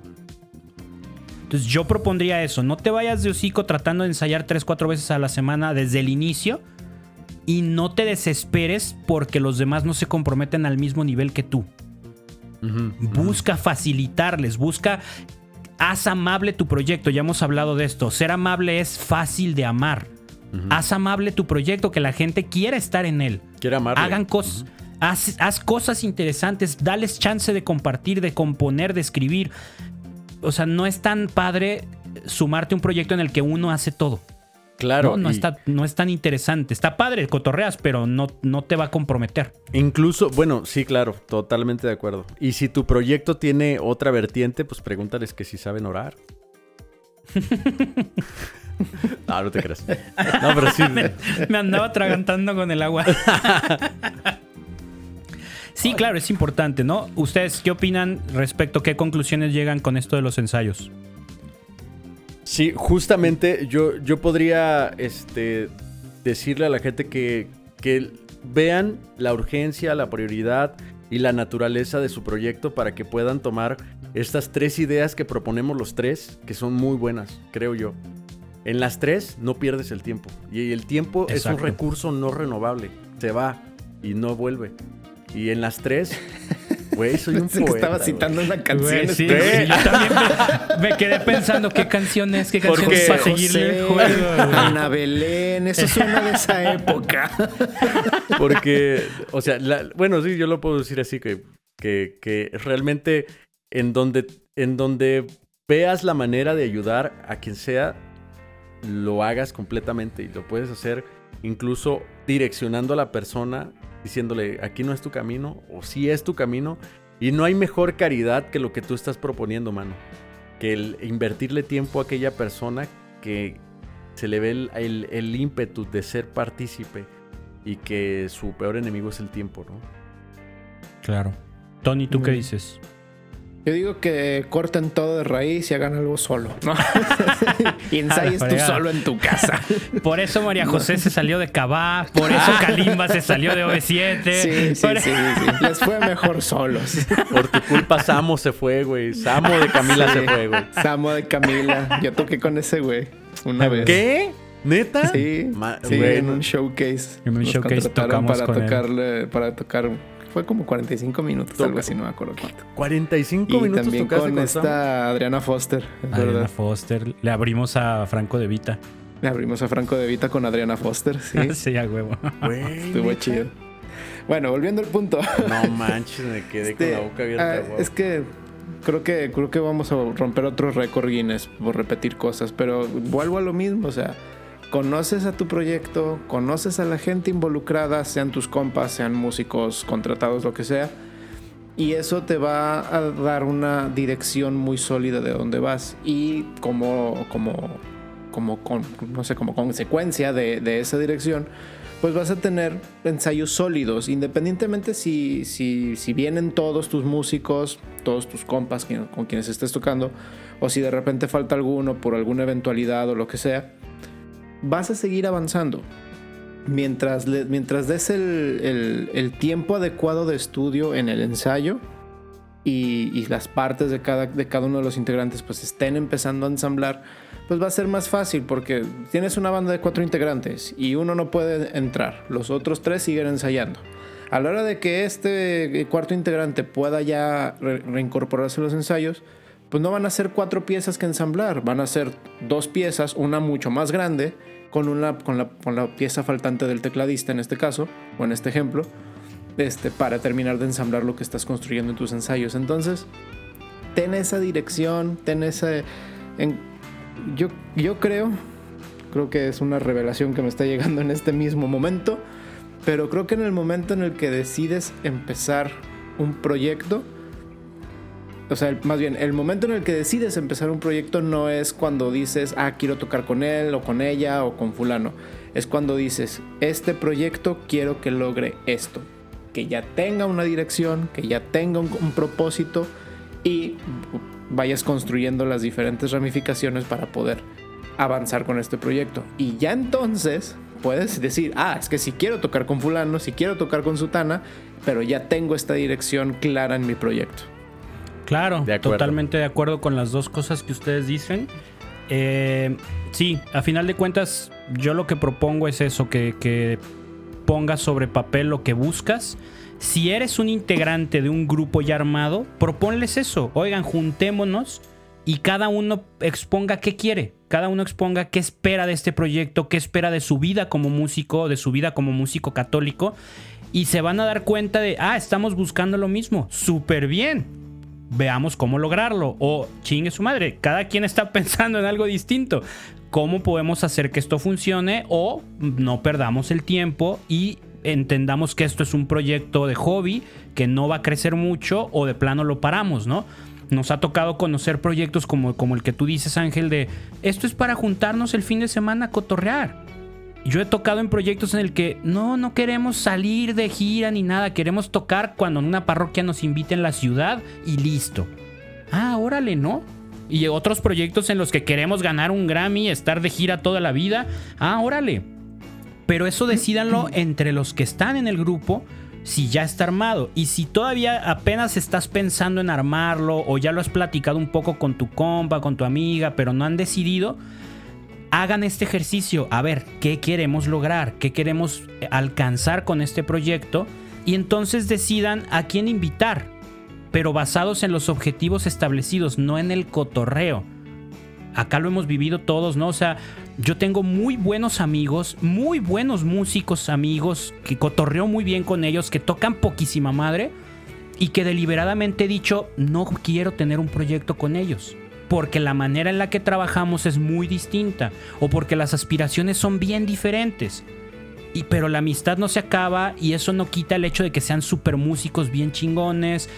Entonces yo propondría eso, no te vayas de hocico tratando de ensayar 3, 4 veces a la semana desde el inicio y no te desesperes porque los demás no se comprometen al mismo nivel que tú. Busca facilitarles, busca, haz amable tu proyecto, ya hemos hablado de esto, ser amable es fácil de amar. Haz amable tu proyecto, que la gente quiera estar en él. Quiere amarle. Hagan cosas. Haz, cosas interesantes, dales chance de compartir, de componer, de escribir. O sea, no es tan padre sumarte a un proyecto en el que uno hace todo. Claro. No, está, no es tan interesante. Está padre, cotorreas, pero no, no te va a comprometer. Incluso, bueno, sí, claro, totalmente de acuerdo. Y si tu proyecto tiene otra vertiente, pues pregúntales que si saben orar. *laughs* no, no te creas. *laughs* No, pero sí. me, me andaba atragantando con el agua. *laughs* Sí, claro, es importante, ¿no? ¿Ustedes qué opinan respecto a qué conclusiones llegan con esto de los ensayos? Sí, justamente yo, yo podría este, decirle a la gente que, que vean la urgencia, la prioridad y la naturaleza de su proyecto para que puedan tomar estas tres ideas que proponemos los tres, que son muy buenas, creo yo. En las tres no pierdes el tiempo. Y el tiempo es un recurso no renovable. Se va y no vuelve. Y en las tres, güey, soy un *laughs* poeta. Estaba citando una canción. sí, yo también *laughs* me, quedé pensando qué canción es, qué canción es para seguirle el juego. Ana Belén, eso es una de esa época. *laughs* Porque, o sea, bueno, sí, yo lo puedo decir así, que, que, que realmente en donde, en donde veas la manera de ayudar a quien sea, lo hagas completamente y lo puedes hacer incluso direccionando a la persona diciéndole, aquí no es tu camino, o sí es tu camino, y no hay mejor caridad que lo que tú estás proponiendo, mano. Que el invertirle tiempo a aquella persona que se le ve el, el ímpetu de ser partícipe y que su peor enemigo es el tiempo, ¿no? Claro. Tony, ¿tú qué dices? Yo digo que corten todo de raíz y hagan algo solo, ¿no? *laughs* y ensayes tú solo en tu casa. *laughs* Por eso María José se salió de Cabá, por eso Kalimba se salió de OV7. Sí, sí, sí, sí, Les fue mejor solos. Por tu culpa Samo se fue, güey. Samo de Camila se fue, güey. Samo de Camila. Yo toqué con ese güey una vez. ¿Qué? ¿Neta? Sí, sí en un showcase. En un showcase tocamos para tocarle, para tocar fue como 45 minutos, algo así, no me acuerdo cuánto. 45 y minutos también con, esta Adriana Foster. Adriana Foster. Le abrimos a Franco de Vita. Le abrimos a Franco de Vita con Adriana Foster, sí. *laughs* sí, a huevo. *laughs* Estuvo chido. Bueno, volviendo al punto. No manches, me quedé con la boca abierta. Ah, es que creo que creo que vamos a romper otro récord Guinness por repetir cosas, pero vuelvo a lo mismo, o sea, conoces a tu proyecto, conoces a la gente involucrada, sean tus compas, sean músicos contratados, lo que sea, y eso te va a dar una dirección muy sólida de dónde vas. Y como como como no sé como consecuencia de, de, esa dirección pues vas a tener ensayos sólidos independientemente si, si, si vienen todos tus músicos todos tus compas con quienes estés tocando o si de repente falta alguno por alguna eventualidad o lo que sea vas a seguir avanzando. Mientras, mientras des el, tiempo adecuado de estudio en el ensayo y, las partes de cada, de cada uno de los integrantes pues estén empezando a ensamblar, pues va a ser más fácil porque tienes una banda de cuatro integrantes y uno no puede entrar, los otros tres siguen ensayando. A la hora de que este cuarto integrante pueda ya reincorporarse a los ensayos, pues no van a ser cuatro piezas que ensamblar, van a ser dos piezas, una mucho más grande con, una, con, la, con la pieza faltante del tecladista en este caso, o en este ejemplo, este, para terminar de ensamblar lo que estás construyendo en tus ensayos. Entonces, ten esa dirección, ten ese... En, yo, yo creo, creo que es una revelación que me está llegando en este mismo momento, pero creo que en el momento en el que decides empezar un proyecto, o sea, más bien, el momento en el que decides empezar un proyecto no es cuando dices, ah, quiero tocar con él o con ella o con fulano. Es cuando dices, este proyecto quiero que logre esto. Que ya tenga una dirección, que ya tenga un, propósito y vayas construyendo las diferentes ramificaciones para poder avanzar con este proyecto. Y ya entonces puedes decir, ah, es que si quiero tocar con fulano, si quiero tocar con sutana, pero ya tengo esta dirección clara en mi proyecto. Claro, totalmente de acuerdo con las dos cosas que ustedes dicen. Eh, sí, a final de cuentas, yo lo que propongo es eso, que, que pongas sobre papel lo que buscas. Si eres un integrante de un grupo ya armado, proponles eso. Oigan, juntémonos y cada uno exponga qué quiere. Cada uno exponga qué espera de este proyecto, qué espera de su vida como músico, de su vida como músico católico. Y se van a dar cuenta de, ah, estamos buscando lo mismo. Súper bien veamos cómo lograrlo. O chingue su madre, cada quien está *laughs* pensando en algo distinto. ¿Cómo podemos hacer que esto funcione? O no perdamos el tiempo y entendamos que esto es un proyecto de hobby que no va a crecer mucho o de plano lo paramos, ¿no? Nos ha tocado conocer proyectos como, como el que tú dices, Ángel, de esto es para juntarnos el fin de semana a cotorrear. Yo he tocado en proyectos en el que no, no queremos salir de gira ni nada, queremos tocar cuando en una parroquia nos invite en la ciudad y listo. Ah, órale, ¿no? Y otros proyectos en los que queremos ganar un Grammy, estar de gira toda la vida. Ah, órale. Pero eso decídanlo *clears throat* entre los que están en el grupo si ya está armado. Y si todavía apenas estás pensando en armarlo o ya lo has platicado un poco con tu compa, con tu amiga, pero no han decidido, hagan este ejercicio, a ver qué queremos lograr, qué queremos alcanzar con este proyecto y entonces decidan a quién invitar, pero basados en los objetivos establecidos, no en el cotorreo. Acá lo hemos vivido todos, ¿no? O sea, yo tengo muy buenos amigos, muy buenos músicos amigos, que cotorreo muy bien con ellos, que tocan poquísima madre y que deliberadamente he dicho, no quiero tener un proyecto con ellos porque la manera en la que trabajamos es muy distinta o porque las aspiraciones son bien diferentes. y, pero la amistad no se acaba y eso no quita el hecho de que sean super músicos bien chingones,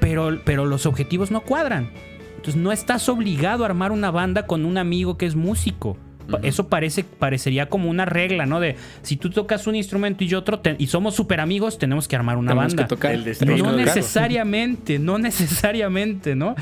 pero, pero los objetivos no cuadran. Entonces no estás obligado a armar una banda con un amigo que es músico. Eso parece, parecería como una regla, ¿no? De si tú tocas un instrumento y yo otro, y somos súper amigos, tenemos que armar una banda. no necesariamente, no necesariamente, ¿no?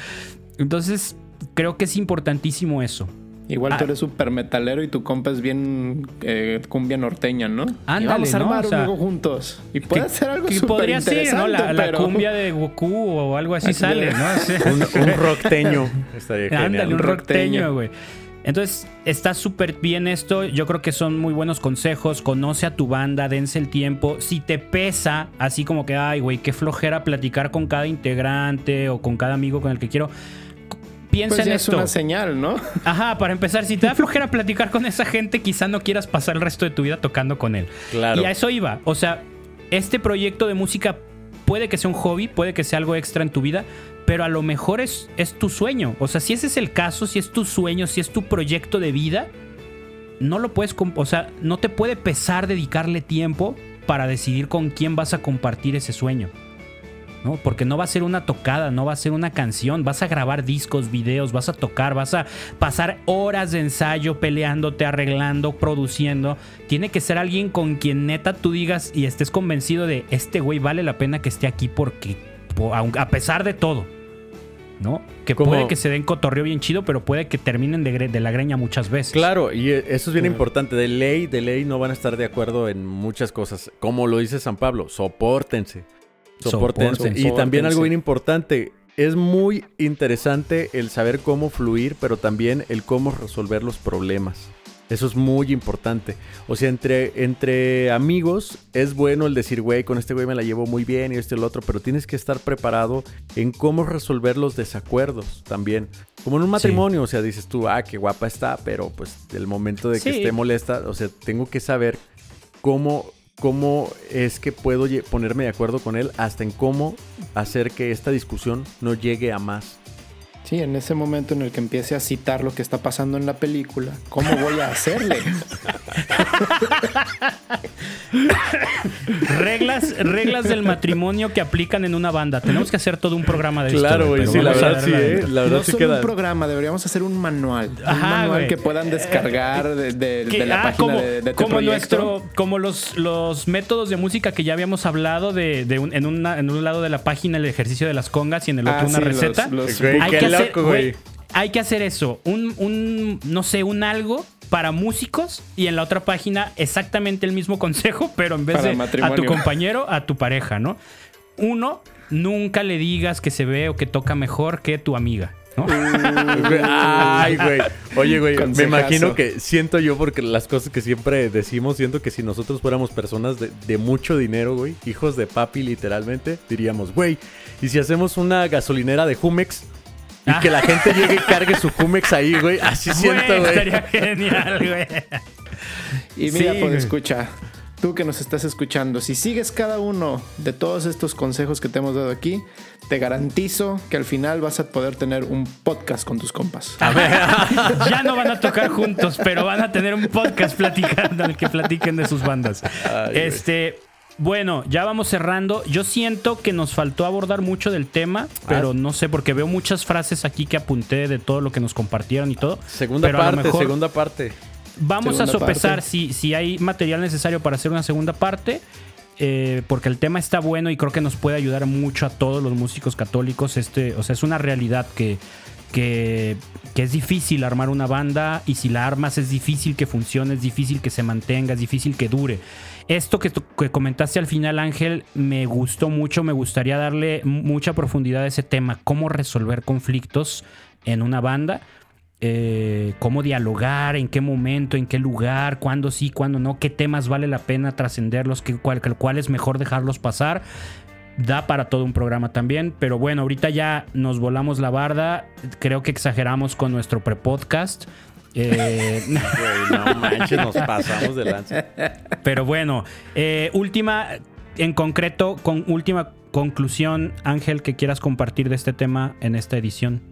Entonces, creo que es importantísimo eso. Igual tú ah. eres súper metalero y tu compa es bien eh, cumbia norteña, ¿no? Ándale, vamos a armar algo juntos. Y puede ser algo súper podría ser, ¿no? La, cumbia de *laughs* Goku o algo así sale, ¿no? *laughs* un, un rockteño. Ándale, un rockteño, güey. Entonces, está súper bien esto. Yo creo que son muy buenos consejos. Conoce a tu banda, dense el tiempo. Si te pesa, así como que, ay, güey, qué flojera platicar con cada integrante o con cada amigo con el que quiero. Piensa pues en esto. Es una señal, ¿no? Ajá, para empezar, si te da flojera platicar con esa gente, quizá no quieras pasar el resto de tu vida tocando con él. Claro. Y a eso iba. O sea, este proyecto de música puede que sea un hobby, puede que sea algo extra en tu vida, pero a lo mejor es, es tu sueño. O sea, si ese es el caso, si es tu sueño, si es tu proyecto de vida, no lo puedes, o sea, no te puede pesar dedicarle tiempo para decidir con quién vas a compartir ese sueño. ¿No? Porque no va a ser una tocada, no va a ser una canción, vas a grabar discos, videos, vas a tocar, vas a pasar horas de ensayo peleándote, arreglando, produciendo. Tiene que ser alguien con quien neta tú digas y estés convencido de este güey vale la pena que esté aquí porque a pesar de todo. ¿no? Que puede que se den cotorreo bien chido, pero puede que terminen de, la greña muchas veces. Claro, y e, eso es bien importante. De ley, de ley no van a estar de acuerdo en muchas cosas. Como lo dice San Pablo, soportense. Soportense. Y también algo bien importante. Es muy interesante el saber cómo fluir, pero también el cómo resolver los problemas. Eso es muy importante. O sea, entre, entre amigos es bueno el decir, güey, con este güey me la llevo muy bien y este y el otro, pero tienes que estar preparado en cómo resolver los desacuerdos también. Como en un matrimonio, o sea, dices tú, ah, qué guapa está, pero pues el momento de que esté molesta, o sea, tengo que saber cómo, cómo es que puedo ponerme de acuerdo con él, hasta en cómo hacer que esta discusión no llegue a más. Sí, en ese momento en el que empiece a citar lo que está pasando en la película, ¿cómo voy a hacerle? *laughs* reglas, reglas del matrimonio que aplican en una banda. Tenemos que hacer todo un programa de Claro, güey, sí, la verdad sí, eh, la verdad no sí un programa, deberíamos hacer un manual. un manual que puedan descargar de, la ah, página como, de, de como nuestro, como los, los métodos de música que ya habíamos hablado de, en, en un lado de la página el ejercicio de las congas y en el otro ah, una receta. Hay que hay que hacer eso. Un, no sé, un algo para músicos y en la otra página exactamente el mismo *laughs* consejo, pero en vez de a tu compañero, a tu pareja, ¿no? Uno, nunca le digas que se ve o que toca mejor que tu amiga. ¿no? *laughs* Ay, güey. Oye, güey, me imagino que siento yo, porque las cosas que siempre decimos, siento que si nosotros fuéramos personas de, de mucho dinero, güey, hijos de papi literalmente, diríamos, güey, y si hacemos una gasolinera de Jumex, y que la gente llegue y cargue su Jumex ahí, güey. Así siento, güey. Sería genial, güey. Y mira, pues escucha, tú que nos estás escuchando, si sigues cada uno de todos estos consejos que te hemos dado aquí, te garantizo que al final vas a poder tener un podcast con tus compas. A ver, *laughs* ya no van a tocar juntos, pero van a tener un podcast platicando al que platiquen de sus bandas. este, bueno, ya vamos cerrando. Yo siento que nos faltó abordar mucho del tema, pero ah. no sé, porque veo muchas frases aquí que apunté de todo lo que nos compartieron y todo. Segunda parte, segunda parte. Vamos a sopesar si, si hay material necesario para hacer una segunda parte. Eh, porque el tema está bueno y creo que nos puede ayudar mucho a todos los músicos católicos. Este, o sea, es una realidad que, que, que, es difícil armar una banda y si la armas es difícil que funcione, es difícil que se mantenga, es difícil que dure. Esto que, comentaste al final, Ángel, me gustó mucho, me gustaría darle mucha profundidad a ese tema, cómo resolver conflictos en una banda. Eh, cómo dialogar, en qué momento, en qué lugar, cuándo sí, cuándo no, qué temas vale la pena trascenderlos, cuál, cuál es mejor dejarlos pasar. Da para todo un programa también, pero bueno, ahorita ya nos volamos la barda, creo que exageramos con nuestro pre-podcast. Eh, *laughs* no manches, nos pasamos de lanza. Pero bueno, eh, última, en concreto, con última conclusión, Ángel, que quieras compartir de este tema en esta edición.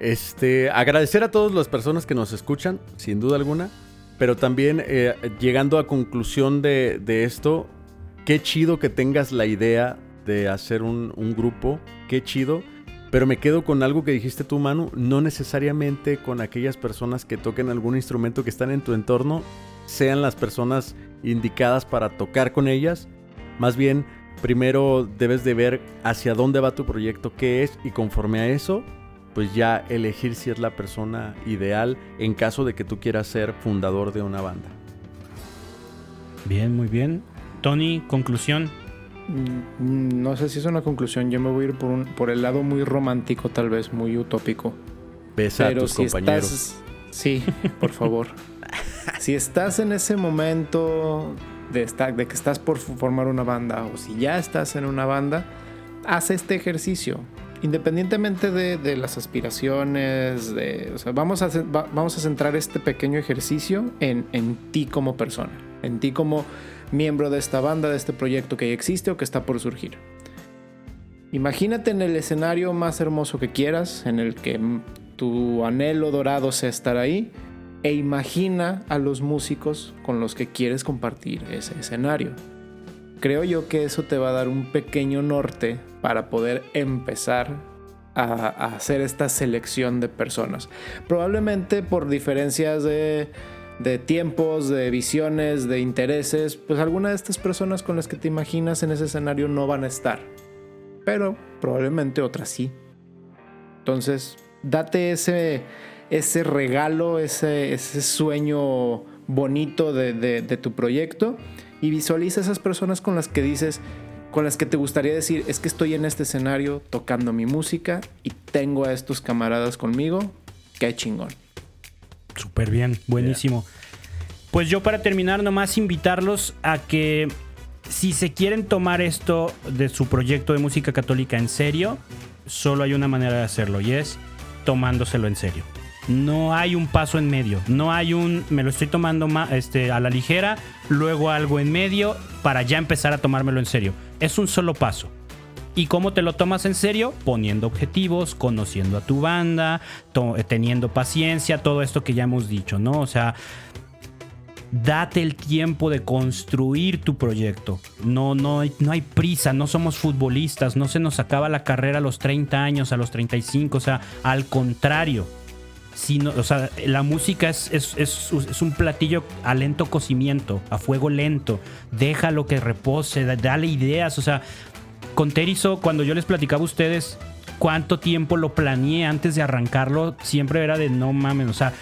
Este, agradecer a todas las personas que nos escuchan, sin duda alguna. pero también eh, llegando a conclusión de, esto, qué chido que tengas la idea de hacer un, un grupo, qué chido. Pero me quedo con algo que dijiste tú, Manu, no necesariamente con aquellas personas que toquen algún instrumento que están en tu entorno, sean las personas indicadas para tocar con ellas. Más bien, primero debes de ver hacia dónde va tu proyecto, qué es, y conforme a eso, pues ya elegir si es la persona ideal en caso de que tú quieras ser fundador de una banda. Bien, muy bien. Tony, conclusión. Mm, no sé si es una conclusión, yo me voy a ir por, un, por el lado muy romántico, tal vez muy utópico. Besa a tus compañeros. sí, por favor. *laughs* si estás en ese momento de, estar, de que estás por formar una banda o si ya estás en una banda, haz este ejercicio independientemente de, las aspiraciones, de, vamos, a, vamos a centrar este pequeño ejercicio en, en ti como persona, en ti como miembro de esta banda, de este proyecto que ya existe o que está por surgir. Imagínate en el escenario más hermoso que quieras, en el que tu anhelo dorado sea estar ahí, e imagina a los músicos con los que quieres compartir ese escenario creo yo que eso te va a dar un pequeño norte para poder empezar a, hacer esta selección de personas. Probablemente por diferencias de, de tiempos, de visiones, de intereses, pues alguna de estas personas con las que te imaginas en ese escenario no van a estar. Pero probablemente otras sí. Entonces, date ese, ese regalo, ese, ese sueño bonito de, de tu proyecto y visualiza esas personas con las que dices, con las que te gustaría decir, es que estoy en este escenario tocando mi música y tengo a estos camaradas conmigo, qué chingón. Súper bien, buenísimo. Pues yo para terminar nomás invitarlos a que si se quieren tomar esto de su proyecto de música católica en serio, solo hay una manera de hacerlo y es tomándoselo en serio. No hay un paso en medio. No hay un me lo estoy tomando este, a la ligera, luego algo en medio para ya empezar a tomármelo en serio. Es un solo paso. ¿Y cómo te lo tomas en serio? Poniendo objetivos, conociendo a tu banda, teniendo paciencia, todo esto que ya hemos dicho, ¿no? O sea, date el tiempo de construir tu proyecto. No, no, no hay prisa, no somos futbolistas, no se nos acaba la carrera a los 30 años, a los 35, o sea, al contrario o sea, la música es, es, un platillo a lento cocimiento, a fuego lento. Déjalo que repose, dale ideas. O sea, con Terizo, cuando yo les platicaba a ustedes cuánto tiempo lo planeé antes de arrancarlo, siempre era de no mames. O sea,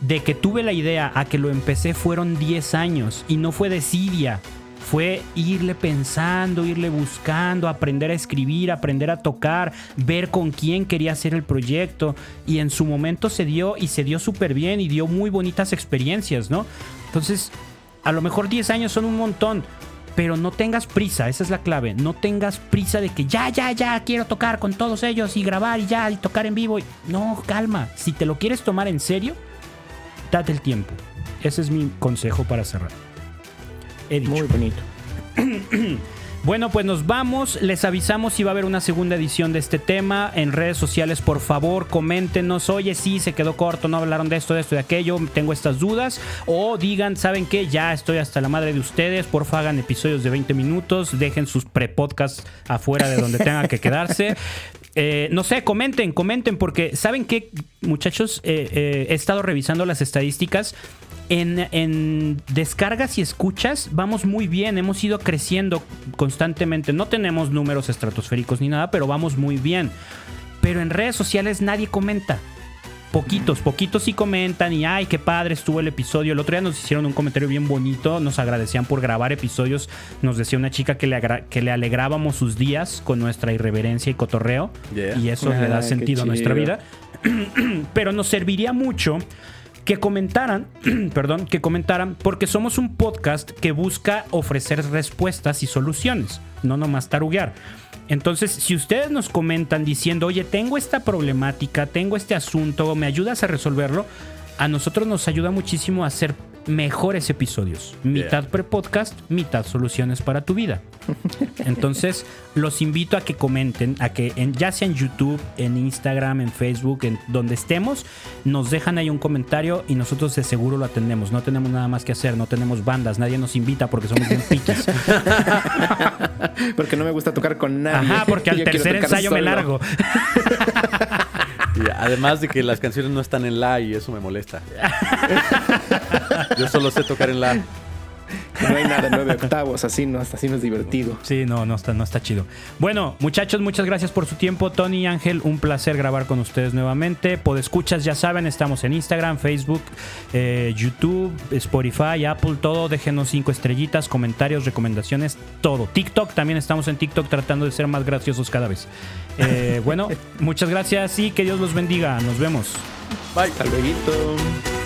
de que tuve la idea a que lo empecé fueron 10 años y no fue desidia fue irle pensando, irle buscando, aprender a escribir, aprender a tocar, ver con quién quería hacer el proyecto. Y en su momento se dio y se dio súper bien y dio muy bonitas experiencias, ¿no? Entonces, a lo mejor 10 años son un montón, pero no tengas prisa, esa es la clave. No tengas prisa de que ya, ya, ya quiero tocar con todos ellos y grabar y ya y tocar en vivo. No, calma. Si te lo quieres tomar en serio, date el tiempo. Ese es mi consejo para cerrar. Muy bonito. *clears throat* Bueno, pues nos vamos. Les avisamos si va a haber una segunda edición de este tema. En redes sociales, por favor, coméntenos. Oye, sí, se quedó corto, no hablaron de esto, de esto, de aquello. Tengo estas dudas. O digan, ¿saben qué? Ya estoy hasta la madre de ustedes. Porfa, hagan episodios de 20 minutos. Dejen sus pre-podcasts afuera de donde tengan que quedarse. *laughs* Eh, no sé, comenten, comenten, porque ¿saben qué, muchachos? Eh, eh, he estado revisando las estadísticas en, descargas y escuchas vamos muy bien, hemos ido creciendo constantemente. No tenemos números estratosféricos ni nada, pero vamos muy bien. Pero en redes sociales nadie comenta. Poquitos, poquitos sí comentan y ay, qué padre estuvo el episodio. El otro día nos hicieron un comentario bien bonito, nos agradecían por grabar episodios. Nos decía una chica que le, que le alegrábamos sus días con nuestra irreverencia y cotorreo. Y eso le da sentido a nuestra vida. *clears throat* Pero nos serviría mucho que comentaran, *clears throat* perdón, que comentaran, porque somos un podcast que busca ofrecer respuestas y soluciones, no nomás taruguear. Entonces, si ustedes nos comentan diciendo, oye, tengo esta problemática, tengo este asunto, ¿me ayudas a resolverlo? A nosotros nos ayuda muchísimo a hacer mejores episodios. Mitad pre-podcast, mitad soluciones para tu vida. *laughs* Entonces, los invito a que comenten, a que en, ya sea en YouTube, en Instagram, en Facebook, en donde estemos, nos dejan ahí un comentario y nosotros de seguro lo atendemos. No tenemos nada más que hacer, no tenemos bandas, nadie nos invita porque somos bien piquis. *laughs* porque no me gusta tocar con nadie. Ajá, porque al *laughs* tercer ensayo me largo. Y además de que las canciones no están en la y eso me molesta. *laughs* Yo solo sé tocar en la. No hay nada, nueve octavos, así no, así no es divertido. Sí, no, no está, no está chido. Bueno, muchachos, muchas gracias por su tiempo. Tony y Ángel, un placer grabar con ustedes nuevamente. Podescuchas, ya saben, estamos en Instagram, Facebook, eh, YouTube, Spotify, Apple, todo. Déjenos cinco estrellitas, comentarios, recomendaciones, todo. TikTok, también estamos en TikTok tratando de ser más graciosos cada vez. Eh, bueno, *laughs* muchas gracias y que Dios los bendiga. Nos vemos. Bye. Hasta luego.